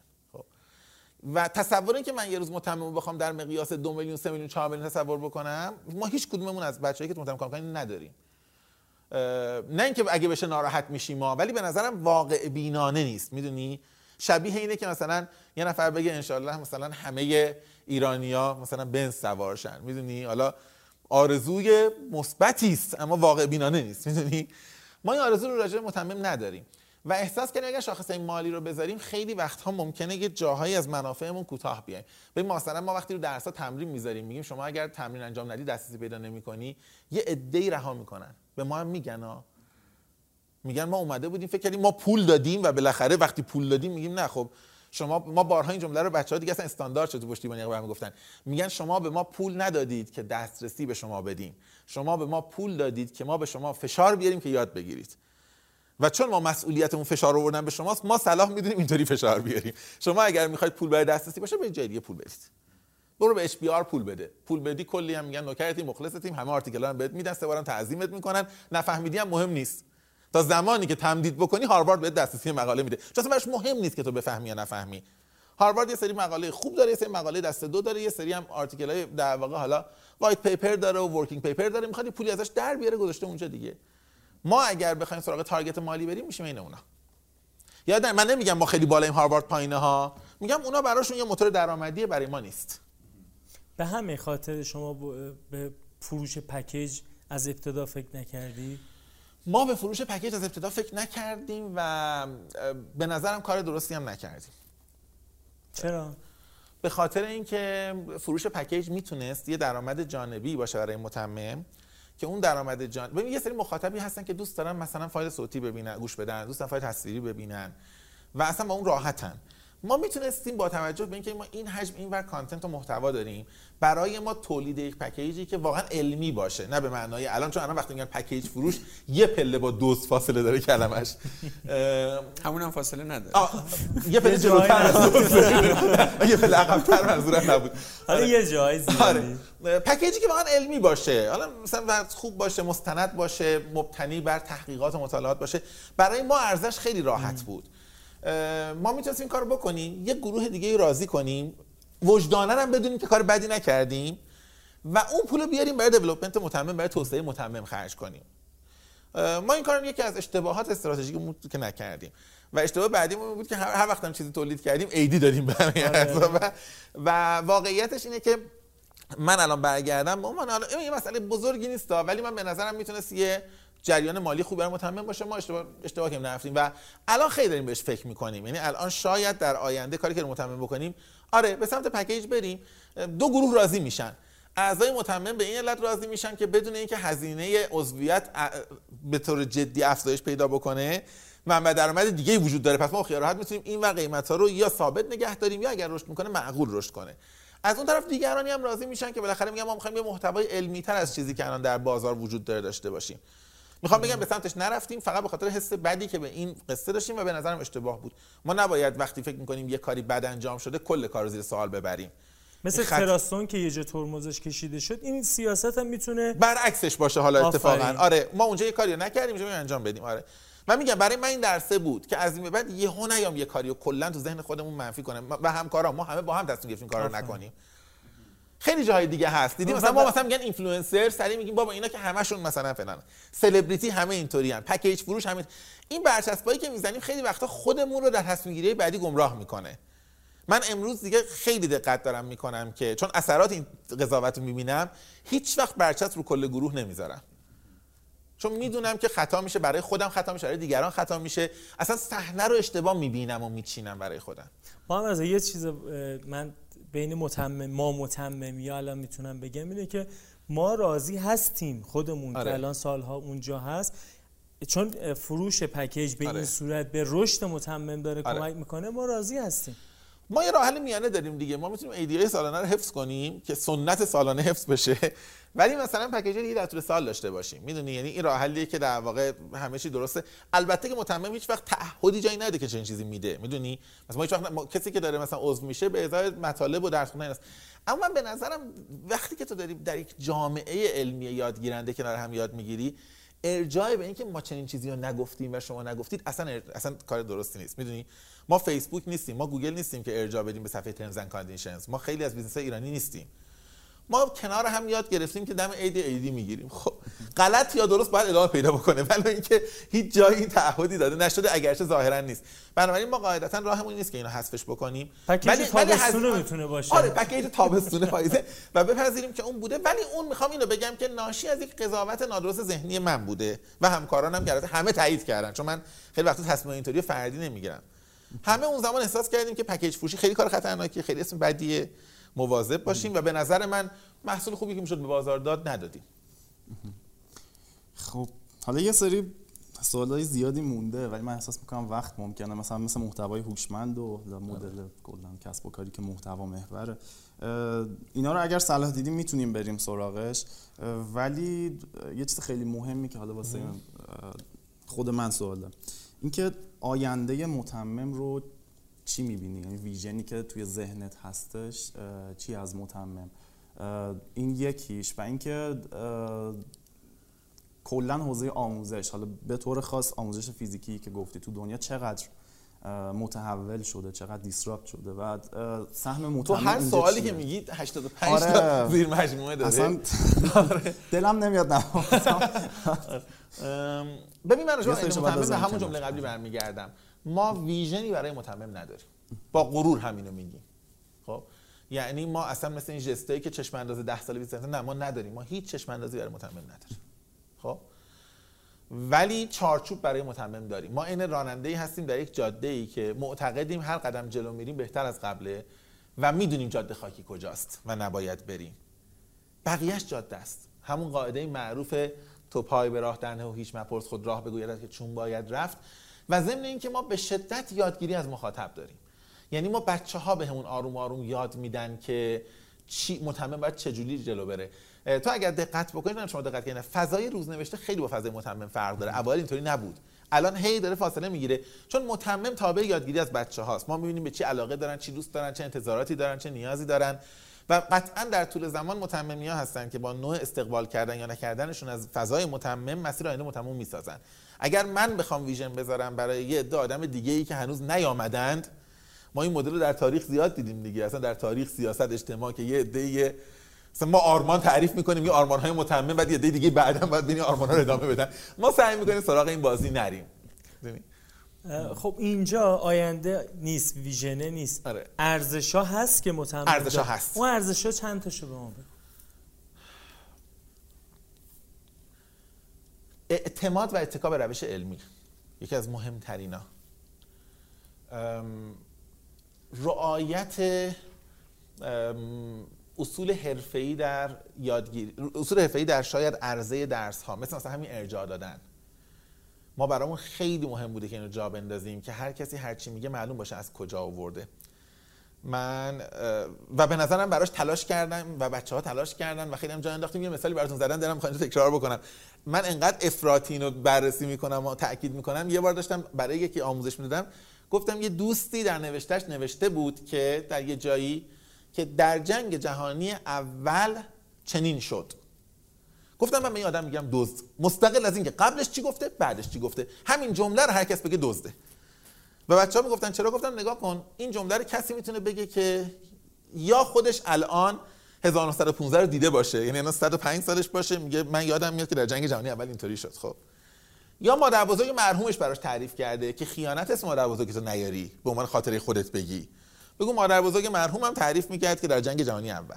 و تصور این که من یه روز متمم بخوام در مقیاس دو میلیون سه میلیون چهار میلیون تصور بکنم ما هیچ کدوممون از بچه‌ای که متمم کار نداریم. نه اینکه اگه بشه ناراحت میشیم ما ولی به نظرم واقع بینانه نیست. می‌دونی؟ شبیه اینه که مثلا یه نفر بگه انشالله مثلا همه ایرانیا مثلا بنز سوارشن می‌دونی؟ حالا آرزوی مثبتی است اما واقع بینانه نیست. می‌دونی؟ ما این آرزو رو راجع متمم نداریم. و احساس کنیم اگر شاخصه مالی رو بذاریم خیلی وقتها ممکنه یه جاهایی از منافعمون کوتاه بیایم. ببین مثلا ما وقتی رو درسا تمرین می‌ذاریم میگیم شما اگر تمرین انجام ندی دسترسی پیدا نمی‌کنی. یه عده‌ای رها می‌کنن. به ما هم میگن میگن ما اومده بودیم فکر کردیم ما پول دادیم و بالاخره وقتی پول دادیم میگیم نه خب شما ما بارها این جمله رو بچه‌ها دیگه اصلا استاندارد شده تو پشتیبانی برام گفتن میگن شما به ما پول ندادید که دسترسی به شما بدیم. شما به ما پول دادید که ما به شما فشار بیاریم که یاد بگیرید. و چون ما مسئولیت اون فشار رو بردن به شماست ما صلاح می‌دونیم اینطوری فشار بیاریم. شما اگر می‌خواید پول برای دسترسی باشه به جای دیگه پول بدید. برو به HBR پول بده. پول بدی کلی هم میگن نوکرتیم مخلصتیم همه آرتیکلا هم بهت میدن سه بارم تعظیمت می‌کنن. نفهمیدی هم مهم نیست. تا زمانی که تمدید بکنی هاروارد بهت دسترسی مقاله میده. چون اصلا مهم نیست که تو بفهمی یا نفهمی. هاروارد یه سری مقاله خوب داره یه سری مقاله دست دو داره یه سری هم article های در واقع حالا white paper داره و working paper داره. می‌خواد پولی ازش در بیاره گذاشته اونجا دیگه. ما اگر بخوایم سراغ target مالی بریم میشیم این اونا. یاد من نمیگم ما خیلی بالایم هاروارد پایینه ها میگم اونا براشون یه موتور درآمدی برای ما نیست. به همین خاطر شما به فروش پکیج از ابتدا فکر نکردی؟ ما به فروش پکیج از ابتدا فکر نکردیم و به نظرم کار درستی هم نکردیم. چرا؟ به خاطر اینکه فروش پکیج می‌تونست یه درآمد جانبی باشه برای متمم. که اون درآمد جان ببین یه سری مخاطبی هستن که دوست دارن مثلا فایل صوتی ببینن گوش بدن دوست دارن فایل تصویری ببینن و اصلا با اون راحتن. ما می‌تونستیم با توجه به اینکه ما این حجم این ور کانتنت و محتوا داریم برای ما تولید یک پکیجی که واقعا علمی باشه نه به معنای الان چون الان وقتی میگن پکیج فروش یه پله با دوز فاصله داره کلمش همون هم فاصله نداره. یه پله جلوتر از دوز یه پله عقب‌تر منظورم نبود. حالا یه جای آره. پکیجی که واقعا علمی باشه. حالا مثلا خوب باشه مستند باشه مبتنی بر تحقیقات و مطالعات باشه برای ما ارزش خیلی راحت بود. ما می‌تونستیم این کار بکنیم یه گروه دیگه راضی کنیم. وجدانن هم بدونیم که کار بدی نکردیم و اون پول بیاریم برای دیولپمنت متمم برای توسعه متمم خرج کنیم. ما این کارم یکی از اشتباهات استراتژیک که نکردیم. و اشتباه بعدیمون بود که هر وقت هم چیزی تولید کردیم ایدی دادیم به آره. و, و واقعیتش اینه که من الان برگردم من الان این مسئله بزرگی نیست ولی من به نظرم می‌تونست یه جریان مالی خوب برای متمم باشه. ما اشتباه اشتباه کنیم نرفتیم و الان خیلی داریم بهش فکر می‌کنیم. یعنی الان شاید در آینده کاری که متمم بکنیم آره به سمت پکیج بریم. دو گروه راضی میشن. اعضای متمم به این علت راضی میشن که بدون اینکه هزینه عضویت به طور جدی افزایش پیدا بکنه منبع درآمد دیگه وجود داره. پس ما خیال راحت می‌تونیم این و قیمت ها رو یا ثابت نگه داریم یا اگر رشد می‌کنه معقول رشد کنه. از اون طرف دیگرانی هم راضی میشن که بالاخره میگن ما می‌خوایم یه محتوای علمی تر از چیزی که الان در بازار وجود داره داشته باشیم. می‌خوام بگم به سمتش نرفتیم فقط به خاطر حس بدی که به این قصه داشتیم و به نظرم اشتباه بود. ما نباید وقتی فکر می‌کنیم یه کاری بد انجام شده کل کار رو زیر سوال ببریم. مثل خط... trust تون که یه جا ترمزش کشیده شد این سیاست هم می‌تونه برعکسش باشه حالا اتفاقا. آره ما اونجا یه کاری نکردیم اینجا انجام بدیم. آره. من میگم برای من این درسه بود که از این به بعد یهو نیام یه کاری و کلا تو ذهن خودمون منفی کنم. و همکارا ما همه با هم تصمیم گرفتیم کارو نکنیم. خیلی جاهای دیگه هست. دیدی مثلا ما مثلا میگن اینفلوئنسر سری میگیم بابا اینا که همشون مثلا فلان. سلبریتی همه اینطوری ان پکیج فروش همه این. برچسبایی که می‌زنیم خیلی وقتا خودمون رو در تصمیم گیری بعدی گمراه می‌کنه. من امروز دیگه خیلی دقت دارم می‌کنم که چون اثرات این قضاوت رو می‌بینم هیچ وقت برچسب رو کل گروه نمی‌ذارم. چون می‌دونم که خطا میشه برای خودم خطا میشه برای دیگران خطا میشه. اصلا صحنه رو اشتباه می‌بینم و میچینم برای خودم. ما از یه چیز من بین متمم ما متممی الان می‌تونم بگم اینه که ما راضی هستیم خودمون آره. که الان سالها اونجا هست چون فروش پکیج به آره. این صورت به رشد متمم داره آره. کمک می‌کنه ما راضی هستیم ما یه راه حل میانه داریم دیگه. ما می‌تونیم ایدیای سالانه رو حفظ کنیم که سنت سالانه حفظ بشه. ولی مثلا پکیج دیگه در طول سال داشته باشیم. می‌دونی؟ یعنی این راه حلیه که در واقع همه چی درسته. البته که متمم هیچ وقت تعهدی جایی نده که چنین چیزی میده. می‌دونی؟ مثلا ما هیچ وقت ما... کسی که داره مثلا عضو میشه به ازای مطالب و درس خوندن اما من به نظرم وقتی که تو داری در یک جامعه علمی یادگیرنده کنار هم یاد می‌گیری ارجاع به اینکه ما چنین چیزی رو نگفتیم و شما نگفتید اصلا اصلا کار درستی نیست. می‌دونی؟ ما فیسبوک نیستیم ما گوگل نیستیم که ارجاع بدیم به صفحه terms and conditions ما خیلی از business ایرانی نیستیم. ما کنار هم یاد گرفتیم که دم عید عیدی می‌گیریم. خب غلط یا درست باید ادامه پیدا بکنه ولی اینکه هیچ جایی این تعهدی داده نشده اگرچه ظاهرا نیست. بنابراین ما قاعدتا راهمون نیست که اینو حذفش بکنیم. پکیج تابستونه می‌تونه باشه. آره پکیج تابستونه پاییزه و بپذیریم که اون بوده ولی اون می‌خوام اینو بگم که ناشی از یک قضاوت نادرست ذهنی من بوده و همکارانم که همه تایید کردن. چون من خیلی وقت تصمیم اینطوری فردی نمی‌گیرم. همه اون زمان احساس کردیم که پکیج فروشی خیلی کار خطرناکیه خیلی اسم بدیه مواظب باشیم و به نظر من محصول خوبی که می‌شد به بازار داد ندادیم. خب حالا یه سری سوالای زیادی مونده ولی من احساس می‌کنم وقت ممکنه. مثلا مثل محتوای هوشمند و مدل کلا کسب و کاری که محتوا محوره. اینا رو اگر صلاح دیدیم می‌تونیم بریم سراغش. ولی یه چیز خیلی مهمی که حالا واسه خود من سواله اینکه آینده متمم رو چی می‌بینی؟ یعنی ویژنی که توی ذهنت هستش چی از متمم؟ این یکیش و اینکه کلا حوزه آموزش. حالا به طور خاص آموزش فیزیکی که گفتی تو دنیا چقدر متحول شده چقدر دیسراپت شده. و سهم متمم تو هر سوالی که میگی 85 آره. تا زیر مجموعه داره اصلا دلم نمیاد نه ببین من راجع متمم به همون جمله قبلی برمیگردم. ما ویژنی برای متمم نداریم. با غرور همینو میگیم. خب؟ یعنی ما اصلا مثل این جستایی که چشم انداز 10 ساله 20 نه ما نداریم. ما هیچ چشم اندازی برای متمم نداریم. خب؟ ولی چارچوب برای متمم داریم. ما این راننده ای هستیم در یک جاده ای که معتقدیم هر قدم جلو میریم بهتر از قبله و می‌دونیم جاده خاکی کجاست و نباید بریم. بقیهش جاده است. همون قاعده معروف تو پای به راه دنه و هیچ مپرس خود راه بگوید که چون باید رفت و ضمن اینکه ما به شدت یادگیری از مخاطب داریم. یعنی ما بچه ها به همون آروم آروم یاد میدن که چی متمم باید چجوری جلو بره. تو اگر دقت بکنید شما دقت کنید فضای روزنوشته خیلی با فضای متمم فرق داره. اول اینطوری نبود. الان هی داره فاصله می‌گیره. چون متمم تابع یادگیری از بچه هاست ما می‌بینیم به چی علاقه دارن چی دوست دارن چه انتظاراتی دارن چه نیازی دارن. و قطعا در طول زمان متممی ها هستن که با نوع استقبال کردن یا نکردنشون از فضای متمم مسیر آینده متمم می‌سازن. اگر من بخوام ویژن بذارم برای یه عده آدم دیگه ای که هنوز نیامدند ما این مدل رو در تاریخ زیاد دیدیم دیگه. اصلا در تاریخ سیاست اجتماع که یه عده مثلا ما آرمان تعریف می‌کنیم یه آرمان های متمم بعد یه دیگه بعدا باید ببینیم آرمان ها رو ادامه بدن. ما سعی می‌کنیم سراغ این بازی نریم. خب اینجا آینده نیست ویژنه نیست. آره. ها هست که متمم ارزش ها هست. اون ارزش ها چند تاشو به ما اعتماد و اتکا به روش علمی. یکی از مهمترین ها رعایت اصول حرفه‌ای در یادگیری اصول حرفه‌ای در شاید عرضه درس ها مثل مثلا همین ارجاع دادن. ما برامون خیلی مهم بوده که اینو جا بندازیم که هر کسی هر چی میگه معلوم باشه از کجا آورده. من و به نظرم براش تلاش کردم و بچه ها تلاش کردن و خیلی هم جا انداختیم. یه مثالی براتون زدن دارم می‌خوام تکرار بکنم. من انقدر افراطی رو بررسی می‌کنم و تاکید می‌کنم. یه بار داشتم برای یکی آموزش می‌دادم. گفتم یه دوستی در نوشتهش نوشته بود که در یه جایی که در جنگ جهانی اول چنین شد. گفتم من به آدم میگم دزد. مستقل از اینکه قبلش چی گفته بعدش چی گفته. همین جمله رو هر کس بگه دزده. و بچه ها می‌گفتن چرا؟ گفتم نگاه کن این جمله رو کسی می‌تونه بگه که یا خودش الان 1915 رو دیده باشه یعنی الان 105 سالش باشه میگه من یادم میاد که در جنگ جهانی اول اینطوری شد خب. یا مادر بزرگ مرحومش براش تعریف کرده که خیانت اسم مادر بزرگ تو نیاری به عنوان خاطره خودت بگی. بگو مادر بزرگ مرحومم تعریف می‌کرد که در جنگ جهانی اول.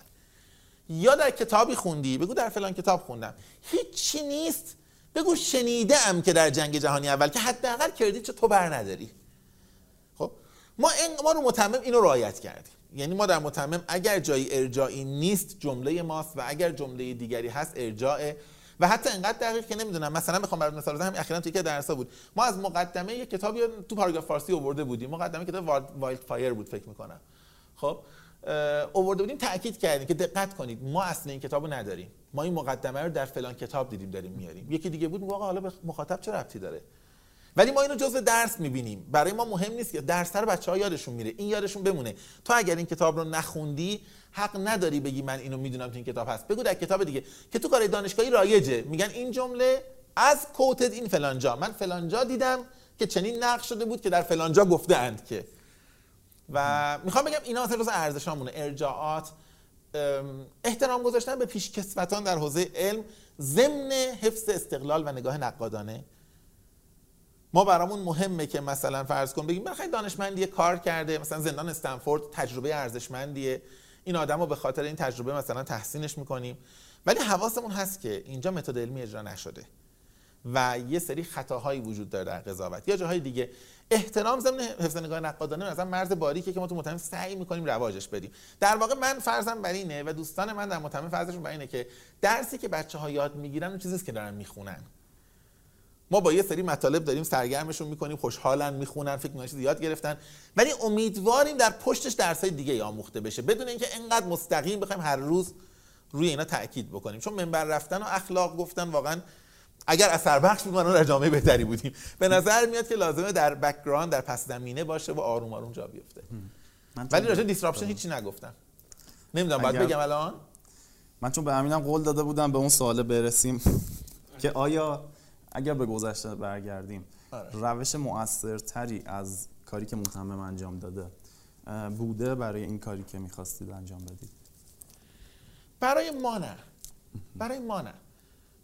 یا در کتابی خوندی بگو در فلان کتاب خوندم. هیچی نیست. بگو شنیده ام که در جنگ جهانی اول که حداقل کردی چه تو بر نداری. خب؟ ما این ما رو متمم اینو رعایت کردیم. یعنی ما در متمم اگر جایی ارجاعی نیست جمله ماست و اگر جمله دیگری هست ارجاع و حتی انقدر دقیق که نمی‌دونم. مثلا بخوام برات مثال بزنم اخیرا توی یکی درسا بود. ما از مقدمه یک کتابی دو پاراگراف فارسی آورده بودیم. مقدمه کتاب Wildfire بود فکر می‌کنم. خب آورده بودیم تاکید کردیم که دقت کنید ما اصل این کتابو نداریم. ما این مقدمه رو در فلان کتاب دیدیم داریم میاریم. یکی دیگه بود واقعا حالا به مخاطب چه ربطی داره؟ ولی ما اینو جزء درس می‌بینیم. برای ما مهم نیست که درس رو بچه ها یادشون میره. این یادشون بمونه. تو اگر این کتاب رو نخوندی حق نداری بگی من اینو می‌دونم تو این کتاب هست. بگو در کتاب دیگه. که تو کار دانشگاهی رایجه. میگن این جمله از کوتد این فلانجا. من فلانجا دیدم که چنین نقش شده بود که در فلانجا گفته اند که. و می‌خوام بگم اینا مثلا ارزشامونه ارجاعات احترام گذاشتن به پیشکسوتان در حوزه علم ضمن حفظ استقلال و نگاه نقادانه. ما برامون مهمه که مثلا فرض کن بگیم بخیر دانشمندی کار کرده مثلا زندان استنفورد تجربه ارزشمندیه. این آدم رو به خاطر این تجربه مثلا تحسینش می‌کنیم. ولی حواسمون هست که اینجا متد علمی اجرا نشده و یه سری خطاهایی وجود داره در قضاوت. یا جاهای دیگه احترام ضمن حفظ نگاه نقادانه مثلا مرز باریکه که ما تو متهم سعی می‌کنیم رواجش بدیم. در واقع من فرضم بر اینه و دوستان من در متهم فرضشون بر اینه که درسی که بچه ها یاد می‌گیرن اون چیزیست که دارن می‌خونن. ما با یه سری مطالب داریم سرگرمشون می‌کنیم خوشحالن می‌خونن فکر می‌کنن یاد گرفتن. ولی امیدواریم در پشتش درسای دیگه آموخته بشه. بدون اینکه انقدر مستقیم بخوایم هر روز روی اینا تاکید بکنیم. چون منبر رفتن و اخلاق گفتن واقعا اگر اثر بخش می‌کنن در جامعه بهتری بودیم. به نظر میاد که لازمه در background در پس زمینه باشه و آروم آروم جا بیفته. ولی راجع disruption هیچی نگفتم. نمی‌دونم باید بگم الان؟ من چون به همینم قول داده بودم به اون سوال برسیم. که آیا اگر به گذشته برگردیم آره. روش مؤثرتری از کاری که متمم انجام داده بوده برای این کاری که می‌خواستید انجام بدید؟ برای ما نه. برای ما نه.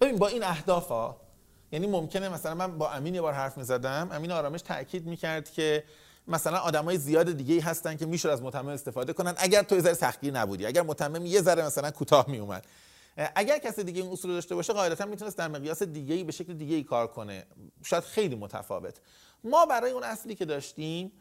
ببین با این اهداف ها یعنی ممکنه مثلا من با امین یه بار حرف می‌زدم امین آرامش تاکید می‌کرد که مثلا آدمای زیاد دیگه ای هستن که می‌شد از متمم استفاده کنن اگر تو یه ذره سختگیر نبودی. اگر متمم یه ذره مثلا کوتاه میومد اگر کسی دیگه این اصول داشته باشه قاعدتا می‌تونست در مقیاس دیگه ای به شکل دیگه ای کار کنه. شاید خیلی متفاوت. ما برای اون اصلی که داشتیم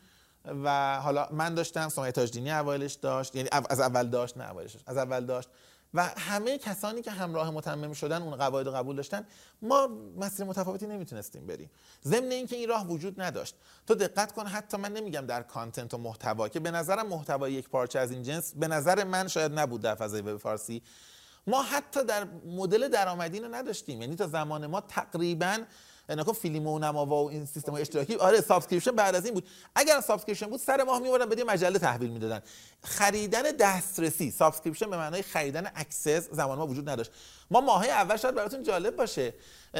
و حالا من داشتم سمیه تاجدینی اولش داشت یعنی از اول داشت نه اولش از اول داشت و همه کسانی که همراه متمم شدن اون قواعد قبول داشتن ما مسیر متفاوتی نمی‌تونستیم بریم. ضمن اینکه این راه وجود نداشت. تو دقت کن حتی من نمیگم در کانتنت و محتوا که به نظرم محتوای یک پارچه از این جنس به نظر من شاید نبود در فضای وب فارسی. ما حتی در مدل درآمدی رو نداشتیم. یعنی تا زمان ما تقریبا نکن فیلم و نما و این سیستم اشتراکی آره subscription بعد از این بود. اگر subscription بود سر ماه میوردن به مجله تحویل می‌دادن. خریدن دسترسی subscription به معنای خریدن access زمان ما وجود نداشت. ما ماه اول شاید براتون جالب باشه.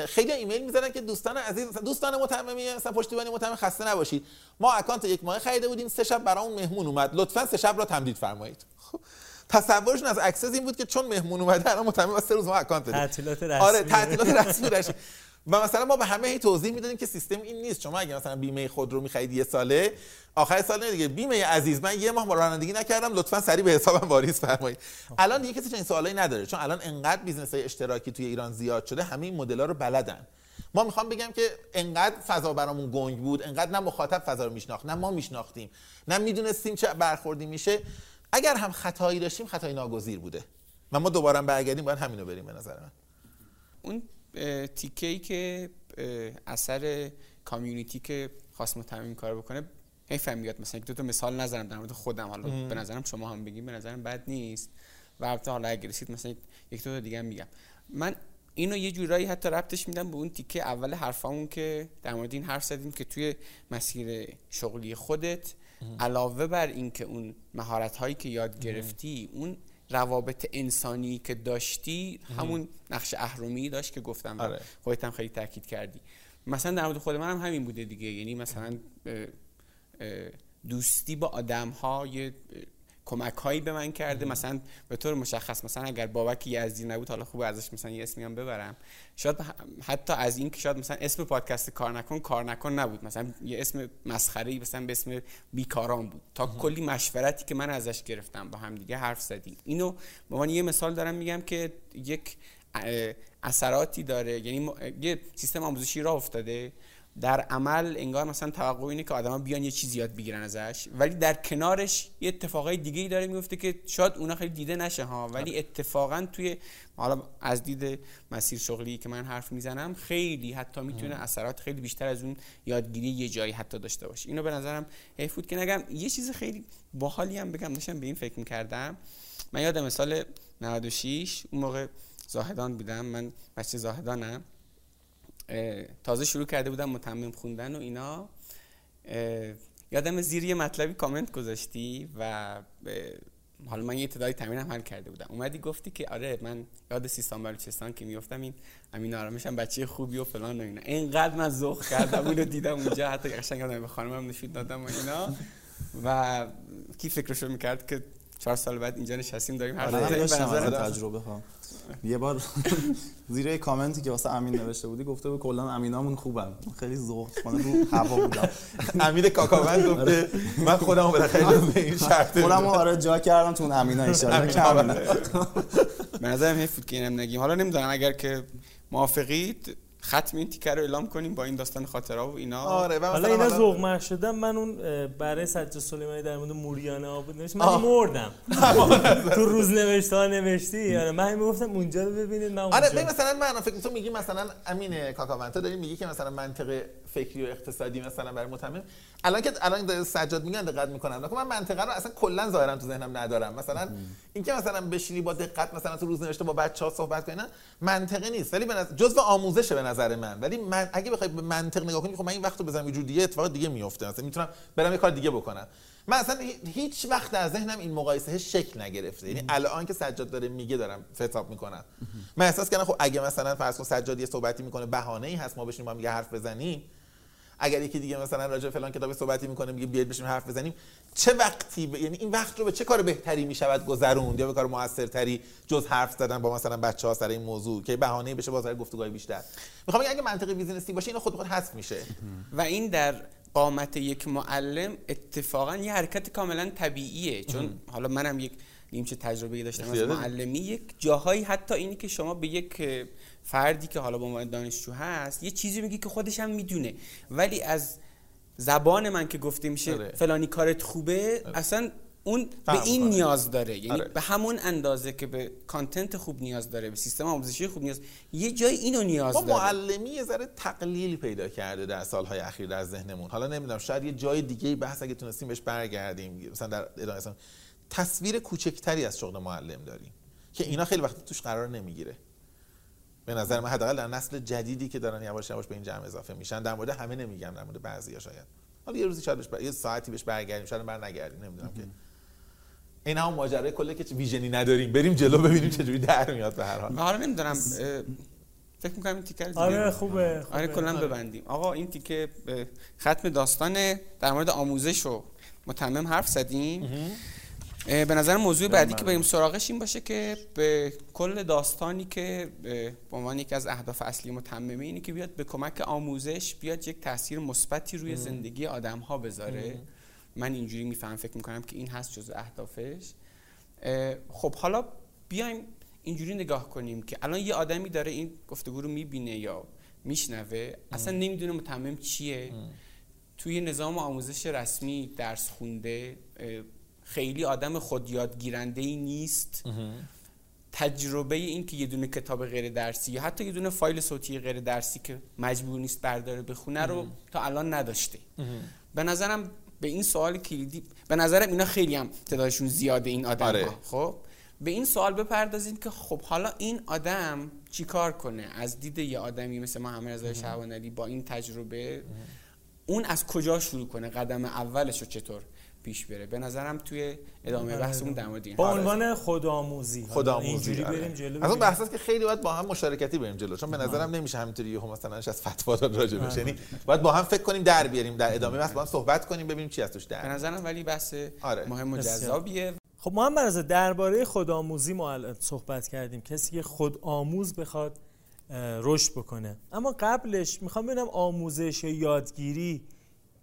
خیلی ایمیل می‌زنن که دوستان عزیز دوستان متممی مثلا پشتیبانی متمم خسته نباشید. ما account یک ماه خریده بودیم سه شب برامون مهمون اومد. لطفا سه شب را تمدید فرمایید. خب. تصورشون از access این بود که چون مهمون اومده الان متمم سه روز ما account بدیم. تعطیلات رسمی. آره تعطیلات رسمی داشت و مثلا ما به همه هی توضیح می‌دادیم که سیستم این نیست. شما اگه مثلا بیمه خود رو می‌خرید یه ساله آخر سال نه دیگه. بیمه عزیز من یه ماه رانندگی نکردم لطفا سریع به حسابم واریز فرمایید. الان دیگه کسی چنین سوالایی نداره چون الان انقدر business های اشتراکی توی ایران زیاد شده همه این مدل رو بلدن. ما می‌خوام بگم که انقدر فضا برامون گنگ بود انقدر نه مخاطب فضا رو میشناخت نه ما میشناختیم نه می‌دونستیم چه برخوردی میشه. اگر هم خطایی داشتیم خطای ناگزیر بوده. و ما دوباره برگردیم باید همینو بریم به نظر من. اون تیکه ای که اثر کامیونیتی که خواست متمم کار بکنه حیفم میاد. مثلا دو تا مثال نظرم در مورد خودم. حالا به نظرم شما هم بگیم به نظرم بد نیست. و البته حالا اگر رسید مثلا یک دو تا دیگه هم میگم. من اینو یه جورایی حتی ربطش میدم به اون تیکه اول حرفامون که در مورد این حرف زدیم که توی مسیر شغلی خودت علاوه بر اینکه اون مهارت هایی که یاد گرفتی اون روابط انسانی که داشتی همون نقش اهرمی داشت که گفتم آره. خودت هم خیلی تاکید کردی. مثلا در مورد خود منم هم همین بوده دیگه. یعنی مثلا دوستی با آدم ها کمک هایی به من کرده. مثلا به طور مشخص مثلا اگر بابک یزدی نبود حالا خوب ازش مثلا یه اسمی هم ببرم. شاید حتی از این که شاید مثلا اسم پادکست کار نکن کار نکن نبود. مثلا یه اسم مسخره مثلا به اسم بیکاران بود. تا کلی مشورتی که من ازش گرفتم با هم دیگه حرف زدیم. اینو به من یه مثال دارم میگم که یک اثراتی داره. یعنی یه سیستم آموزشی راه افتاده. در عمل انگار مثلا توقع اینه که آدما بیان یه چیزی یاد بگیرن ازش ولی در کنارش یه اتفاقای دیگه ای داره میفته که شاید اونا خیلی دیده نشه ها. ولی آره. اتفاقا توی حالا از دید مسیر شغلی که من حرف می‌زنم خیلی حتی می‌تونه اثرات خیلی بیشتر از اون یادگیری یه جایی حتی داشته باشه. اینو به نظرم حیف بود که نگم یه چیز خیلی باحالی هم بگم داشتم به این فکر می‌کردم. من یادم سال 96 اون موقع زاهدان بودم. من بچه زاهدانم. تازه شروع کرده بودم متمم خوندن و اینا. یادم زیر یه مطلبی کامنت گذاشتی و حالا من یه تعدادی تمرینم حل کرده بودم. اومدی گفتی که آره من یاد سیستان بلوچستان که میافتم این امین آرامش هم بچه خوبی و فلان و اینا. اینقدر من ذوق کردم اونو دیدم اونجا حتی قشنگ به خانمم نشون دادم و اینا. و کی فکرشو می‌کرد که چهار سال بعد اینجا نشستیم داریم حرف آره تجربه ها یه بار زیر کامنتی که واسه امین نوشته بودی گفته بود کلا امینامون خوبن. خیلی ذوق خانه رو هوا بودم. امید کاکاوند گفته من خودمو بالاخره به این شرط خودم رو آره جا کردم تو اون امینا ان شاء کاملا به نظرم حیف بود که اینم نگیم. حالا نمی‌دونم اگر که موافقید ختم این تیکر رو اعلام کنیم با این داستان خاطره و اینا. آره و حالا مثلا اینا ذوق شدن من اون برای سجاد سلیمانی در مورد موریانه نوشت من. مردم. تو روز نوشته ها نوشتی؟ آره من می‌گفتم اونجا رو ببینید من آره مثلا من فکر تو میگی مثلا امین کاکاوند تو داری میگی که مثلا منطق فکری و اقتصادی مثلا برای متمم الان که الان سجاد میگن دقت می‌کنم. من منطقه رو اصلا کلا ظاهرا تو ذهنم ندارم. مثلا اینکه مثلا بشینی با دقت مثلا تو روز نوشته با بچه‌ها صحبت کنی نه. منطقی نیست. ولی به نظر جزء آموزشه به نظر من. ولی من اگه بخوای به منطق نگاه کنی خب من این وقت رو بزنم یه جور دیگه اتفاق دیگه میفته مثلا می‌تونم برم یه کار دیگه بکنم. من اصلا هی- هیچ وقت در ذهنم این مقایسه شکل نگرفته. یعنی الان که سجاد داره میگه دارم فتاب می‌کنم. من احساس کردم خب اگه مثلا فرض کن سجاد یه صحبتی می‌کنه بهانه ای هست ما بشینیم با هم یه حرف بزنیم اگر یکی دیگه مثلا راجع فلان کتاب صحبتی می‌کنه میگه بیاید بشیم حرف بزنیم. چه وقتی ب... یعنی این وقت رو به چه کار بهتری می‌شود گذروند؟ یا به کار موثرتری جز حرف زدن با مثلا بچه ها سر این موضوع که بهانه بشه باز گفتگوهای بیشتر؟ می‌خوام اگه منطقی بیزینسی باشه اینو خود به خود حذف میشه. و این در قامت یک معلم اتفاقا یه حرکت کاملا طبیعیه. چون حالا منم یک نیمچه تجربه داشتم از. معلمی یک جاهایی حتی اینی که شما به یک فردی که حالا به عنوان دانشجو هست یه چیزی میگی که خودش هم می‌دونه. ولی از زبان من که گفته میشه آره. فلانی کارت خوبه اصلا اون به این می‌کنه. نیاز داره. یعنی آره. به همون اندازه که به کانتنت خوب نیاز داره به سیستم آموزشی خوب نیاز یه جای اینو نیاز داره. معلمی یه ذره تقلیل پیدا کرده در سالهای اخیر در ذهنمون. حالا نمی‌دونم شاید یه جای دیگه بحث اگه تونستیم بهش برگردیم. مثلا در ادامه تصویر کوچکتری از شغل معلم داریم که اینا خیلی وقت توش قرار نمی‌گیره. به نظر من حداقل در نسل جدیدی که دارن یواش یواش به این جمع اضافه میشن در مورد همه نمیگم در مورد بعضیا شاید. حالا یه روزی شاید بر... یه ساعتی بهش برگردیم شاید بر نگردیم نمی‌دونم که. این هم ماجرای کله که ویژنی نداریم. بریم جلو ببینیم چجوری در میاد به هر حال. من حالا نمی‌دونم فکر می‌کنم این تیکر دیگه آره خوبه, خوبه. آره کلا آره. ببندیم. آقا این تیکه ختم داستان در مورد آموزش و متمم حرف زدیم. به نظر موضوع بعدی که بریم سراغش این باشه که به کل داستانی که به عنوان یکی از اهداف اصلی متممه اینه که بیاد به کمک آموزش بیاد یک تاثیر مثبتی روی زندگی آدم ها بذاره من اینجوری میفهم فکر می‌کنم که این هست جزو اهدافش. اه، خب حالا بیایم اینجوری نگاه کنیم که الان یه آدمی داره این گفتگو رو می‌بینه یا میشنوه اصلا نمی‌دونه متمم چیه. توی نظام آموزش رسمی درس خونده خیلی آدم خود یادگیرنده ای نیست. تجربه این که یه دونه کتاب غیر درسی یا حتی یه دونه فایل صوتی غیر درسی که مجبور نیست برداره بخونه رو تا الان نداشته. به نظرم به این سوال کلیدی به نظرم اینا خیلی هم تعدادشون زیاده این آدم آره. ها خب؟ به این سوال بپردازیم که خب حالا این آدم چیکار کنه؟ از دید یه آدمی مثل محمد رضا شعبان علی با این تجربه اون از کجا شروع کنه؟ قدم اولش رو چطور پیش بره. به نظرم توی ادامه بحثمون در مورد این با عنوان خودآموزی. خودآموزی اینجوری آره. بریم جلو از اون ببینیم. بحثاست که خیلی باید با هم مشارکتی بریم جلو چون به نظرم نمیشه همینطوری یهو مثلا از فتوا داد راجع بهش. یعنی باید با هم فکر کنیم در بیاریم در ادامه بحث با هم صحبت کنیم ببینیم چی از توش به در نظرم ولی بحث آره. مهم و. جذابیه. خب ما هم برازه درباره خودآموزی ما الان صحبت کردیم. کسی که خودآموز بخواد رشد بکنه. اما قبلش می‌خوام ببینم آموزش یا یادگیری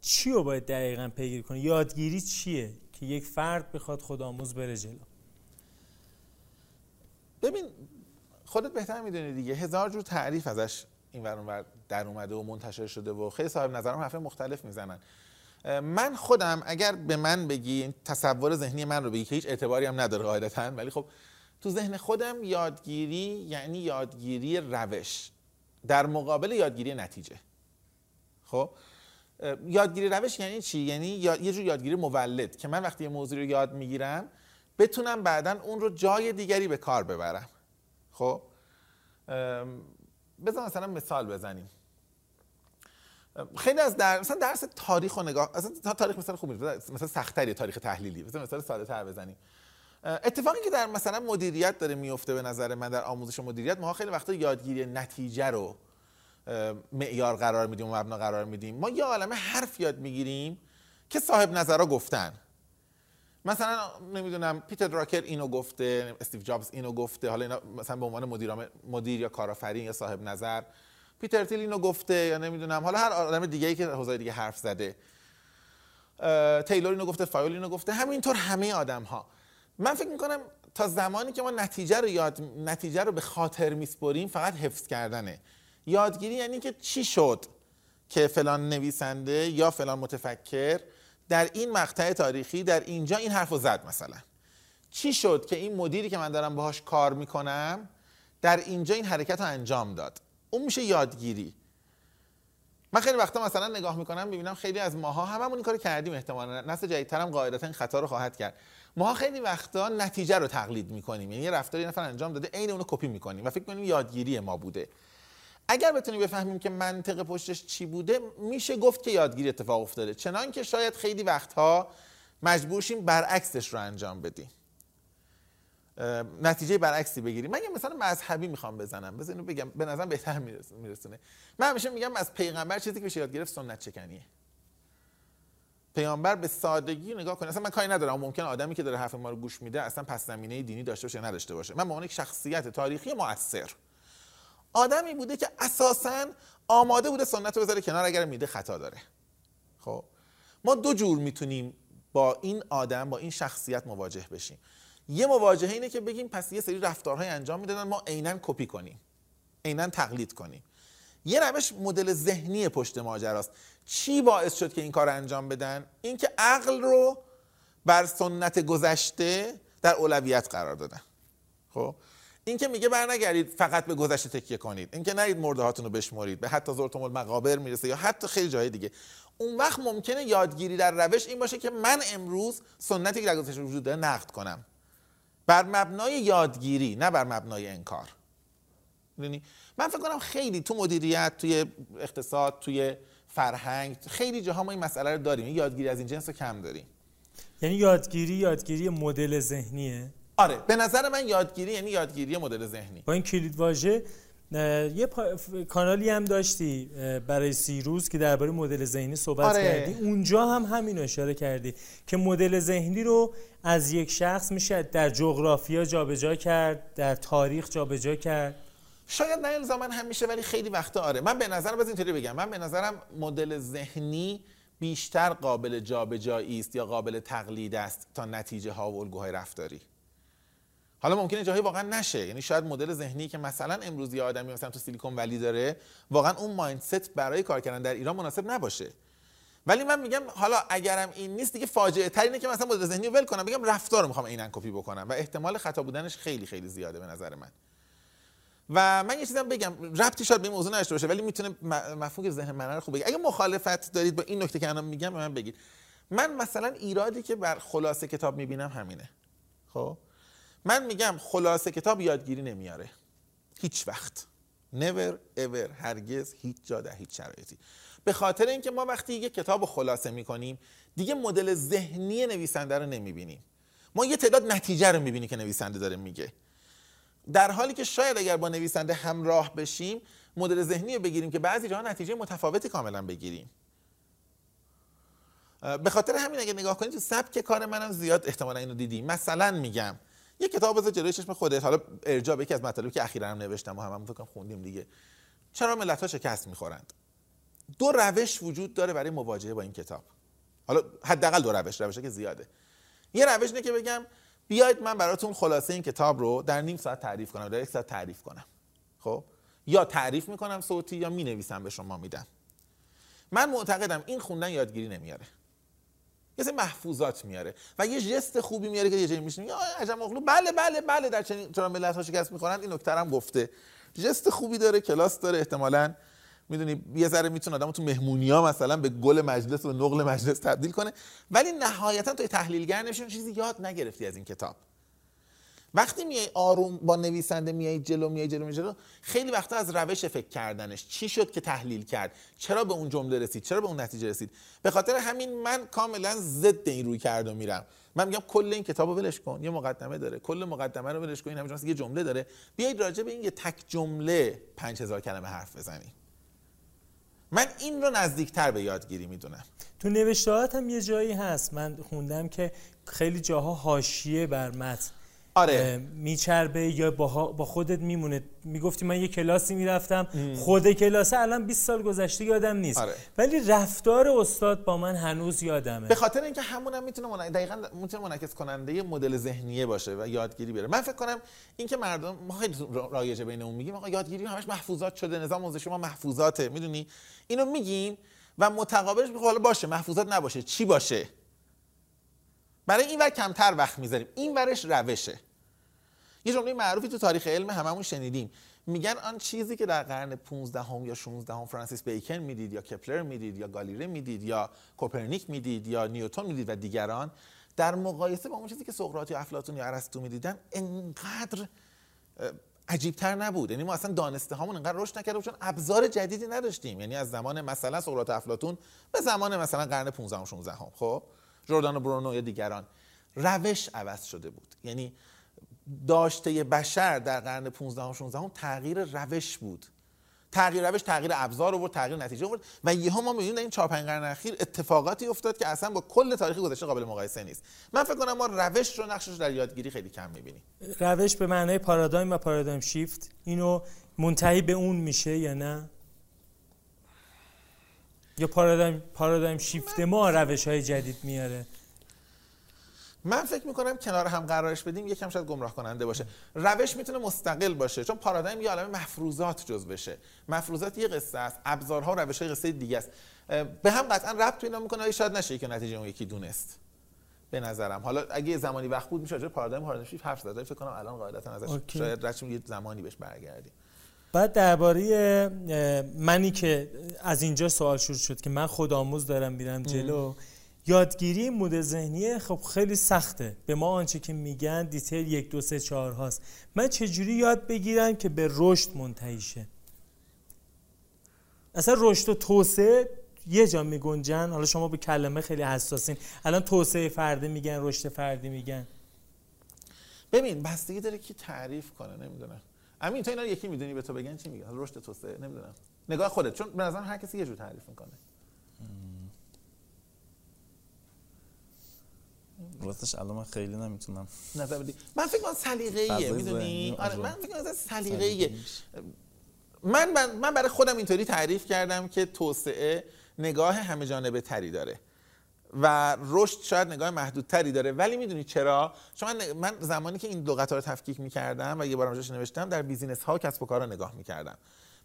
چی رو باید دقیقا پیگیری کنه یادگیری چیه که یک فرد بخواد خودآموز بره جلو؟ ببین خودت بهتر می‌دونی دیگه. هزار جور تعریف ازش این ور در اومده و منتشر شده و خیلی صاحب نظرم حرف مختلف می‌زنن. من خودم اگر به من بگی تصور ذهنی من رو بگی که هیچ اعتباری هم نداره قاعدتا ولی خب تو ذهن خودم یادگیری یعنی یادگیری روش. در مقابل یادگیری نتیجه. خب؟ یادگیری روش یعنی چی؟ یعنی یه جور یادگیری مولد که من وقتی یه موضوع رو یاد می‌گیرم بتونم بعدا اون رو جای دیگری به کار ببرم. خب؟ بذار مثلا مثال بزنیم. خیلی از در مثلا درس تاریخ و نگاه تا- تاریخ مثلا خوب مثلا سخت‌تری تاریخ تحلیلی. مثلا مثال ساده تر بزنیم اتفاقی که در مثلا مدیریت داره میفته به نظر من در آموزش و مدیریت ما خیلی وقتا یادگیری نتیجه رو معیار قرار میدیم و مبنا قرار میدیم. ما یه عالمه حرف یاد می‌گیریم که صاحب نظرها گفتن. مثلا نمی‌دونم پیتر دراکر اینو گفته استیو جابز اینو گفته حالا اینا مثلا به عنوان مدیر مدیر یا کارآفرین یا صاحب نظر. پیتر تیل اینو گفته یا نمی‌دونم. حالا هر آدم دیگه ای که حوزه دیگه حرف زده. تیلور اینو گفته فایول اینو گفته همینطور همه آدم ها من فکر می‌کنم تا زمانی که ما نتیجه رو یاد نتیجه رو به خاطر میسپریم فقط حفظ کردنه. یادگیری یعنی که چی شد که فلان نویسنده یا فلان متفکر در این مقطع تاریخی در اینجا این حرف رو زد مثلا. چی شد که این مدیری که من دارم باهاش کار می‌کنم در اینجا این حرکت رو انجام داد؟ اون میشه یادگیری. من خیلی وقتا مثلا نگاه می‌کنم ببینم خیلی از ماها هممون این کارو کردیم احتمالاً. نسل جدیدترم قاعدتا این خطا رو خواهد کرد. ماها خیلی وقتا نتیجه رو تقلید می‌کنیم. یعنی یه رفتاری نفر انجام داده عین اونو کپی می‌کنیم و فکر کنیم یادگیری ما بوده. اگر بتونیم بفهمیم که منطق پشتش چی بوده میشه گفت که یادگیری اتفاق افتاده. چنان که شاید خیلی وقتها مجبور شیم برعکسش رو انجام بدیم. نتیجه برعکسی بگیریم. من یه مثلا مذهبی می‌خوام بزنم. بزنین بگم. به نظرم بهتر میرسونه. من همیشه میگم از پیغمبر چیزی که بشه یاد گرفت سنت چکنیه. پیامبر به سادگی نگاه کنه. اصلا من کاری ندارم. ممکن آدمی که داره حرف ما رو گوش میده اصلا پس زمینه دینی داشته باشه نداشته باشه. من به عنوان شخصیت تاریخی مؤثر. آدمی بوده که اساسا آماده بوده سنت رو بذاره کنار اگر میده خطا داره. خب ما دو جور می‌تونیم با این آدم با این شخصیت مواجه بشیم. یه مواجهه اینه که بگیم پس یه سری رفتارهای انجام می‌دادن ما عینا کپی کنیم عینا تقلید کنیم. یه روش مدل ذهنی پشت ماجراست. چی باعث شد که این کار انجام بدن؟ اینکه عقل رو بر سنت گذشته در اولویت قرار دادن. خب؟ این که میگه برنگردید فقط به گذشته تکیه کنید. این که نرید مرده هاتون رو بشمرید. به حتی زرتم المقابر می‌رسه یا حتی خیلی جای دیگه. اون وقت ممکنه یادگیری در روش این باشه که من امروز سنتی که در گذشته وجود داره نقد کنم. بر مبنای یادگیری نه بر مبنای انکار. من فکر کنم خیلی تو مدیریت توی اقتصاد توی فرهنگ خیلی جاها ما این مسئله رو داریم. یادگیری از این جنس رو کم داریم. یعنی یادگیری یادگیری مدل ذهنیه. آره به نظر من یادگیری یعنی یادگیری مدل ذهنی. با این کلید واژه یه کانالی هم داشتی برای سی روز که درباره مدل ذهنی صحبت آره. کردی. اونجا هم همین اشاره کردی که مدل ذهنی رو از یک شخص میشه در جغرافیا جابجا کرد در تاریخ جابجا کرد. شاید نه الزاما هم میشه ولی خیلی وقتا آره. من به نظرم باز اینطوری بگم. من به نظرم مدل ذهنی بیشتر قابل جابجایی است یا قابل تقلید است تا نتیجه ها و الگوهای رفتاری. حالا ممکنه جایی واقعا نشه. یعنی شاید مدل ذهنی که مثلا امروز یه آدمی مثلا تو سیلیکون ولی داره واقعا اون مایندست برای کار کردن در ایران مناسب نباشه. ولی من میگم حالا اگرم این نیست دیگه فاجعه تر اینه که مثلا مدل ذهنی ول کنم. بگم رفتار رو می‌خوام عینن کپی بکنم و احتمال خطا بودنش خیلی خیلی زیاده به نظر من. و من یه چیزم بگم ربطی شاید به موضوع نشه باشه ولی می‌تونه مفهوم ذهن من رو خوب بگه. اگه مخالفت دارید با این نکته که الان میگم به من بگید. من مثلا ایرادی که بر خلاصه کتاب می‌بینم همینه. خب؟ من میگم خلاصه کتاب یادگیری نمیاره. هیچ وقت. Never ever هرگز هیچ جا در هیچ شرایطی. به خاطر اینکه ما وقتی یه کتاب خلاصه می‌کنیم دیگه مدل ذهنی نویسنده رو نمی‌بینیم. ما یه تعداد نتیجه رو می‌بینیم که نویسنده داره میگه. در حالی که شاید اگر با نویسنده همراه بشیم مدل ذهنی رو بگیریم که بعضی جاها نتیجه متفاوتی کاملا بگیریم. به خاطر همین اگه نگاه کنید تو سبک کار منم زیاد احتمالا اینو دیدیم. مثلا میگم یه کتاب بذار جلوی چشم خودت. حالا ارجاع به یکی از مطالبی که اخیرا هم نوشتم و هممون فکر خوندیم دیگه. چرا ملت ها شکست می‌خورند؟ دو روش وجود داره برای مواجهه با این کتاب. حالا حداقل دو روش روشه که زیاده. یه روش اینه که بگم بیاید من براتون خلاصه این کتاب رو در نیم ساعت تعریف کنم در یک ساعت تعریف کنم. خب؟ یا تعریف می‌کنم صوتی یا می‌نویسم به شما میدم. من معتقدم این خوندن یادگیری نمیاره. یه سری محفوظات میاره و یه جست خوبی میاره که یه جایی میشین یا عجب مغلو بله بله بله در چنین چرا ملت ها شکست می‌خورن این نکته هم گفته. جست خوبی داره کلاس داره. احتمالاً می‌دونی یه ذره می‌تونه آدم تو مهمونی ها مثلا به گل مجلس و نقل مجلس تبدیل کنه. ولی نهایتا توی تحلیلگر نمیشون چیزی یاد نگرفتی از این کتاب. وقتی میای آروم با نویسنده میای جلو میای جلو میای جلو خیلی وقتا از روش فکر کردنش. چی شد که تحلیل کرد؟ چرا به اون جمله رسید؟ چرا به اون نتیجه رسید؟ به خاطر همین من کاملا ضد این روی کرد و میرم. من میگم کل این کتابو ولش کن. یه مقدمه داره. کل مقدمه رو ولش کن. این همینجوری یه جمله داره. بیاید راجع به این یه تک جمله 5000 کلمه حرف بزنیم. من این رو نزدیکتر به یادگیری می‌دونم. تو نوشتهات هم یه جایی هست. من خوندم که خیلی جاها حاشیه بر متن. آره. میچربه یا با, با خودت میمونه. می‌گفتی من یه کلاسی می‌رفتم. خود کلاس الان 20 سال گذشته یادم نیست. آره. ولی رفتار استاد با من هنوز یادمه. به خاطر اینکه همون هم می‌تونه من... دقیقاً می‌تونه منعکس کننده مدل ذهنیه باشه و یادگیری بیاره من فکر کنم اینکه مردم ما خیلی رایجه بینمون میگیم آقا یادگیری همش محفوظات شده نظام آموزشی ما محفوظاته می‌دونی؟ اینو میگیم و متقابلش میگه حالا باشه محفوظات نباشه چی باشه؟ برای این ور کمتر وقت می‌ذاریم. این ورش روشه. یه جمله معروفی تو تاریخ علم هممون شنیدیم. میگن آن چیزی که در قرن 15 هم یا 16 هم فرانسیس بیکن می‌دید یا کپلر می‌دید یا گالیله می‌دید یا کوپرنیک می‌دید یا نیوتن می‌دید و دیگران در مقایسه با اون چیزی که سقراط یا افلاطون یا ارسطو می‌دیدن انقدر عجیبتر نبود. یعنی ما اصلا دانسته هامون انقدر رشد نکرده چون ابزار جدیدی نداشتیم. یعنی از زمان مثلا سقراط افلاطون به زمان مثلا قرن 15 و 16 هم خب؟ جردان و برونو یا دیگران روش عوض شده بود. یعنی داشته بشر در قرن 15 و 16 هم تغییر روش بود. تغییر روش تغییر ابزار آورد تغییر نتیجه آورد و یهو ما می‌بینیم در این 4 5 قرن اخیر اتفاقاتی افتاد که اصلا با کل تاریخ گذشته قابل مقایسه نیست. من فکر کنم ما روش رو نقشش در یادگیری خیلی کم می‌بینیم. روش به معنای پارادایم و پارادایم شیفت اینو منتهی به اون میشه یا نه؟ یا پارادایم پارادایم شیفت ما روش های جدید میاره؟ من فکر می‌کنم کنار هم قرارش بدیم یکم شاید گمراه کننده باشه. روش می‌تونه مستقل باشه چون پارادایم یه عالم مفروضات جز بشه. مفروضات یه قصه است ابزارها و روش های قصه دیگه است. به هم قطعا ربط پیدا می‌کنه شاید نشه که نتیجه اون یکی دونست. به نظرم. حالا اگه یه زمانی وقت بود میشه راجع پارادایم پارادایم شیفت حرف زد فکر کنم الان قاعدتا ازش. شاید رچم یه زمانی بهش برگردیم. بعد درباره منی که از اینجا سوال شروع شد که من خودآموز دارم میرم جلو یادگیری مدل ذهنی خب خیلی سخته. به ما آنچه که میگن دیتیل یک دو سه چهار هاست. من چجوری یاد بگیرم که به رشد منتهی شه؟ اصلا رشد و توسعه یه جا میگنجن. حالا شما به کلمه خیلی حساسین. الان توسعه فردی میگن رشد فردی میگن. ببین بستگی داره کی تعریف کنه نمی‌دونم. امین تو اینا رو یکی می‌دونی به تو بگن چی میگن رشد توسعه نمی‌دونم. نگاه خودت چون به نظر هر کسی یه جور تعریف می‌کنه. راستش الان من خیلی نمی‌تونم. نظر بدی من فکر کنم سلیقه‌ایه می‌دونی؟ آره. آره. من فکر کنم سلیقه‌ایه. من من من برای خودم اینطوری تعریف کردم که توسعه نگاه همه جانبه تری داره. و رشد شاید نگاه محدودتری داره. ولی می‌دونی چرا؟ چون من, زمانی که این دو قطار رو تفکیک می‌کردم و یه بارم راجعش نوشتم در بیزینس ها کسب و کارا نگاه می‌کردم.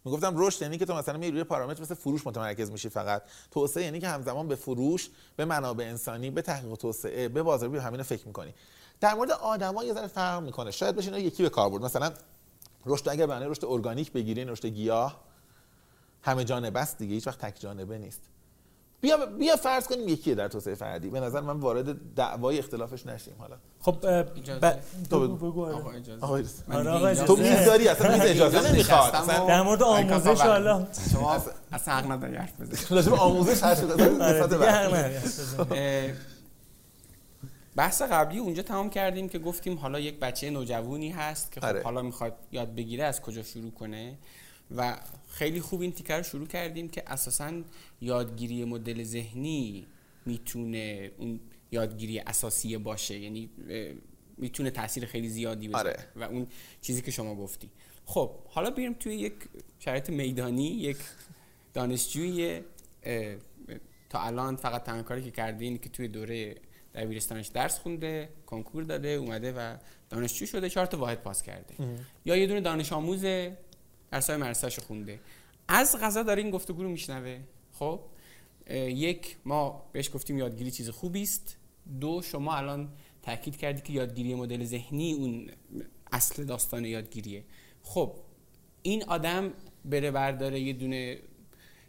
می‌گفتم رشد یعنی که تو مثلا میری روی پارامتر مثل فروش متمرکز میشی فقط. توسعه یعنی که همزمان به فروش به منابع انسانی به تحقیق و توسعه به بازاریابی به همین فکر می‌کنی. در مورد آدما یه ذره فرق می‌کنه. شاید بشه اینا یکی به کار برد. مثلا رشد اگر معنی رشد ارگانیک بگیرین رشد گیاه همه جانبه است دیگه. هیچ وقت تک جانبه نیست. بیا بیا فرض کنیم یکیه در توسعه فردی. به نظر من وارد دعوای اختلافش نشیم حالا. خب. ب- تو بگو. آقا. اجازه. تو داری اصلا میز اجازه نمی‌خواد؟ در مورد آموزش حالا. شما اصلا حق نداری حرف بزنی. به آموزش هر شده آره، بحث قبلی اونجا تمام کردیم که گفتیم حالا یک بچه نوجوانی هست که خب آره. حالا می‌خواد یاد بگیره از کجا شروع کنه. و خیلی خوب این تیکر رو شروع کردیم که اساسا یادگیری مدل ذهنی می‌تونه اون یادگیری اساسی باشه یعنی می‌تونه تاثیر خیلی زیادی بذاره. آره. و اون چیزی که شما گفتی. خب حالا بریم توی یک شرایط میدانی یک دانشجوی تا الان فقط تنها کاری که کرده اینه که توی دوره دبیرستانش درس خونده کنکور داده اومده و دانشجو شده چهار تا واحد پاس کرده. یا یه دونه دانش آموز درسای مدرسه‌شو خونده. از غذا داره این گفتگو رو میشنوه. خب؟ یک ما بهش گفتیم یادگیری چیز خوبی است. دو شما الان تاکید کردی که یادگیری مدل ذهنی اون اصل داستان یادگیریه. خب این آدم بره برداره یه دونه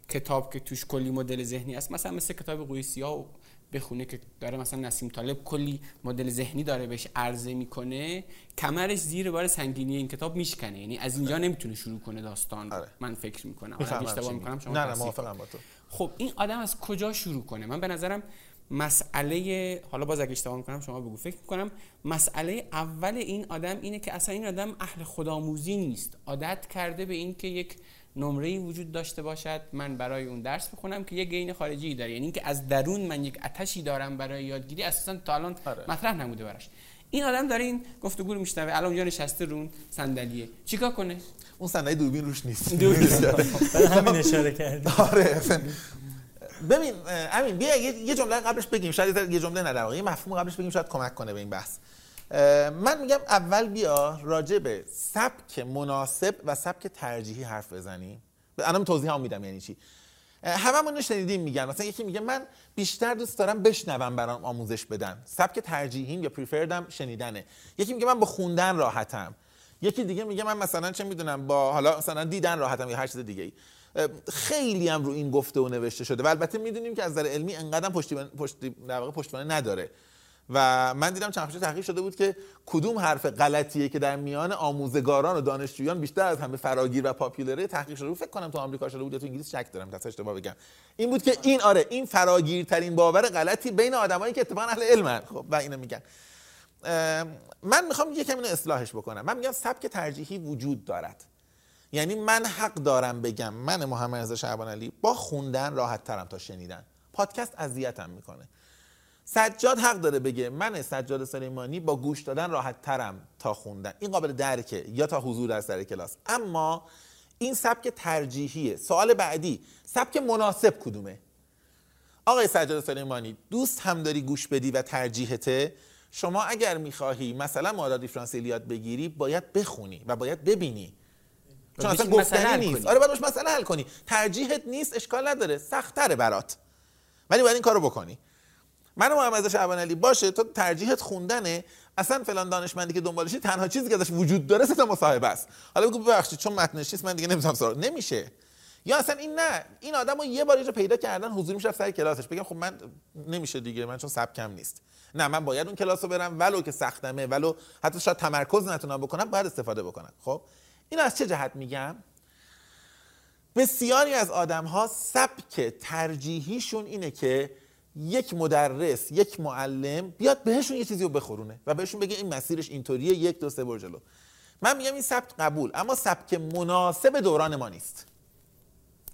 کتاب که توش کلی مدل ذهنی است. مثلا مثل کتاب قوی سیاه و بخونه که داره مثلا نسیم طالب کلی مدل ذهنی داره بهش عرضه می‌کنه کمرش زیر بار سنگینی این کتاب میشکنه. یعنی از اینجا نمی‌تونه شروع کنه داستان. آره. من فکر می‌کنم. اشتباه می‌کنم. شما نه نه موافقم با تو. خب این آدم از کجا شروع کنه؟ من به نظرم مسئله حالا باز اگه اشتباه می‌کنم شما بگو. فکر می‌کنم مسئله اول این آدم اینه که اصلا این آدم اهل خودآموزی نیست. عادت کرده به این که یک نمره ای وجود داشته باشد من برای اون درس بخونم که یه گین خارجی داره. یعنی اینکه از درون من یک اتشی دارم برای یادگیری اساسا تا الان آره. مطرح نموده براش. این آدم داره این گفتگو رو میشنوه. الان اونجا نشسته رو صندلیه. چیکار کنه؟ اون صندلی دوربین روش نیست. برای همین اشاره کردی. آره اصلا. ببین امین بیا یه یه جمله قبلش بگیم. شاید یه جمله نه در واقع مفهوم قبلش بگیم شاید کمک کنه به این بحث. من میگم اول بیا راجع به سبک مناسب و سبک ترجیحی حرف بزنیم الان توضیح هم میدم یعنی چی. هممون شنیدیم میگن. مثلا یکی میگه من بیشتر دوست دارم بشنوم برام آموزش بدن. سبک ترجیحیم یا پریفردم شنیدنه. یکی میگه من با خوندن راحتم. یکی دیگه میگه من مثلا چه می‌دونم با حالا مثلا دیدن راحتم یا هر چیز دیگه ای خیلی هم رو این گفته و نوشته شده. و البته می‌دونیم که از نظر علمی انقدر پشتی پشتی پشتوانه نداره. و من دیدم چند تحقیق شده بود که کدوم حرف غلطیه که در میان آموزگاران و دانشجویان بیشتر از همه فراگیر و پاپولره تحقیق شده بود. فکر کنم تو آمریکا شده بود یا تو انگلیس شک دارم تا اشتباه بگم. این بود که این آره این فراگیرترین باور غلطی بین آدمایی که اتفاقا اهل علمن. خب و اینو میگن. من می‌خوام یکم اینو اصلاحش بکنم. من میگم سبک ترجیحی وجود دارد. یعنی من حق دارم بگم من محمد رضا شعبان علی با خوندن راحت ترم تا شنیدن. پادکست اذیتم می‌کنه. سجاد حق داره بگه من سجاد سلیمانی با گوش دادن راحت ترم تا خوندن. این قابل درکه یا تا حضور در سر کلاس. اما این سبک ترجیحیه. سوال بعدی سبک مناسب کدومه؟ آقای سجاد سلیمانی دوست هم داری گوش بدی و ترجیحته؟ شما اگر می‌خواهی مثلا مادا دیفرانسیل یاد بگیری باید بخونی و باید ببینی. چون اصلا گفتنی نیست. کنی. آره باید مسئله حل کنی. ترجیحت نیست اشکال نداره. سختره برات. ولی باید این کارو بکنی. من و محمد رضا شعبان علی باشه تو ترجیحت خوندنه. اصلا فلان دانشمندی که دنبالشی تنها چیزی که ازش وجود داره سه تا مصاحبه است. حالا بگو ببخشید چون متنش نیست من دیگه نمی‌تونم سراغ نمیشه. یا اصلا این نه این آدم رو یه بار جا پیدا کردن حضور میشه سر کلاسش. بگم خب من نمیشه دیگه من چون سبکم نیست. نه من باید اون کلاس رو برم ولو که سختمه ولو حتی شاید تمرکز نتونم بکنم باید استفاده بکنم. خب؟ این از چه جهت میگم؟ بسیاری از آدم ها سبک ترجیحیشون اینه که یک مدرس یک معلم بیاد بهشون یه چیزی رو بخورونه و بهشون بگه این مسیرش اینطوریه یک دو سه جلو. من میگم این سبک قبول اما سبک مناسب دوران ما نیست.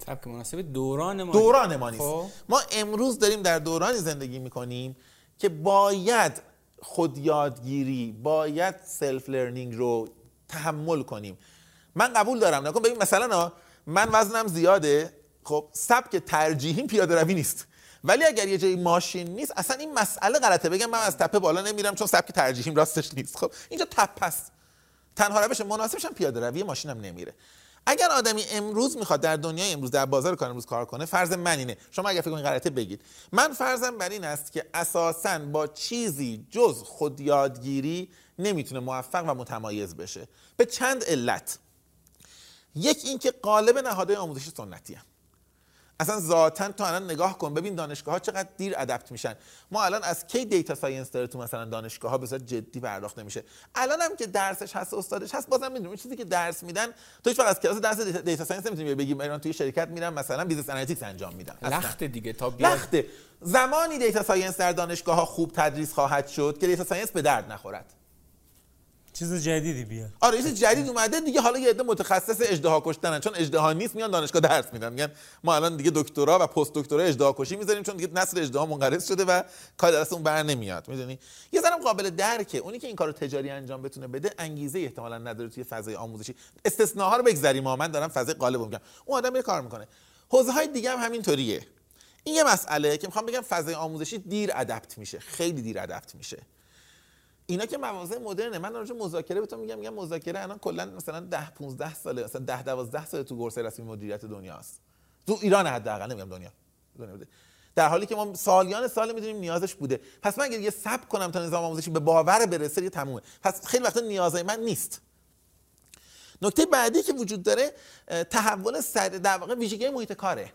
سبک مناسب دوران ما دوران ما نیست. خب. ما امروز داریم در دورانی زندگی می‌کنیم که باید خود یادگیری باید self learning رو تحمل کنیم. من قبول دارم. نکن ببین مثلا من وزنم زیاده. خب سبک ترجیحیم پیاده روی نیست. ولی اگر یه جایی ماشین نیست اصلا این مسئله غلطه. بگم من از تپه بالا نمیرم چون سبک ترجیحیم راستش نیست. خب اینجا تپه است تنها روش مناسبش هم پیاده روی ماشینم نمیره. اگر آدمی امروز می‌خواد در دنیای امروز در بازار کار امروز کار کنه فرض من اینه. شما اگر فکر کنید غلطه بگید. من فرضم بر این است که اساسا با چیزی جز خود یادگیری نمی‌تونه موفق و متمایز بشه. به چند علت. یک اینکه غالب نهادهای آموزشی سنتی. اصلا ذاتا تو الان نگاه کن ببین دانشگاه ها چقدر دیر adapt میشن. ما الان از کی data science داره تو مثلا دانشگاه ها به صورت جدی پرداخته میشه الان هم که درسش هست استادش هست بازم می‌دونیم چیزی که درس میدن تو هیچ از کلاس درس data science نمی‌تونی بگی من توی شرکت میرم مثلا business analytics انجام میدم. لَخته دیگه تا بیاد. لخته. زمانی data science در دانشگاه ها خوب تدریس خواهد شد که data science به درد نخورد. چیز جدیدی بیاد. آره چیز جدید اومده دیگه حالا یه عده متخصص اژدها کشتنن چون اژدها نیست میان دانشگاه درس میدن. میگن ما الان دیگه دکترا و پست دکترا اژدها کشی می‌ذاریم چون دیگه نسل اژدها منقرض شده و کار درس اون بر نمیاد می‌دونی؟ یه ذره قابل درکه. اونی که این کارو تجاری انجام بتونه بده انگیزه احتمالاً نداره توی فضای آموزشی. استثناها رو بگذریم من دارم فضای غالب میگم. اون آدم یه کار می‌کنه. حوزه های دیگه هم همینطوریه. این یه مسئله که می‌خوام بگم فضای آموزشی دیر ادپت میشه خیلی دیر ادپت میشه. اینا که مواضع مدرنه من راجع مذاکره بهتون میگم میگم مذاکره الان کلا مثلا 10 15 ساله مثلا 10 12 ساله تو کورس رسمی مدیریت دنیاست. تو ایران حداقل نمیگم دنیا. دنیا بوده. در حالی که ما سالیان سال می‌دونیم نیازش بوده. پس من اگه یه سب کنم تا نظام آموزشی به باور برسه یه تمومه. پس خیلی وقتا نیازهای من نیست. نکته بعدی که وجود داره تحول سر در واقع ویژگی محیط کاره.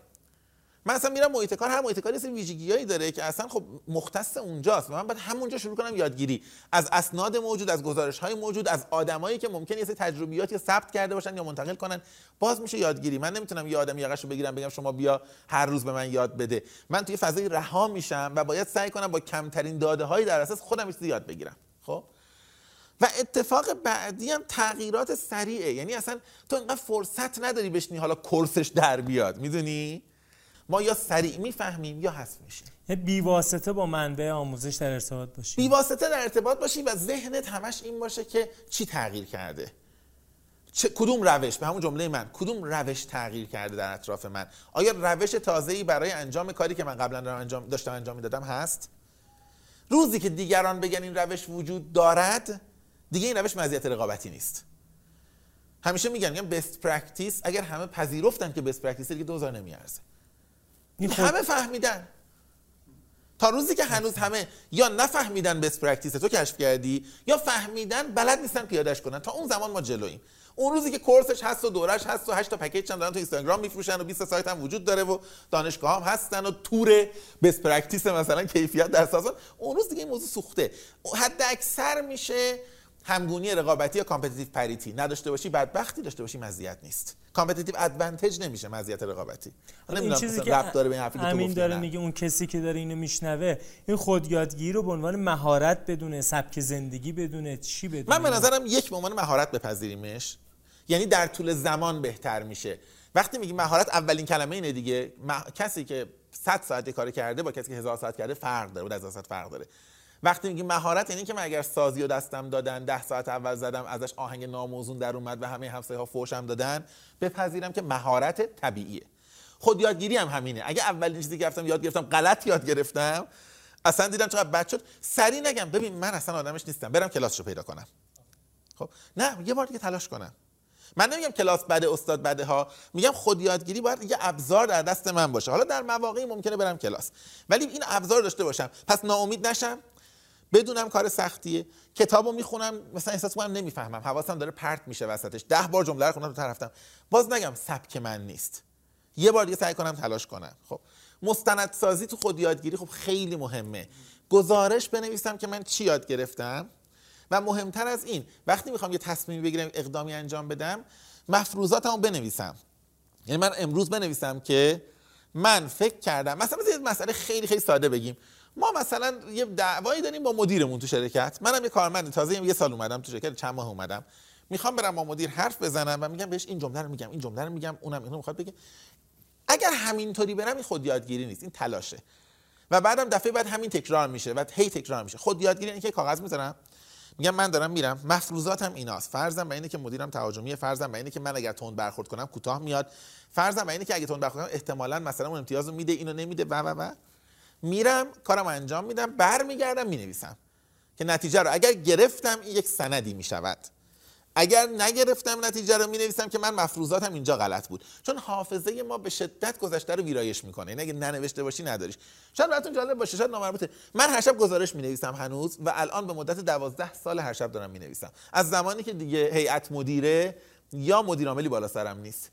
من اصلا میرم محیط کار هر محیط کاری سری ویژگیایی داره که اصلا خب مختص اونجاست من باید همونجا شروع کنم یادگیری. از اسناد موجود از گزارش های موجود از آدمایی که ممکن یه سری تجربیاتی ثبت کرده باشن یا منتقل کنن باز میشه یادگیری. من نمی‌تونم یه آدمی یقهشو بگیرم بگم شما بیا هر روز به من یاد بده. من توی فضای رها میشم و باید سعی کنم با کمترین داده هایی در اساس خودم چیزی یاد بگیرم. خب؟ و اتفاق بعدی هم تغییرات سریعه. یعنی اصلا تو اینقدر فرصت نداری بشنی حالا کورسش در بیاد. می‌دونی؟ ما یا سریع می‌فهمیم یا حذف میشیم. بی واسطه با منبع آموزش در ارتباط باشی بی واسطه در ارتباط باشی و ذهنت همش این باشه که چی تغییر کرده. چه، کدوم روش؟ به همون جمله من. کدوم روش تغییر کرده در اطراف من؟ آیا روش تازه‌ای برای انجام کاری که من قبلا انجام داشتم انجام می‌دادم هست؟ روزی که دیگران بگن این روش وجود دارد دیگه این روش مزیت رقابتی نیست. همیشه میگن میگن best practice اگر همه پذیرفتن که best practice دیگه دوزار نمیارزه. این خود همه فهمیدن. تا روزی که هنوز همه یا نفهمیدن best practice تو کشف کردی یا فهمیدن بلد نیستن پیادش کنن. تا اون زمان ما جلوییم اون روزی که course ش هست و دورش هست و 8 تا package هم دارن تو اینستاگرام میفروشن و 20 سایت هم وجود داره و دانشگاه هم هستن و تور best practice مثلا کیفیت در سازمان. اون روز دیگه این موضوع سوخته. حد اکثر میشه همگونی رقابتی یا competitive parity نداشته باشی بدبختی داشته باشی مزیت نیست. competitive advantage نمیشه مزیت رقابتی. این نمی‌دونم چیزی که ربط داره به این حرفی که گفتی داره. میگه اون کسی که داره اینو میشنوه این خودیادگیری رو به عنوان مهارت بدونه سبک زندگی بدونه چی بدونه. من به نظرم یک به عنوان مهارت بپذیریمش. یعنی در طول زمان بهتر میشه. وقتی میگی مهارت اولین کلمه اینه دیگه. مه- کسی که 100 ساعت کار کرده با کسی که 1000 ساعت کرده فرق داره با 1000 ساعت فرق داره. وقتی میگی مهارت یعنی که من اگر سازی و دستم دادن 10 ساعت اول زدم ازش آهنگ ناموزون در اومد و همه همسایه ها فوشم دادن بپذیرم که مهارت طبیعیه. خود یادگیری هم همینه. اگه اولین چیزی که گرفتم یاد گرفتم غلط یاد گرفتم اصلا دیدم چقدر بد شد. سری نگم. ببین من اصلا آدمش نیستم. برم کلاسشو پیدا کنم. خب؟ نه یه بار دیگه تلاش کنم. من نمیگم کلاس بده استاد بده ها. میگم خود یادگیری باید یه ابزار در دست من باشه. حالا در مواقعی ممکنه برم کلاس. ولی این ابزار داشته باشم. پس ناامید نشم. بدونم کار سختیه. کتابو می‌خونم مثلا احساس کنم نمی‌فهمم. حواسم داره پرت میشه وسطش. ده بار جمله رو خوندم تو رفتم. باز نگم سبک من نیست. یه بار دیگه سعی کنم تلاش کنم. خب. مستندسازی تو خود یادگیری خب خیلی مهمه. گزارش بنویسم که من چی یاد گرفتم. و مهمتر از این وقتی می‌خوام یه تصمیمی بگیرم اقدامی انجام بدم مفروضاتمو بنویسم. یعنی من امروز بنویسم که من فکر کردم مثلا یه مسئله خیلی خیلی ساده بگیم. ما مثلا یه دعوایی داریم با مدیرمون تو شرکت. منم یه کارمند تازه یه سال اومدم تو شرکت چند ماه اومدم. می‌خوام برم با مدیر حرف بزنم و میگم بهش این جمله رو میگم این جمله رو میگم اونم اینو می‌خواد بگه. اگر همینطوری برم این خود یادگیری نیست. این تلاشه. و بعدم دفعه بعد همین تکرار میشه. و هی تکرار میشه. خود یادگیری اینه که کاغذ می‌ذارم. میگم من دارم میرم. مفروضاتم ایناست. فرضم بر اینه که مدیرم تهاجمیه فرضم بر اینه که من اگر تند برخورد کنم کوتاه میاد. فرضم بر اینه که اگه تند برخورد کنم احتمالاً مثلا اون امتیاز رو میده اینو نمیده و و و. میرم کارم انجام میدم برمیگردم می‌نویسم. که نتیجه رو اگر گرفتم این یک سندی می‌شود. اگر نگرفتم نتیجه رو می‌نویسم که من مفروضاتم اینجا غلط بود. چون حافظه ما به شدت گذشته رو ویرایش می‌کنه. یعنی اگه ننوشته باشی نداریش. شاید براتون جالب باشه شاید نامربوطه. من هر شب گزارش می‌نویسم هنوز و الان به مدت دوازده سال هر شب دارم می‌نویسم. از زمانی که دیگه هیئت مدیره یا مدیر عاملی بالا سرم نیست.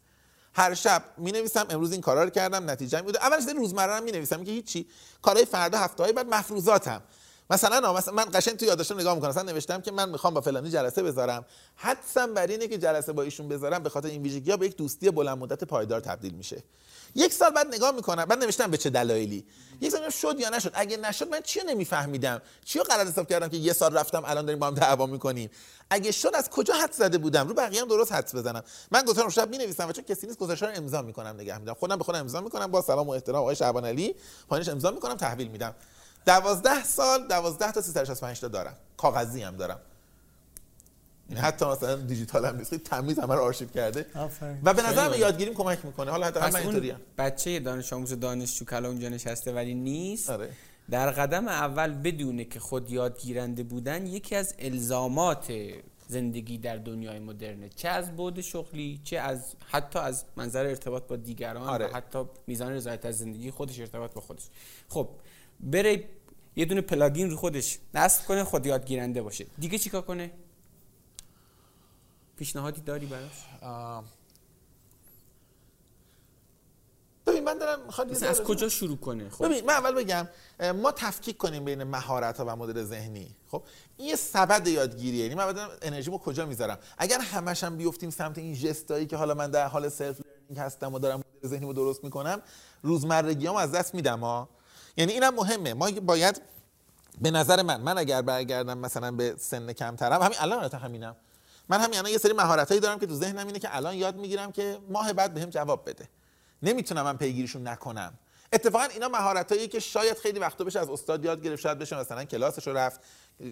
هر شب می نویسم امروز این کارا رو کردم نتیجه بوده اولش روزمره رو می نویسم که هیچی. کارهای فردا هفته های بعد مفروضاتم. مثلا مثلا من قشنگ توی یادداشتم نگاه می‌کنم. مثلا نوشتم که من می‌خوام با فلانی جلسه بذارم. حدسم بر اینه که جلسه با ایشون بذارم به خاطر این ویژگی‌ها به یک دوستی بلند مدت پایدار تبدیل میشه. یک سال بعد نگاه می‌کنم بعد نوشتم به چه دلایلی. یک سال شد یا نشد؟ اگه نشد من چی نمیفهمیدم؟ چی رو غلط حساب کردم که یه سال رفتم الان داریم با هم دعوا می‌کنیم؟ اگه شد از کجا حد زده بودم؟ رو بقیه هم درست حدس بزنم. من رو شب می‌نویسم و چون کسی نیست گزارش رو امضا می‌کنم نگه میدم خودم به خودم امضا می‌کنم با سلام و احترام آقای شعبان علی پایینش امضا می‌کنم تحویل میدم. دوازده سال دوازده تا 365 تا دارم. کاغذی هم دارم. یعنی حتی مثلا دیجیتال هم نیست. تمیز همه رو آرشیو کرده. و به خیلی یادگیریم کمک می‌کنه. حالا حتی من اینطوری هم. بچه دانش آموز دانشجو کلا اونجا نشسته ولی نیست. آره. در قدم اول بدونه که خود یادگیرنده بودن یکی از الزامات زندگی در دنیای مدرنه. چه از بعد شغلی چه از حتی از منظر ارتباط با دیگران آره. و حتی میزان رضایت از زندگی خودش ارتباط با خودش. خب بره یه دونه plugin رو خودش نصب کنه خود یادگیرنده باشه. دیگه چیکار کنه؟ پیشنهادی داری براش. ببین من دارم از کجا شروع کنه؟ خب. ببین من اول بگم ما تفکیک کنیم بین مهارت ها و مدل ذهنی. خب این یه سبد یادگیریه. یعنی من بدونم انرژیمو کجا می‌ذارم؟ اگر همش هم بیفتیم سمت این ژستایی که حالا من در حال self learning هستم و دارم مدل ذهنیمو درست می‌کنم روزمرگیامو از دست میدم ها. یعنی اینم مهمه. ما باید به نظر من من اگر برگردم مثلا به سن کمترم همین الان البته همینم. من همین الان یه سری مهارتایی دارم که تو ذهنم اینه که الان یاد می‌گیرم که ماه بعد بهم جواب بده. نمی‌تونم من پیگیریشون نکنم. اتفاقا اینا مهارتایی که شاید خیلی وقتا بشه از استاد یاد گرفت شاید بشه مثلا کلاسش رو رفت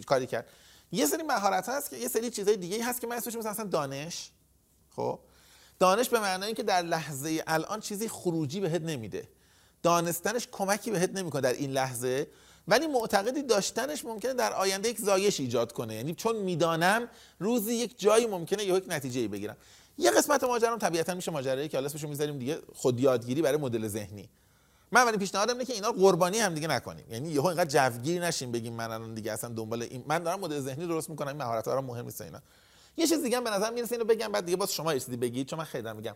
کاری کرد. یه سری مهارت هست که یه سری چیزای دیگه هست که من اسمش مثلا دانش. خب؟ دانش به معنای اینکه در لحظه الان چیزی خروجی بهت نمیده. دانستنش کمکی بهت نمی‌کنه در این لحظه ولی معتقدی داشتنش ممکنه در آینده یک زایش ایجاد کنه. یعنی چون می‌دانم روزی یک جایی ممکنه یک نتیجه ای بگیرم. یه قسمت ماجرام طبیعتا میشه ماجرایی که حالا اسمشو می‌ذاریم دیگه خود یادگیری برای مدل ذهنی. من ولی پیشنهادم اینه که اینا قربانی هم دیگه نکنیم. یعنی یهو اینقدر جوگیر نشیم بگیم من الان دیگه اصلا دنبال این من دارم مدل ذهنی درست می‌کنم این مهارت ها مهم نیست اینا. یه چیز دیگه به نظر می‌رسه اینو بگم بعد دیگه باز شما یه چیزی بگید چون من خیلی میگم.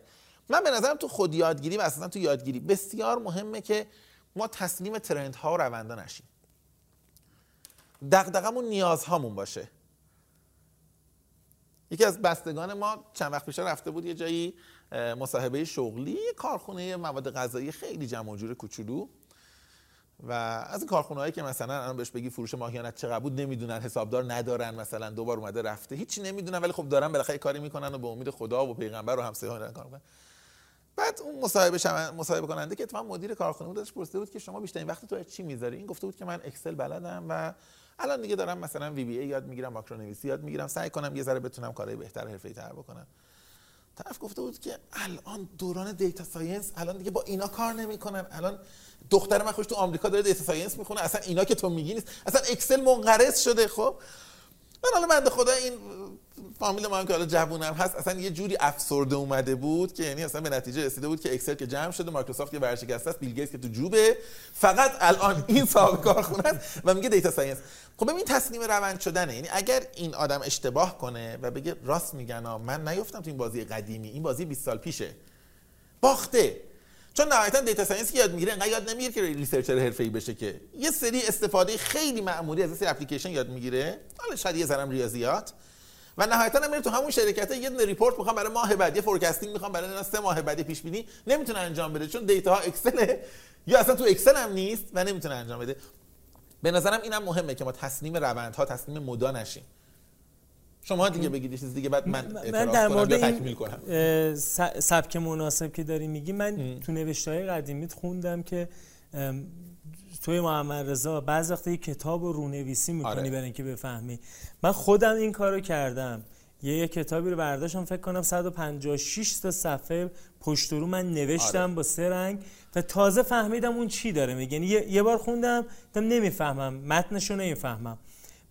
من به نظرم تو خود یادگیری و اساسا تو یادگیری بسیار مهمه که ما تسلیم ترند ها و روندا نشیم. دغدغمون نیازهامون باشه. یکی از بستگان ما چند وقت پیش رفته بود یه جایی مصاحبه شغلی کارخونه مواد غذایی خیلی جمع جور کوچولو. و از این کارخونه هایی که مثلا الان بهش بگی فروش ماهیانت چقدر بود نمی‌دونن حسابدار ندارن مثلا دوبار اومده رفته. هیچی نمی‌دونن ولی خب دارن بالاخره کاری می‌کنن و به امید خدا و پیغمبر و همسایه ها کار می‌کنن. بعد اون مصاحبه شما مصاحبه کننده که اتفاقا مدیر کارخونه بود داشت پرسیده بود که شما بیشترین وقت تو چی می‌ذاری؟ این گفته بود که من اکسل بلدم و الان دیگه دارم مثلا VBA یاد می‌گیرم ماکرو نویسی یاد می‌گیرم. سعی کنم یه ذره بتونم کارهای بهتر حرفه‌ای تر بکنم. طرف گفته بود که الان دوران data science الان دیگه با اینا کار نمی‌کنن. الان دختر من خودش تو آمریکا داره data science می‌خونه. اصلا اینا که تو میگی نیست. اصلا اکسل منقرض شده خب؟ من حالا بنده خدا این فامیل ما هم که حالا جوونم هست اصلا یه جوری افسرده اومده بود که یعنی اصلا به نتیجه رسیده بود که اکسل که جمع شده مایکروسافت یه ورشکسته است بیل که تو جوبه. فقط الان این صاحب کارخونه است و میگه data science. خب ببین تصمیم روند شدنه. یعنی اگر این آدم اشتباه کنه و بگه راست میگن من نیفتم تو این بازی قدیمی این بازی 20 سال پیشه. باخته. چون نهایتا data science یاد می‌گیره انقدر یاد نمی‌گیره که researcher حرفه‌ای بشه که. یه سری استفاده خیلی معمولی از سری اپلیکیشن یاد می‌گیره. حالا شاید یه ذره ریاضیات. و نهایتا هم تو همون شرکت یه دونه report می‌خوام برای ماه بعد یه forecasting می‌خوام برای سه ماه بعد پیش بینی نمی‌تونه انجام بده چون data ها اکسل یا اصلا تو اکسل هم نیست و نمی‌تونه انجام بده. به نظرم اینم مهمه که ما تسلیم روندها تسلیم مدا نشیم. شما دیگه بگید چیز دیگه بعد من من در مورد این کنم. سبک مناسب که داری میگی من تو نوشته های قدیمیت خوندم که توی محمد رضا بعض وقتا کتاب رو رونویسی می‌کنی آره. برای اینکه بفهمی. من خودم این کارو کردم. یه یه کتابی رو برداشتم فکر کنم 156 تا صفحه پشت رو من نوشتم آره. با سه رنگ و تازه فهمیدم اون چی داره میگه. یعنی یه،, بار خوندم دم نمی‌فهمم متنش رو نمی‌فهمم.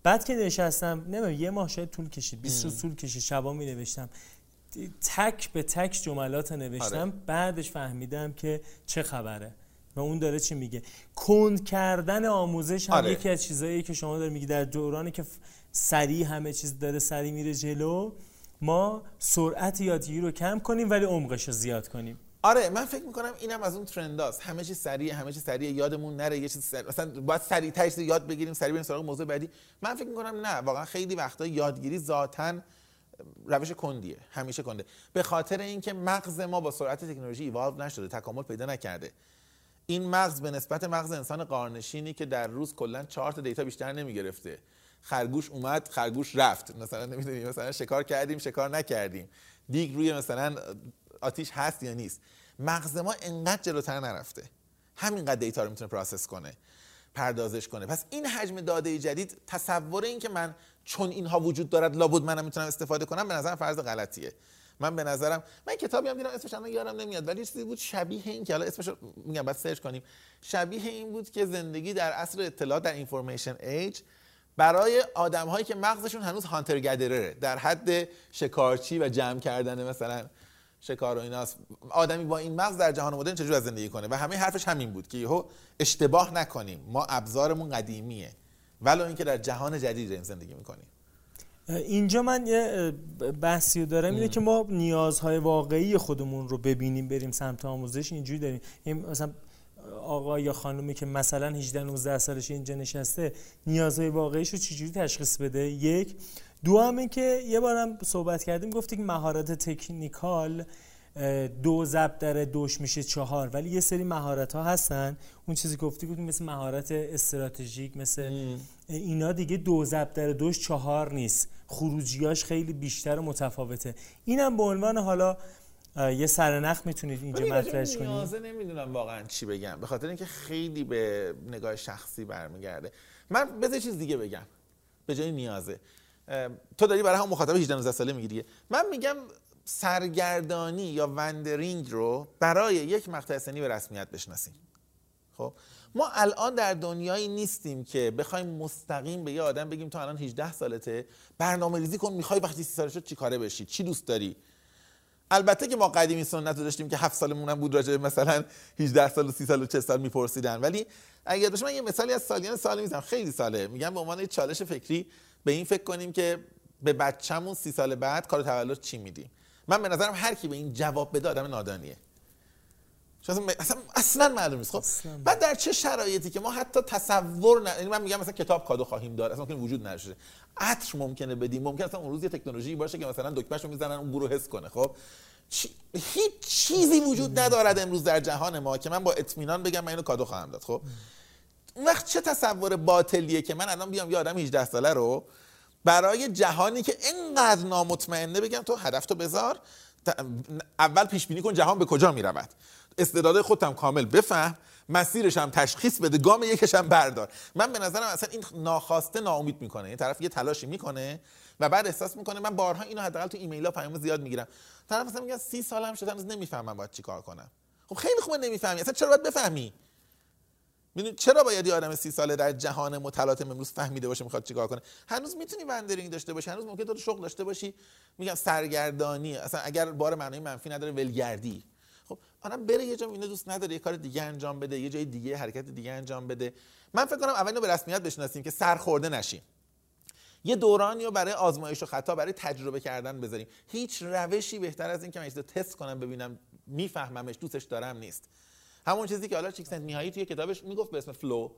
بعد که نشستم نمی‌دونم یه ماه شاید طول کشید 20 روز طول کشید شبا می نوشتم تک به تک جملات نوشتم آره. بعدش فهمیدم که چه خبره. و اون داره چی میگه؟ کند کردن آموزش هم آره. یکی از چیزایی که شما داره میگی در دورانی که سریع همه چیز داره سریع میره جلو ما سرعت یادگیری رو کم کنیم ولی عمقش رو زیاد کنیم. آره من فکر می‌کنم اینم از اون ترنداست. همه چیز سریع همه چیز سریع یادمون نره یه چیز سریع. مثلا باید سریع تایش یاد بگیریم سریع بریم سراغ موضوع بعدی. من فکر می‌کنم نه واقعا خیلی وقتا یادگیری ذاتا روش کندیه همیشه کنده. به خاطر اینکه مغز ما با سرعت تکنولوژی ایوالو نشده تکامل پیدا نکرده. این مغز به نسبت مغز انسان قارنشینی که در روز کلا 4 تا data بیشتر نمی‌گرفته. خرگوش اومد خرگوش رفت. مثلا نمی‌دونیم مثلا شکار کردیم شکار نکردیم. دیگ روی مثلا آتیش هست یا نیست. مغز ما انقدر جلوتر نرفته. همینقدر data رو می‌تونه process کنه پردازش کنه. پس این حجم داده جدید تصور این که من چون اینها وجود دارد لابد منم می‌تونم استفاده کنم به نظرم فرض غلطیه. من به نظرم من کتابی هم دیدم اسمش الان یادم نمیاد ولی چیزی بود شبیه این که حالا اسمش میگم بعد سرچ کنیم. شبیه این بود که زندگی در عصر اطلاعات در اینفورمیشن ایج برای آدم هایی که مغزشون هنوز هانتر گدرره در حد شکارچی و جمع کردن مثلا شکار و ایناست آدمی با این مغز در جهان مدرن چجور از زندگی کنه؟ و همه حرفش همین بود که یهو اشتباه نکنیم ما ابزارمون قدیمیه ولو اینکه در جهان جدید زندگی می‌کنیم. اینجا من یه بحثی دارم اینه که ما نیازهای واقعی خودمون رو ببینیم بریم سمت آموزش اینجوری داریم. این مثلا آقا یا خانومی که مثلا 18 19 سالش اینجا نشسته نیازهای واقعیش رو چجوری تشخیص بده؟ یک. دو همه که یه بارم صحبت کردیم گفتیم مهارت تکنیکال دو ضرب در دوش میشه چهار. ولی یه سری مهارت ها هستن. اون چیزی گفتی گفتیم مثل مهارت استراتژیک مثل اینا دیگه دو ضرب در دوش چهار نیست. خروجیاش خیلی بیشتر و متفاوته. اینم به عنوان حالا یه سرنخ می‌تونید اینجا مطرحش کنید. نیازه نمی‌دونم واقعا چی بگم. به خاطر اینکه خیلی به نگاه شخصی برمیگرده. من بذار چیز دیگه بگم. به جای نیازه. تو داری برای هم مخاطب 18 19 ساله می‌گیری. من میگم سرگردانی یا وندرینگ رو برای یک مقطع سنی به رسمیت بشناسیم. خب ما الان در دنیایی نیستیم که بخوایم مستقیم به یه آدم بگیم تو الان 18 سالته برنامه ریزی کن می‌خوای وقتی 30 سال شد چی کاره بشی؟ چی دوست داری؟ البته که ما قدیمی سنت رو داشتیم که 7 سالمون هم بود راجع مثلا 18 سال و 30 سال و 40 سال میپرسیدن. ولی اگر داشتم من یه مثالی از سالیان سال می‌زنم. خیلی ساله. میگم به عنوان یه چالش فکری به این فکر کنیم که به بچه‌مون 30 سال بعد کار تولد چی میدیم. من به نظرم هر کی به این جواب بده آدم نادانیه. اصلا اصلا معلوم نیست. خب بعد در چه شرایطی که ما حتی تصور نه یعنی من میگم مثلا کتاب کادو خواهیم دار اصلا ممکن وجود نداره عطر ممکنه بدیم ممکن اصلا اون روز یه تکنولوژی باشه که مثلا دکمهشو می‌زنن اون برو حس کنه. خب هیچ چیزی وجود ندارد امروز در جهان ما که من با اطمینان بگم من اینو کادو خواهم داد. خب اون وقت چه تصور باطلیه که من الان بیام یه آدم 18 ساله رو برای جهانی که اینقدر نامطمئنه بگم تو هدف تو بذار. اول پیش بینی کن جهان به کجا می‌رود. استعداد خودم کامل بفهم. مسیرش هم تشخیص بده. گام یکش هم بردار. من به نظرم اصلا این ناخواسته ناامید می‌کنه. این طرف یه تلاشی می‌کنه و بعد احساس می‌کنه من بارها اینو حداقل تو ایمیل ها پیام زیاد می‌گیرم. طرف مثلا میگه سی سالم شده هنوز نمی‌فهمم باید چیکار کنم. خب خیلی خوبه نمی‌فهمی. اصلا چرا باید بفهمی؟ می‌دونی چرا باید یه آدم سی ساله در جهان متلاطم امروز فهمیده باشه می‌خواد چیکار کنه؟ هنوز می‌تونی وندرینگ داشته باشی هنوز ممکن تو شغل داشته باشی میگم سرگردانی اصلا اگر بار معنای منفی نداره ولگردی. خب آدم بره یه جا اینو دوست نداره یه کار دیگه انجام بده یه جای دیگه حرکت دیگه انجام بده. من فکر کنم اول به رسمیت بشناسیم که سرخورده نشیم. یه دورانی رو برای آزمایش و خطا برای تجربه کردن بذاریم. هیچ روشی بهتر از این که من تست کنم ببینم میفهممش دوستش دارم نیست. همون چیزی که حالا چیکسنت‌میهایی توی کتابش می‌گفت به اسم flow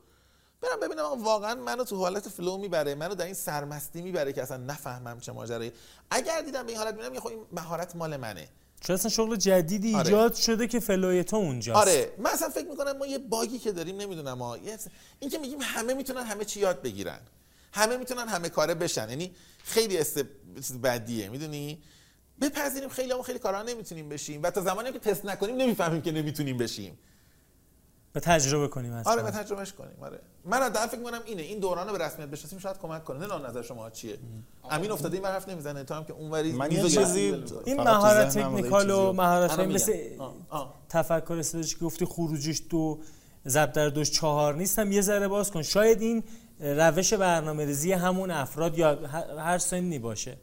برم ببینم واقعا منو تو حالت flow می‌بره منو در این سرمستی می‌بره که اصلا نفهمم چه ماجرایی. اگر دیدم به این حالت می‌بینم خب این مهارت مال منه. چون اصلا شغل جدیدی آره. ایجاد شده که flow ی تو اونجاست. آره. من اصلا فکر می‌کنم ما یه باگی که داریم نمی‌دونم ما این که میگیم همه می‌تونن همه چی یاد بگیرن. همه می‌تونن همه کاره بشن. یعنی خیلی است بدیه می‌دونی؟ بپذیریم خیلی هم خیلی کارا نمی‌تونیم بشیم. و تا زمانی که تست نکنیم نمی‌فهمیم که نمی‌تونیم بشیم. به تجربه کنیم اصلا. آره به تجربهش کنیم آره. من از فکر می‌کنم اینه این دوران رو به رسمیت بشناسیم شاید کمک کنه. نه نظر شما چیه. امین افتاده این حرف نمی‌زنه. تو هم که اونوری من یه چیزی این مهارت تکنیکال و مهارت مثل تفکر استراتژیک گفتی خروجیش دو ضرب در دوش چهار نیست هم یه ذره باز کن. شاید این روش برنامه ریزی همون افراد یا هر سنی باشه.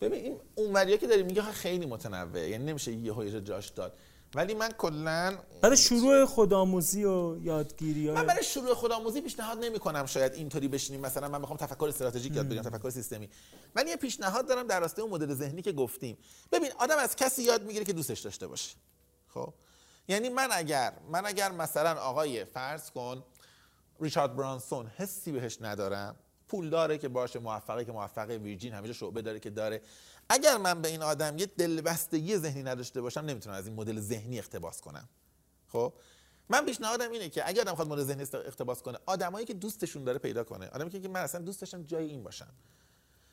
ببین این اونوریا که داری میگه خیلی متنوع یعنی نمیشه یه جاش داد. ولی من کلا برای شروع خودآموزی و یادگیری من برای شروع خودآموزی پیشنهاد نمی کنم شاید اینطوری بشینیم. مثلا من می‌خوام تفکر استراتژیک یاد بگیرم تفکر سیستمی. ولی یه پیشنهاد دارم در راسته اون مدل ذهنی که گفتیم. ببین آدم از کسی یاد می‌گیره که دوستش داشته باشه. خب؟ یعنی من اگر من اگر مثلا آقای فرض کن ریچارد برانسون حسی بهش ندارم پول داره که باشه موفقه که موفقه ویرجین همیشه شعبه داره که داره. اگر من به این آدم یه دلبستگی ذهنی نداشته باشم نمی‌تونم از این مدل ذهنی اقتباس کنم. خب؟ من پیشنهادم اینه که اگر آدم خواهد مدل ذهنی اقتباس کنه آدمایی که دوستشون داره پیدا کنه. آدمی که من اصلا دوست داشتم جای این باشم.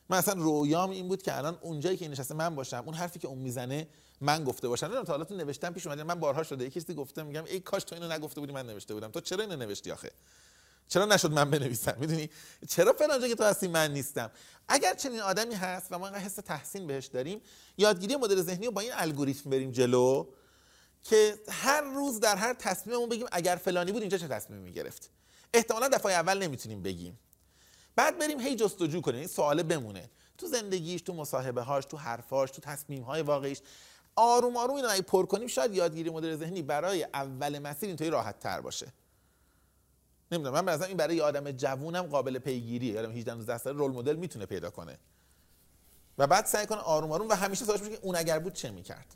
من اصلا رویام این بود که الان اونجایی که نشسته من باشم اون حرفی که اون می‌زنه من گفته باشم. نمی‌دونم تا حالا نوشتم پیش اومده من بارها شده. یکی چیزی گفته میگم ای کاش تو اینو نگفته بودی من نوشته بودم. تو چرا اینو نوشتی آخه؟ چرا نشد من بنویسم؟ می‌دونی؟ چرا فلان که تو هستی من نیستم؟ اگر چنین آدمی هست و ما اینقدر حس تحسین بهش داریم یادگیری مدل ذهنی رو با این الگوریتم بریم جلو که هر روز در هر تصمیممون بگیم اگر فلانی بود اینجا چه تصمیمی می‌گرفت؟ احتمالا دفعه اول نمی‌تونیم بگیم. بعد بریم هی جستجو کنیم این سواله بمونه. تو زندگیش تو مصاحبه هاش تو حرفاش تو تصمیم های واقعیش آروم آروم اینو اگه پر کنیم شاید یادگیری مدل ذهنی برای اول مسیر اینطوری راحت تر باشه. نمی‌دونم. من به این برای آدم جوونم قابل پیگیریه. آدم 18 19 ساله رول مدل می‌تونه پیدا کنه. و بعد سعی کنه آروم آروم و همیشه سوالش که اون اگر بود چه می‌کرد؟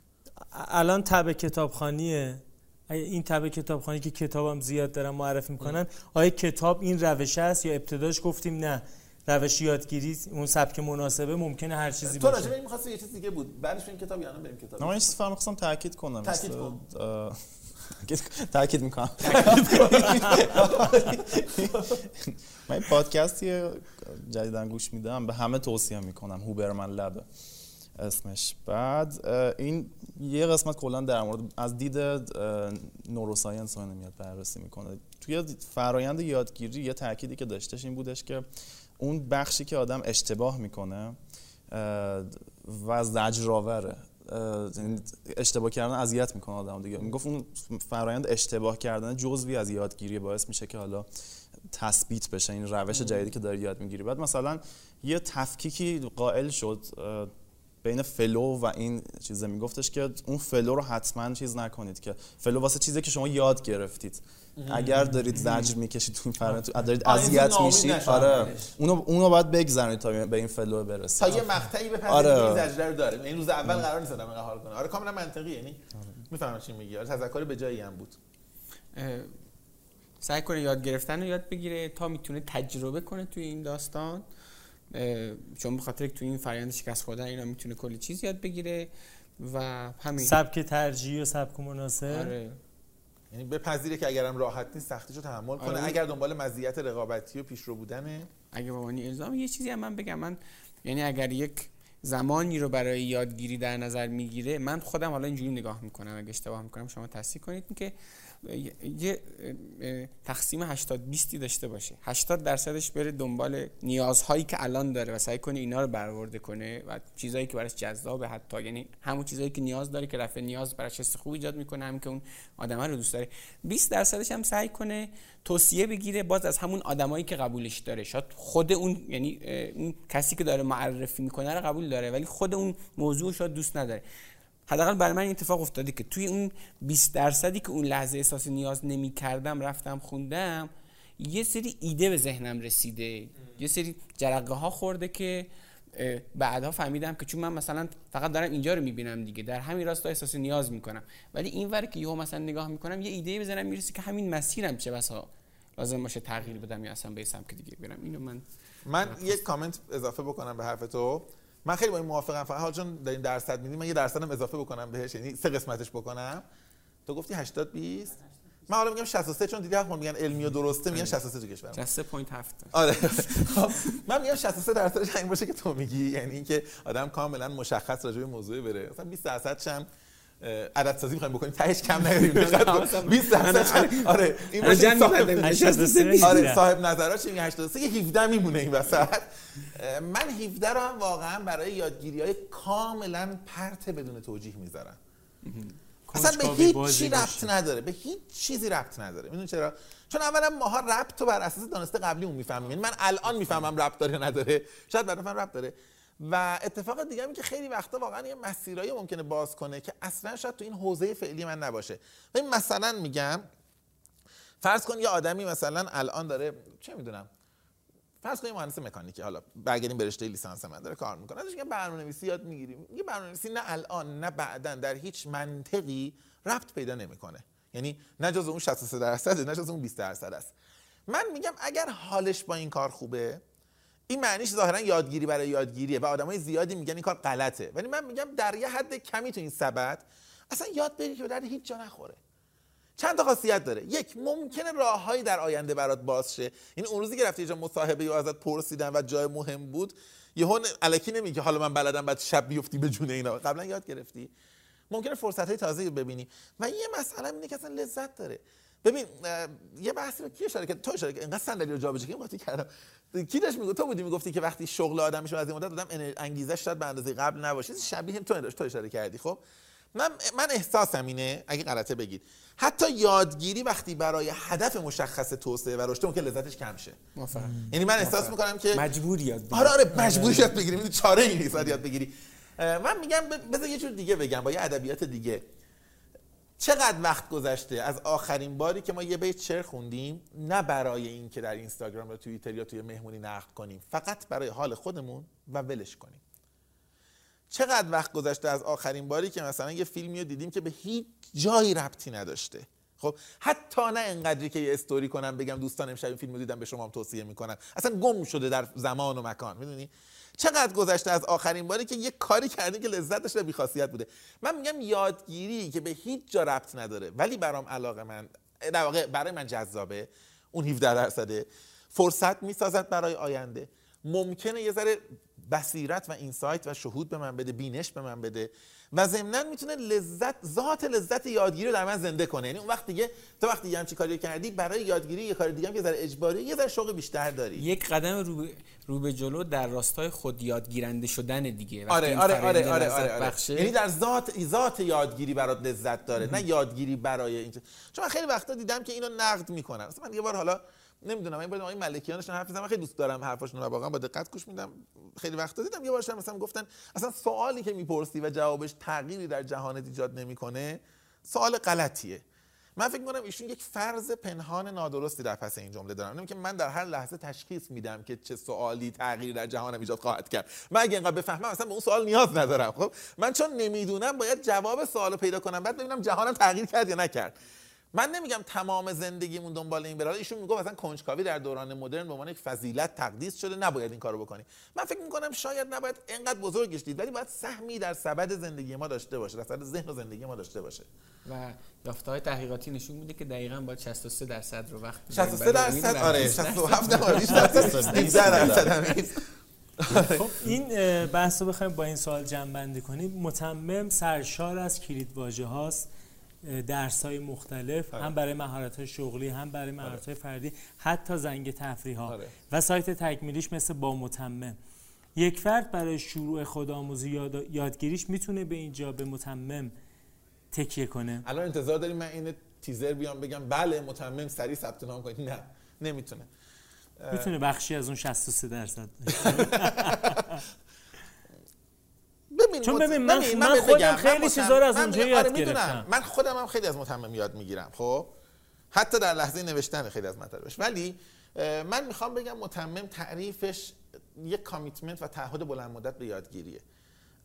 الان تب کتابخانیه. این تب کتابخانی که کتابم زیاد دارم معرفی می‌کنن آیا کتاب این روش است یا ابتداش گفتیم نه؟ روش یادگیری اون سبک مناسبه ممکنه هر چیزی تو راجع باشه به این می‌خواستی یه چیز دیگه بود. بعدش این کتاب یعنی بریم کتاب. نه من این چیز فهم خواستم تاکید کنم. کن. تاکید می‌کنم من این پادکستی جدیدن گوش میدم به همه توصیه می‌کنم هوبرمن لبه اسمش بعد این یه قسمت کلا در مورد از دید نوروساینس رو میاد بررسی می‌کنه توی فرایند یادگیری یه تأکیدی که داشتش این بودش که اون بخشی که آدم اشتباه می‌کنه و زجرآوره اشتباه کردن اذیت می‌کنه آدم دیگه. می‌گفت اون فرایند اشتباه کردن جزوی از یادگیری باعث میشه که حالا تثبیت بشه. این روش جدیدی که داری یاد می‌گیری بعد مثلا یه تفکیکی قائل شد بین flow و این چیزه میگفتش که اون flow رو حتما چیز نکنید که flow واسه چیزی که شما یاد گرفتید. اگر دارید زجر می‌کشید تو این دارید اذیت میشید آره. اونو اونو باید بگذرونید تا به این flow برسید. تا یه مقطعی بپذیرید آره. این زجره رو داره. این روز اول قرار نیست آدم حال کنه. آره کاملا منطقی یعنی می‌فهمم چی میگی. آره تذکر به جایی هم بود. سعی کنه یاد گرفتن رو یاد بگیره تا می‌تونه تجربه کنه توی این داستان. اه، چون بخاطر توی این فرآیند شکست خوردن اینا می‌تونه کلی چیز یاد بگیره و همین. سبک ترجیح و سبک مناسب. آره. یعنی بپذیره که اگرم راحت نیست سختیشو تحمل کنه. آره. اگر دنبال مزیت رقابتی و پیشرو بودنه. اگه به معنی الزام یه چیزی هم من بگم. من یعنی اگر یک زمانی رو برای یادگیری در نظر می‌گیره من خودم حالا اینجوری نگاه می‌کنم اگه اشتباه می‌کنم شما تصحیح کنید که یه تقسیم 80 20 داشته باشه 80 درصدش بره دنبال نیازهایی که الان داره و سعی کنه اینا رو برآورده کنه و چیزایی که براش جذابه حتی یعنی همون چیزایی که نیاز داره که رفع نیاز براش حس خوب ایجاد می‌کنه هم که اون آدمه رو دوست داره. 20 درصدش هم سعی کنه توصیه بگیره باز از همون آدمایی که قبولش داره. شاید خود اون یعنی اون کسی که داره معرفی می‌کنه رو قبول داره ولی خود اون موضوع شاید دوست نداره. حداقل برای من این اتفاق افتاده که توی اون 20 درصدی که اون لحظه احساس نیاز نمی کردم رفتم خوندم یه سری ایده به ذهنم رسیده. یه سری جرقه ها خورده که بعدها فهمیدم که چون من مثلا فقط دارم اینجا رو می‌بینم دیگه در همین راستا احساس نیاز می‌کنم. ولی این ور که یهو مثلا نگاه می‌کنم یه ایده به ذهنم می‌رسه که همین مسیرم چه بسا لازم باشه تغییر بدم یا اصلا به یه سمت دیگه برم. اینو من من یک کامنت اضافه بکنم به حرف تو. من خیلی با این موافقم. فقط حالا چون دارین درصد میدیم من یه درصدم اضافه بکنم بهش یعنی سه قسمتش بکنم. تو گفتی 80 20 من حالا میگم 63 چون دیدی حق میگن علمی و درسته میگن 63 تو کشور ما. 3.7 آره. خب، من میگم 63 درصدش این باشه که تو میگی. یعنی اینکه آدم کاملا مشخص راجع به موضوع بره. مثلا 20 درصدش هم عدد سازی می‌خوایم بکنیم. تهش کم نیاریم. دقت کن. 20 درصدش هم- آره این باشه صاحب- می‌کنم. 83 آره صاحب نظرات میگه؟ 83 یه 17 میمونه این وسط. من 17 رو هم واقعا برای یادگیری های کاملا پرت بدون توجیه می‌ذارم. اصلا به هیچ چی ربط. نداره. به هیچ چیزی ربط نداره. می‌دونی چرا؟ چون اولا ماها ربط رو بر اساس دانسته قبلیمون می‌فهمیم. یعنی من الان می‌فهمم ربط داره یا نداره. شاید بعدا من ربط داره. و اتفاق دیگه که خیلی وقتا واقعا یه مسیرایی ممکنه باز کنه که اصلا شاید تو این حوزه فعلی من نباشه. ببین مثلا میگم فرض کن یه آدمی مثلا الان داره چه می‌دونم فرض کن یه مهندس مکانیکی حالا برگردیم به رشته لیسانس من داره کار می‌کنه. ازش میگم برنامه‌نویسی یاد می‌گیریم. یه برنامه‌نویسی نه الان نه بعدا در هیچ منطقی ربط پیدا نمی‌کنه. یعنی نه جز اون 63 درصد نه جز اون 20 درصد است. من میگم اگر حالش با این کار خوبه این معنیش ظاهرا یادگیری برای یادگیریه و آدمای زیادی میگن این کار غلطه. ولی من میگم در یه حد کمی تو این سبد اصلا یاد بری که به درد هیچ جا نخوره. چند تا خاصیت داره. یک ممکنه راههایی در آینده برات باز شه. یعنی اون روزی که رفتی یه جا مصاحبه یا ازت پرسیدن و جای مهم بود یهو الکی نمیگه حالا من بلدم بعد شب بیفتی به جون اینا. قبلا یاد گرفتی. ممکنه فرصت های تازه ببینی. و یه مسئله اینه که اصلا لذت داره. ببین یه بحثی رو کی اشاره کرد؟ تو اشاره کرد انقدر صندلی رو جابجا کردم قاطی کردم کی داشت می‌گفت تو بودی می‌گفتی که وقتی شغل آدم میشه از این مدت آدم انگیزش شاید به اندازه قبل نباشه. شبیه تو داشت تو اشاره کردی خب؟ من من احساسم اینه اگه غلطه بگید. حتی یادگیری وقتی برای هدف مشخص توسعه و رشد ممکن لذتش کم شه. یعنی من احساس می‌کنم که مجبور یاد بگیری. آره آره مجبوری یاد بگیری. چاره ای نیست یاد بگیری. من میگم بذار یه جور دیگه بگم با یه ادبیات دیگه. چقدر وقت گذشته از آخرین باری که ما یه بیت شعر خوندیم؟ نه برای اینکه در اینستاگرام یا توییتر یا توی مهمونی نقد کنیم فقط برای حال خودمون و ولش کنیم. چقدر وقت گذشته از آخرین باری که مثلا یه فیلمی رو دیدیم که به هیچ جایی ربطی نداشته. خب حتی نه انقدری که یه استوری کنم بگم دوستان امشب این فیلمو دیدم به شما هم توصیه می‌کنم. اصلا گم شده در زمان و مکان می‌دونی؟ چقدر گذشته از آخرین باری که یه کاری کردی که لذتش به بیخاصیت بوده. من میگم یادگیری که به هیچ جا ربط نداره ولی برام علاقه من در واقع برای من جذابه اون 17 درصده فرصت می‌سازد برای آینده. ممکنه یه ذره بصیرت و اینسایت و شهود به من بده بینش به من بده. و ضمنا می‌تونه لذت ذات لذت یادگیری رو در من زنده کنه. یعنی اون وقت دیگه تو وقتی یه همچین کاری کردی برای یادگیری یه کار دیگه هم یه ذره اجباری یه ذره شوق بیشتر داری. یک قدم رو رو به جلو در راستای خود یادگیرنده شدن دیگه. آره آره آره آره, آره, آره. یعنی در ذات ذات یادگیری برات لذت داره نه یادگیری برای این چون خیلی وقتا دیدم که اینو نقد می‌کنن. مثلا من یه بار حالا نمی‌دونم این آقای ملکیانش حرف می‌زنم خیلی دوست دارم حرفاشون رو واقعا با دقت گوش میدم. خیلی وقت دیدم یه بارش مثلا گفتن اصلا سوالی که می‌پرسی و جوابش تغییری در جهانت ایجاد نمی‌کنه سوال غلطیه. من فکر می‌کنم ایشون یک فرض پنهان نادرستی در پس این جمله دارم که من در هر لحظه تشخیص میدم که چه سوالی تغییری در جهانم ایجاد خواهد کرد. من اگه اینقدر بفهمم اصلا به اون سوال نیاز ندارم خب؟ من چون نمی‌دونم باید جواب سوالو پیدا کنم بعد ببینم جهانم تغییر کرد یا نکرد. من نمیگم تمام زندگیمون دنبال این برای ایشون میگه مثلا کنجکاوی در دوران مدرن به عنوان یک فضیلت تقدیس شده. نباید این کارو بکنی. من فکر می‌کنم شاید نباید اینقدر بزرگش دید ولی باید سهمی در سبد زندگی ما داشته باشه در سبد ذهن و زندگی ما داشته باشه. و یافته های تحقیقاتی نشون میده که دقیقا باید 63 درصد رو وقت 63 درصد؟ آره 67 درصد. خب این بحث رو بخوایم با این سوال جمع بندی کنیم. متمم سرشار از کلید واژه هاست درس های مختلف آره. هم برای مهارت های شغلی هم برای آره. مهارت های فردی حتی زنگ تفریح ها آره. و سایت تکمیلیش مثل با متمم یک فرد برای شروع خودآموزی یاد... یادگیریش می‌تونه به اینجا به متمم تکیه کنه الان انتظار داریم من این تیزر بیام بگم بله متمم سریع ثبت نام کنید نه نمی‌تونه می‌تونه بخشی از اون 63 درصد ببین چون ببین من, ببین من, خودم خیلی چیزا رو از اونجا آره، یاد گرفتم. من خودم هم خیلی از متمم یاد می‌گیرم خب؟ حتی در لحظه نوشتن خیلی از مطالبش ولی من می‌خوام بگم متمم تعریفش یک کامیتمنت و تعهد بلند مدت به یادگیریه.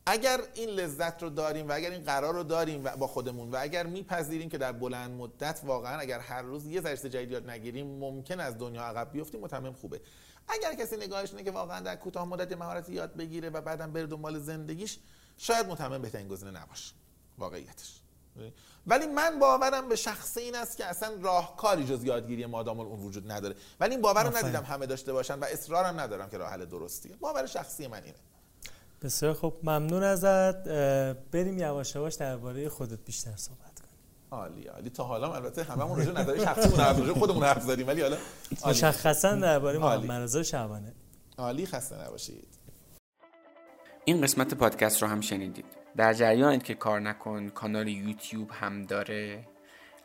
اگر این لذت رو داریم و اگر این قرار رو داریم با خودمون و اگر میپذیریم که در بلند مدت واقعا اگر هر روز یه ذره جدید یاد نگیریم ممکن از دنیا عقب بیفتیم متمم خوبه. اگر کسی نگاهش اینه که واقعا در کوتاه مدت مهارت یاد بگیره و بعدم بره دنبال زندگیش شاید متمم بهترین گزینه نباشه. واقعیتش. ولی من باورم به شخص این است که اصلا راهکاری جز یادگیری مادام اون وجود نداره. ولی این باور رو ندیدم همه داشته باشن و اصرارم ندارم که راه حل درستیه. باور شخصی من اینه. بسیار خب ممنون ازت. بریم یواش یواش درباره خودت بیشتر صحبت عالی عالی. تا حالا البته هممون راجع نظر شخصیمون حرف زدیم خودمون حرف زدیم ولی حالا مشخصا درباره محمد رضا شعبانه. عالی خسته نباشید. این قسمت پادکست رو هم شنیدید. در جریانید که کار نکن کانال یوتیوب هم داره.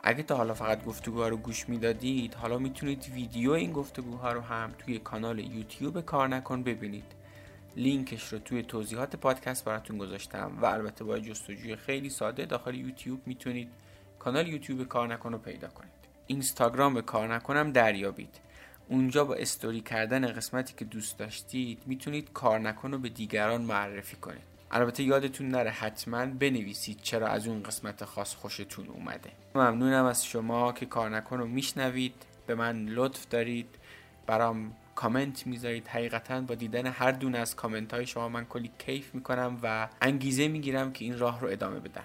اگه تا حالا فقط گفتگوها رو گوش می‌دادید حالا می‌تونید ویدیو این گفتگوها رو هم توی کانال یوتیوب کار نکن ببینید. لینکش رو توی توضیحات پادکست براتون گذاشتم و البته با جستجوی خیلی ساده داخل یوتیوب می‌تونید کانال یوتیوب کار نکن رو پیدا کنید. اینستاگرام کار نکنم دریابید. اونجا با استوری کردن قسمتی که دوست داشتید می‌تونید کار نکن رو به دیگران معرفی کنید. البته یادتون نره حتما بنویسید چرا از اون قسمت خاص خوشتون اومده. ممنونم از شما که کار نکن رو میشنوید. به من لطف دارید. برام کامنت می‌ذارید. حقیقتا با دیدن هر دونه از کامنت های شما من کلی کیف می‌کنم و انگیزه می‌گیرم که این راه رو ادامه بدم.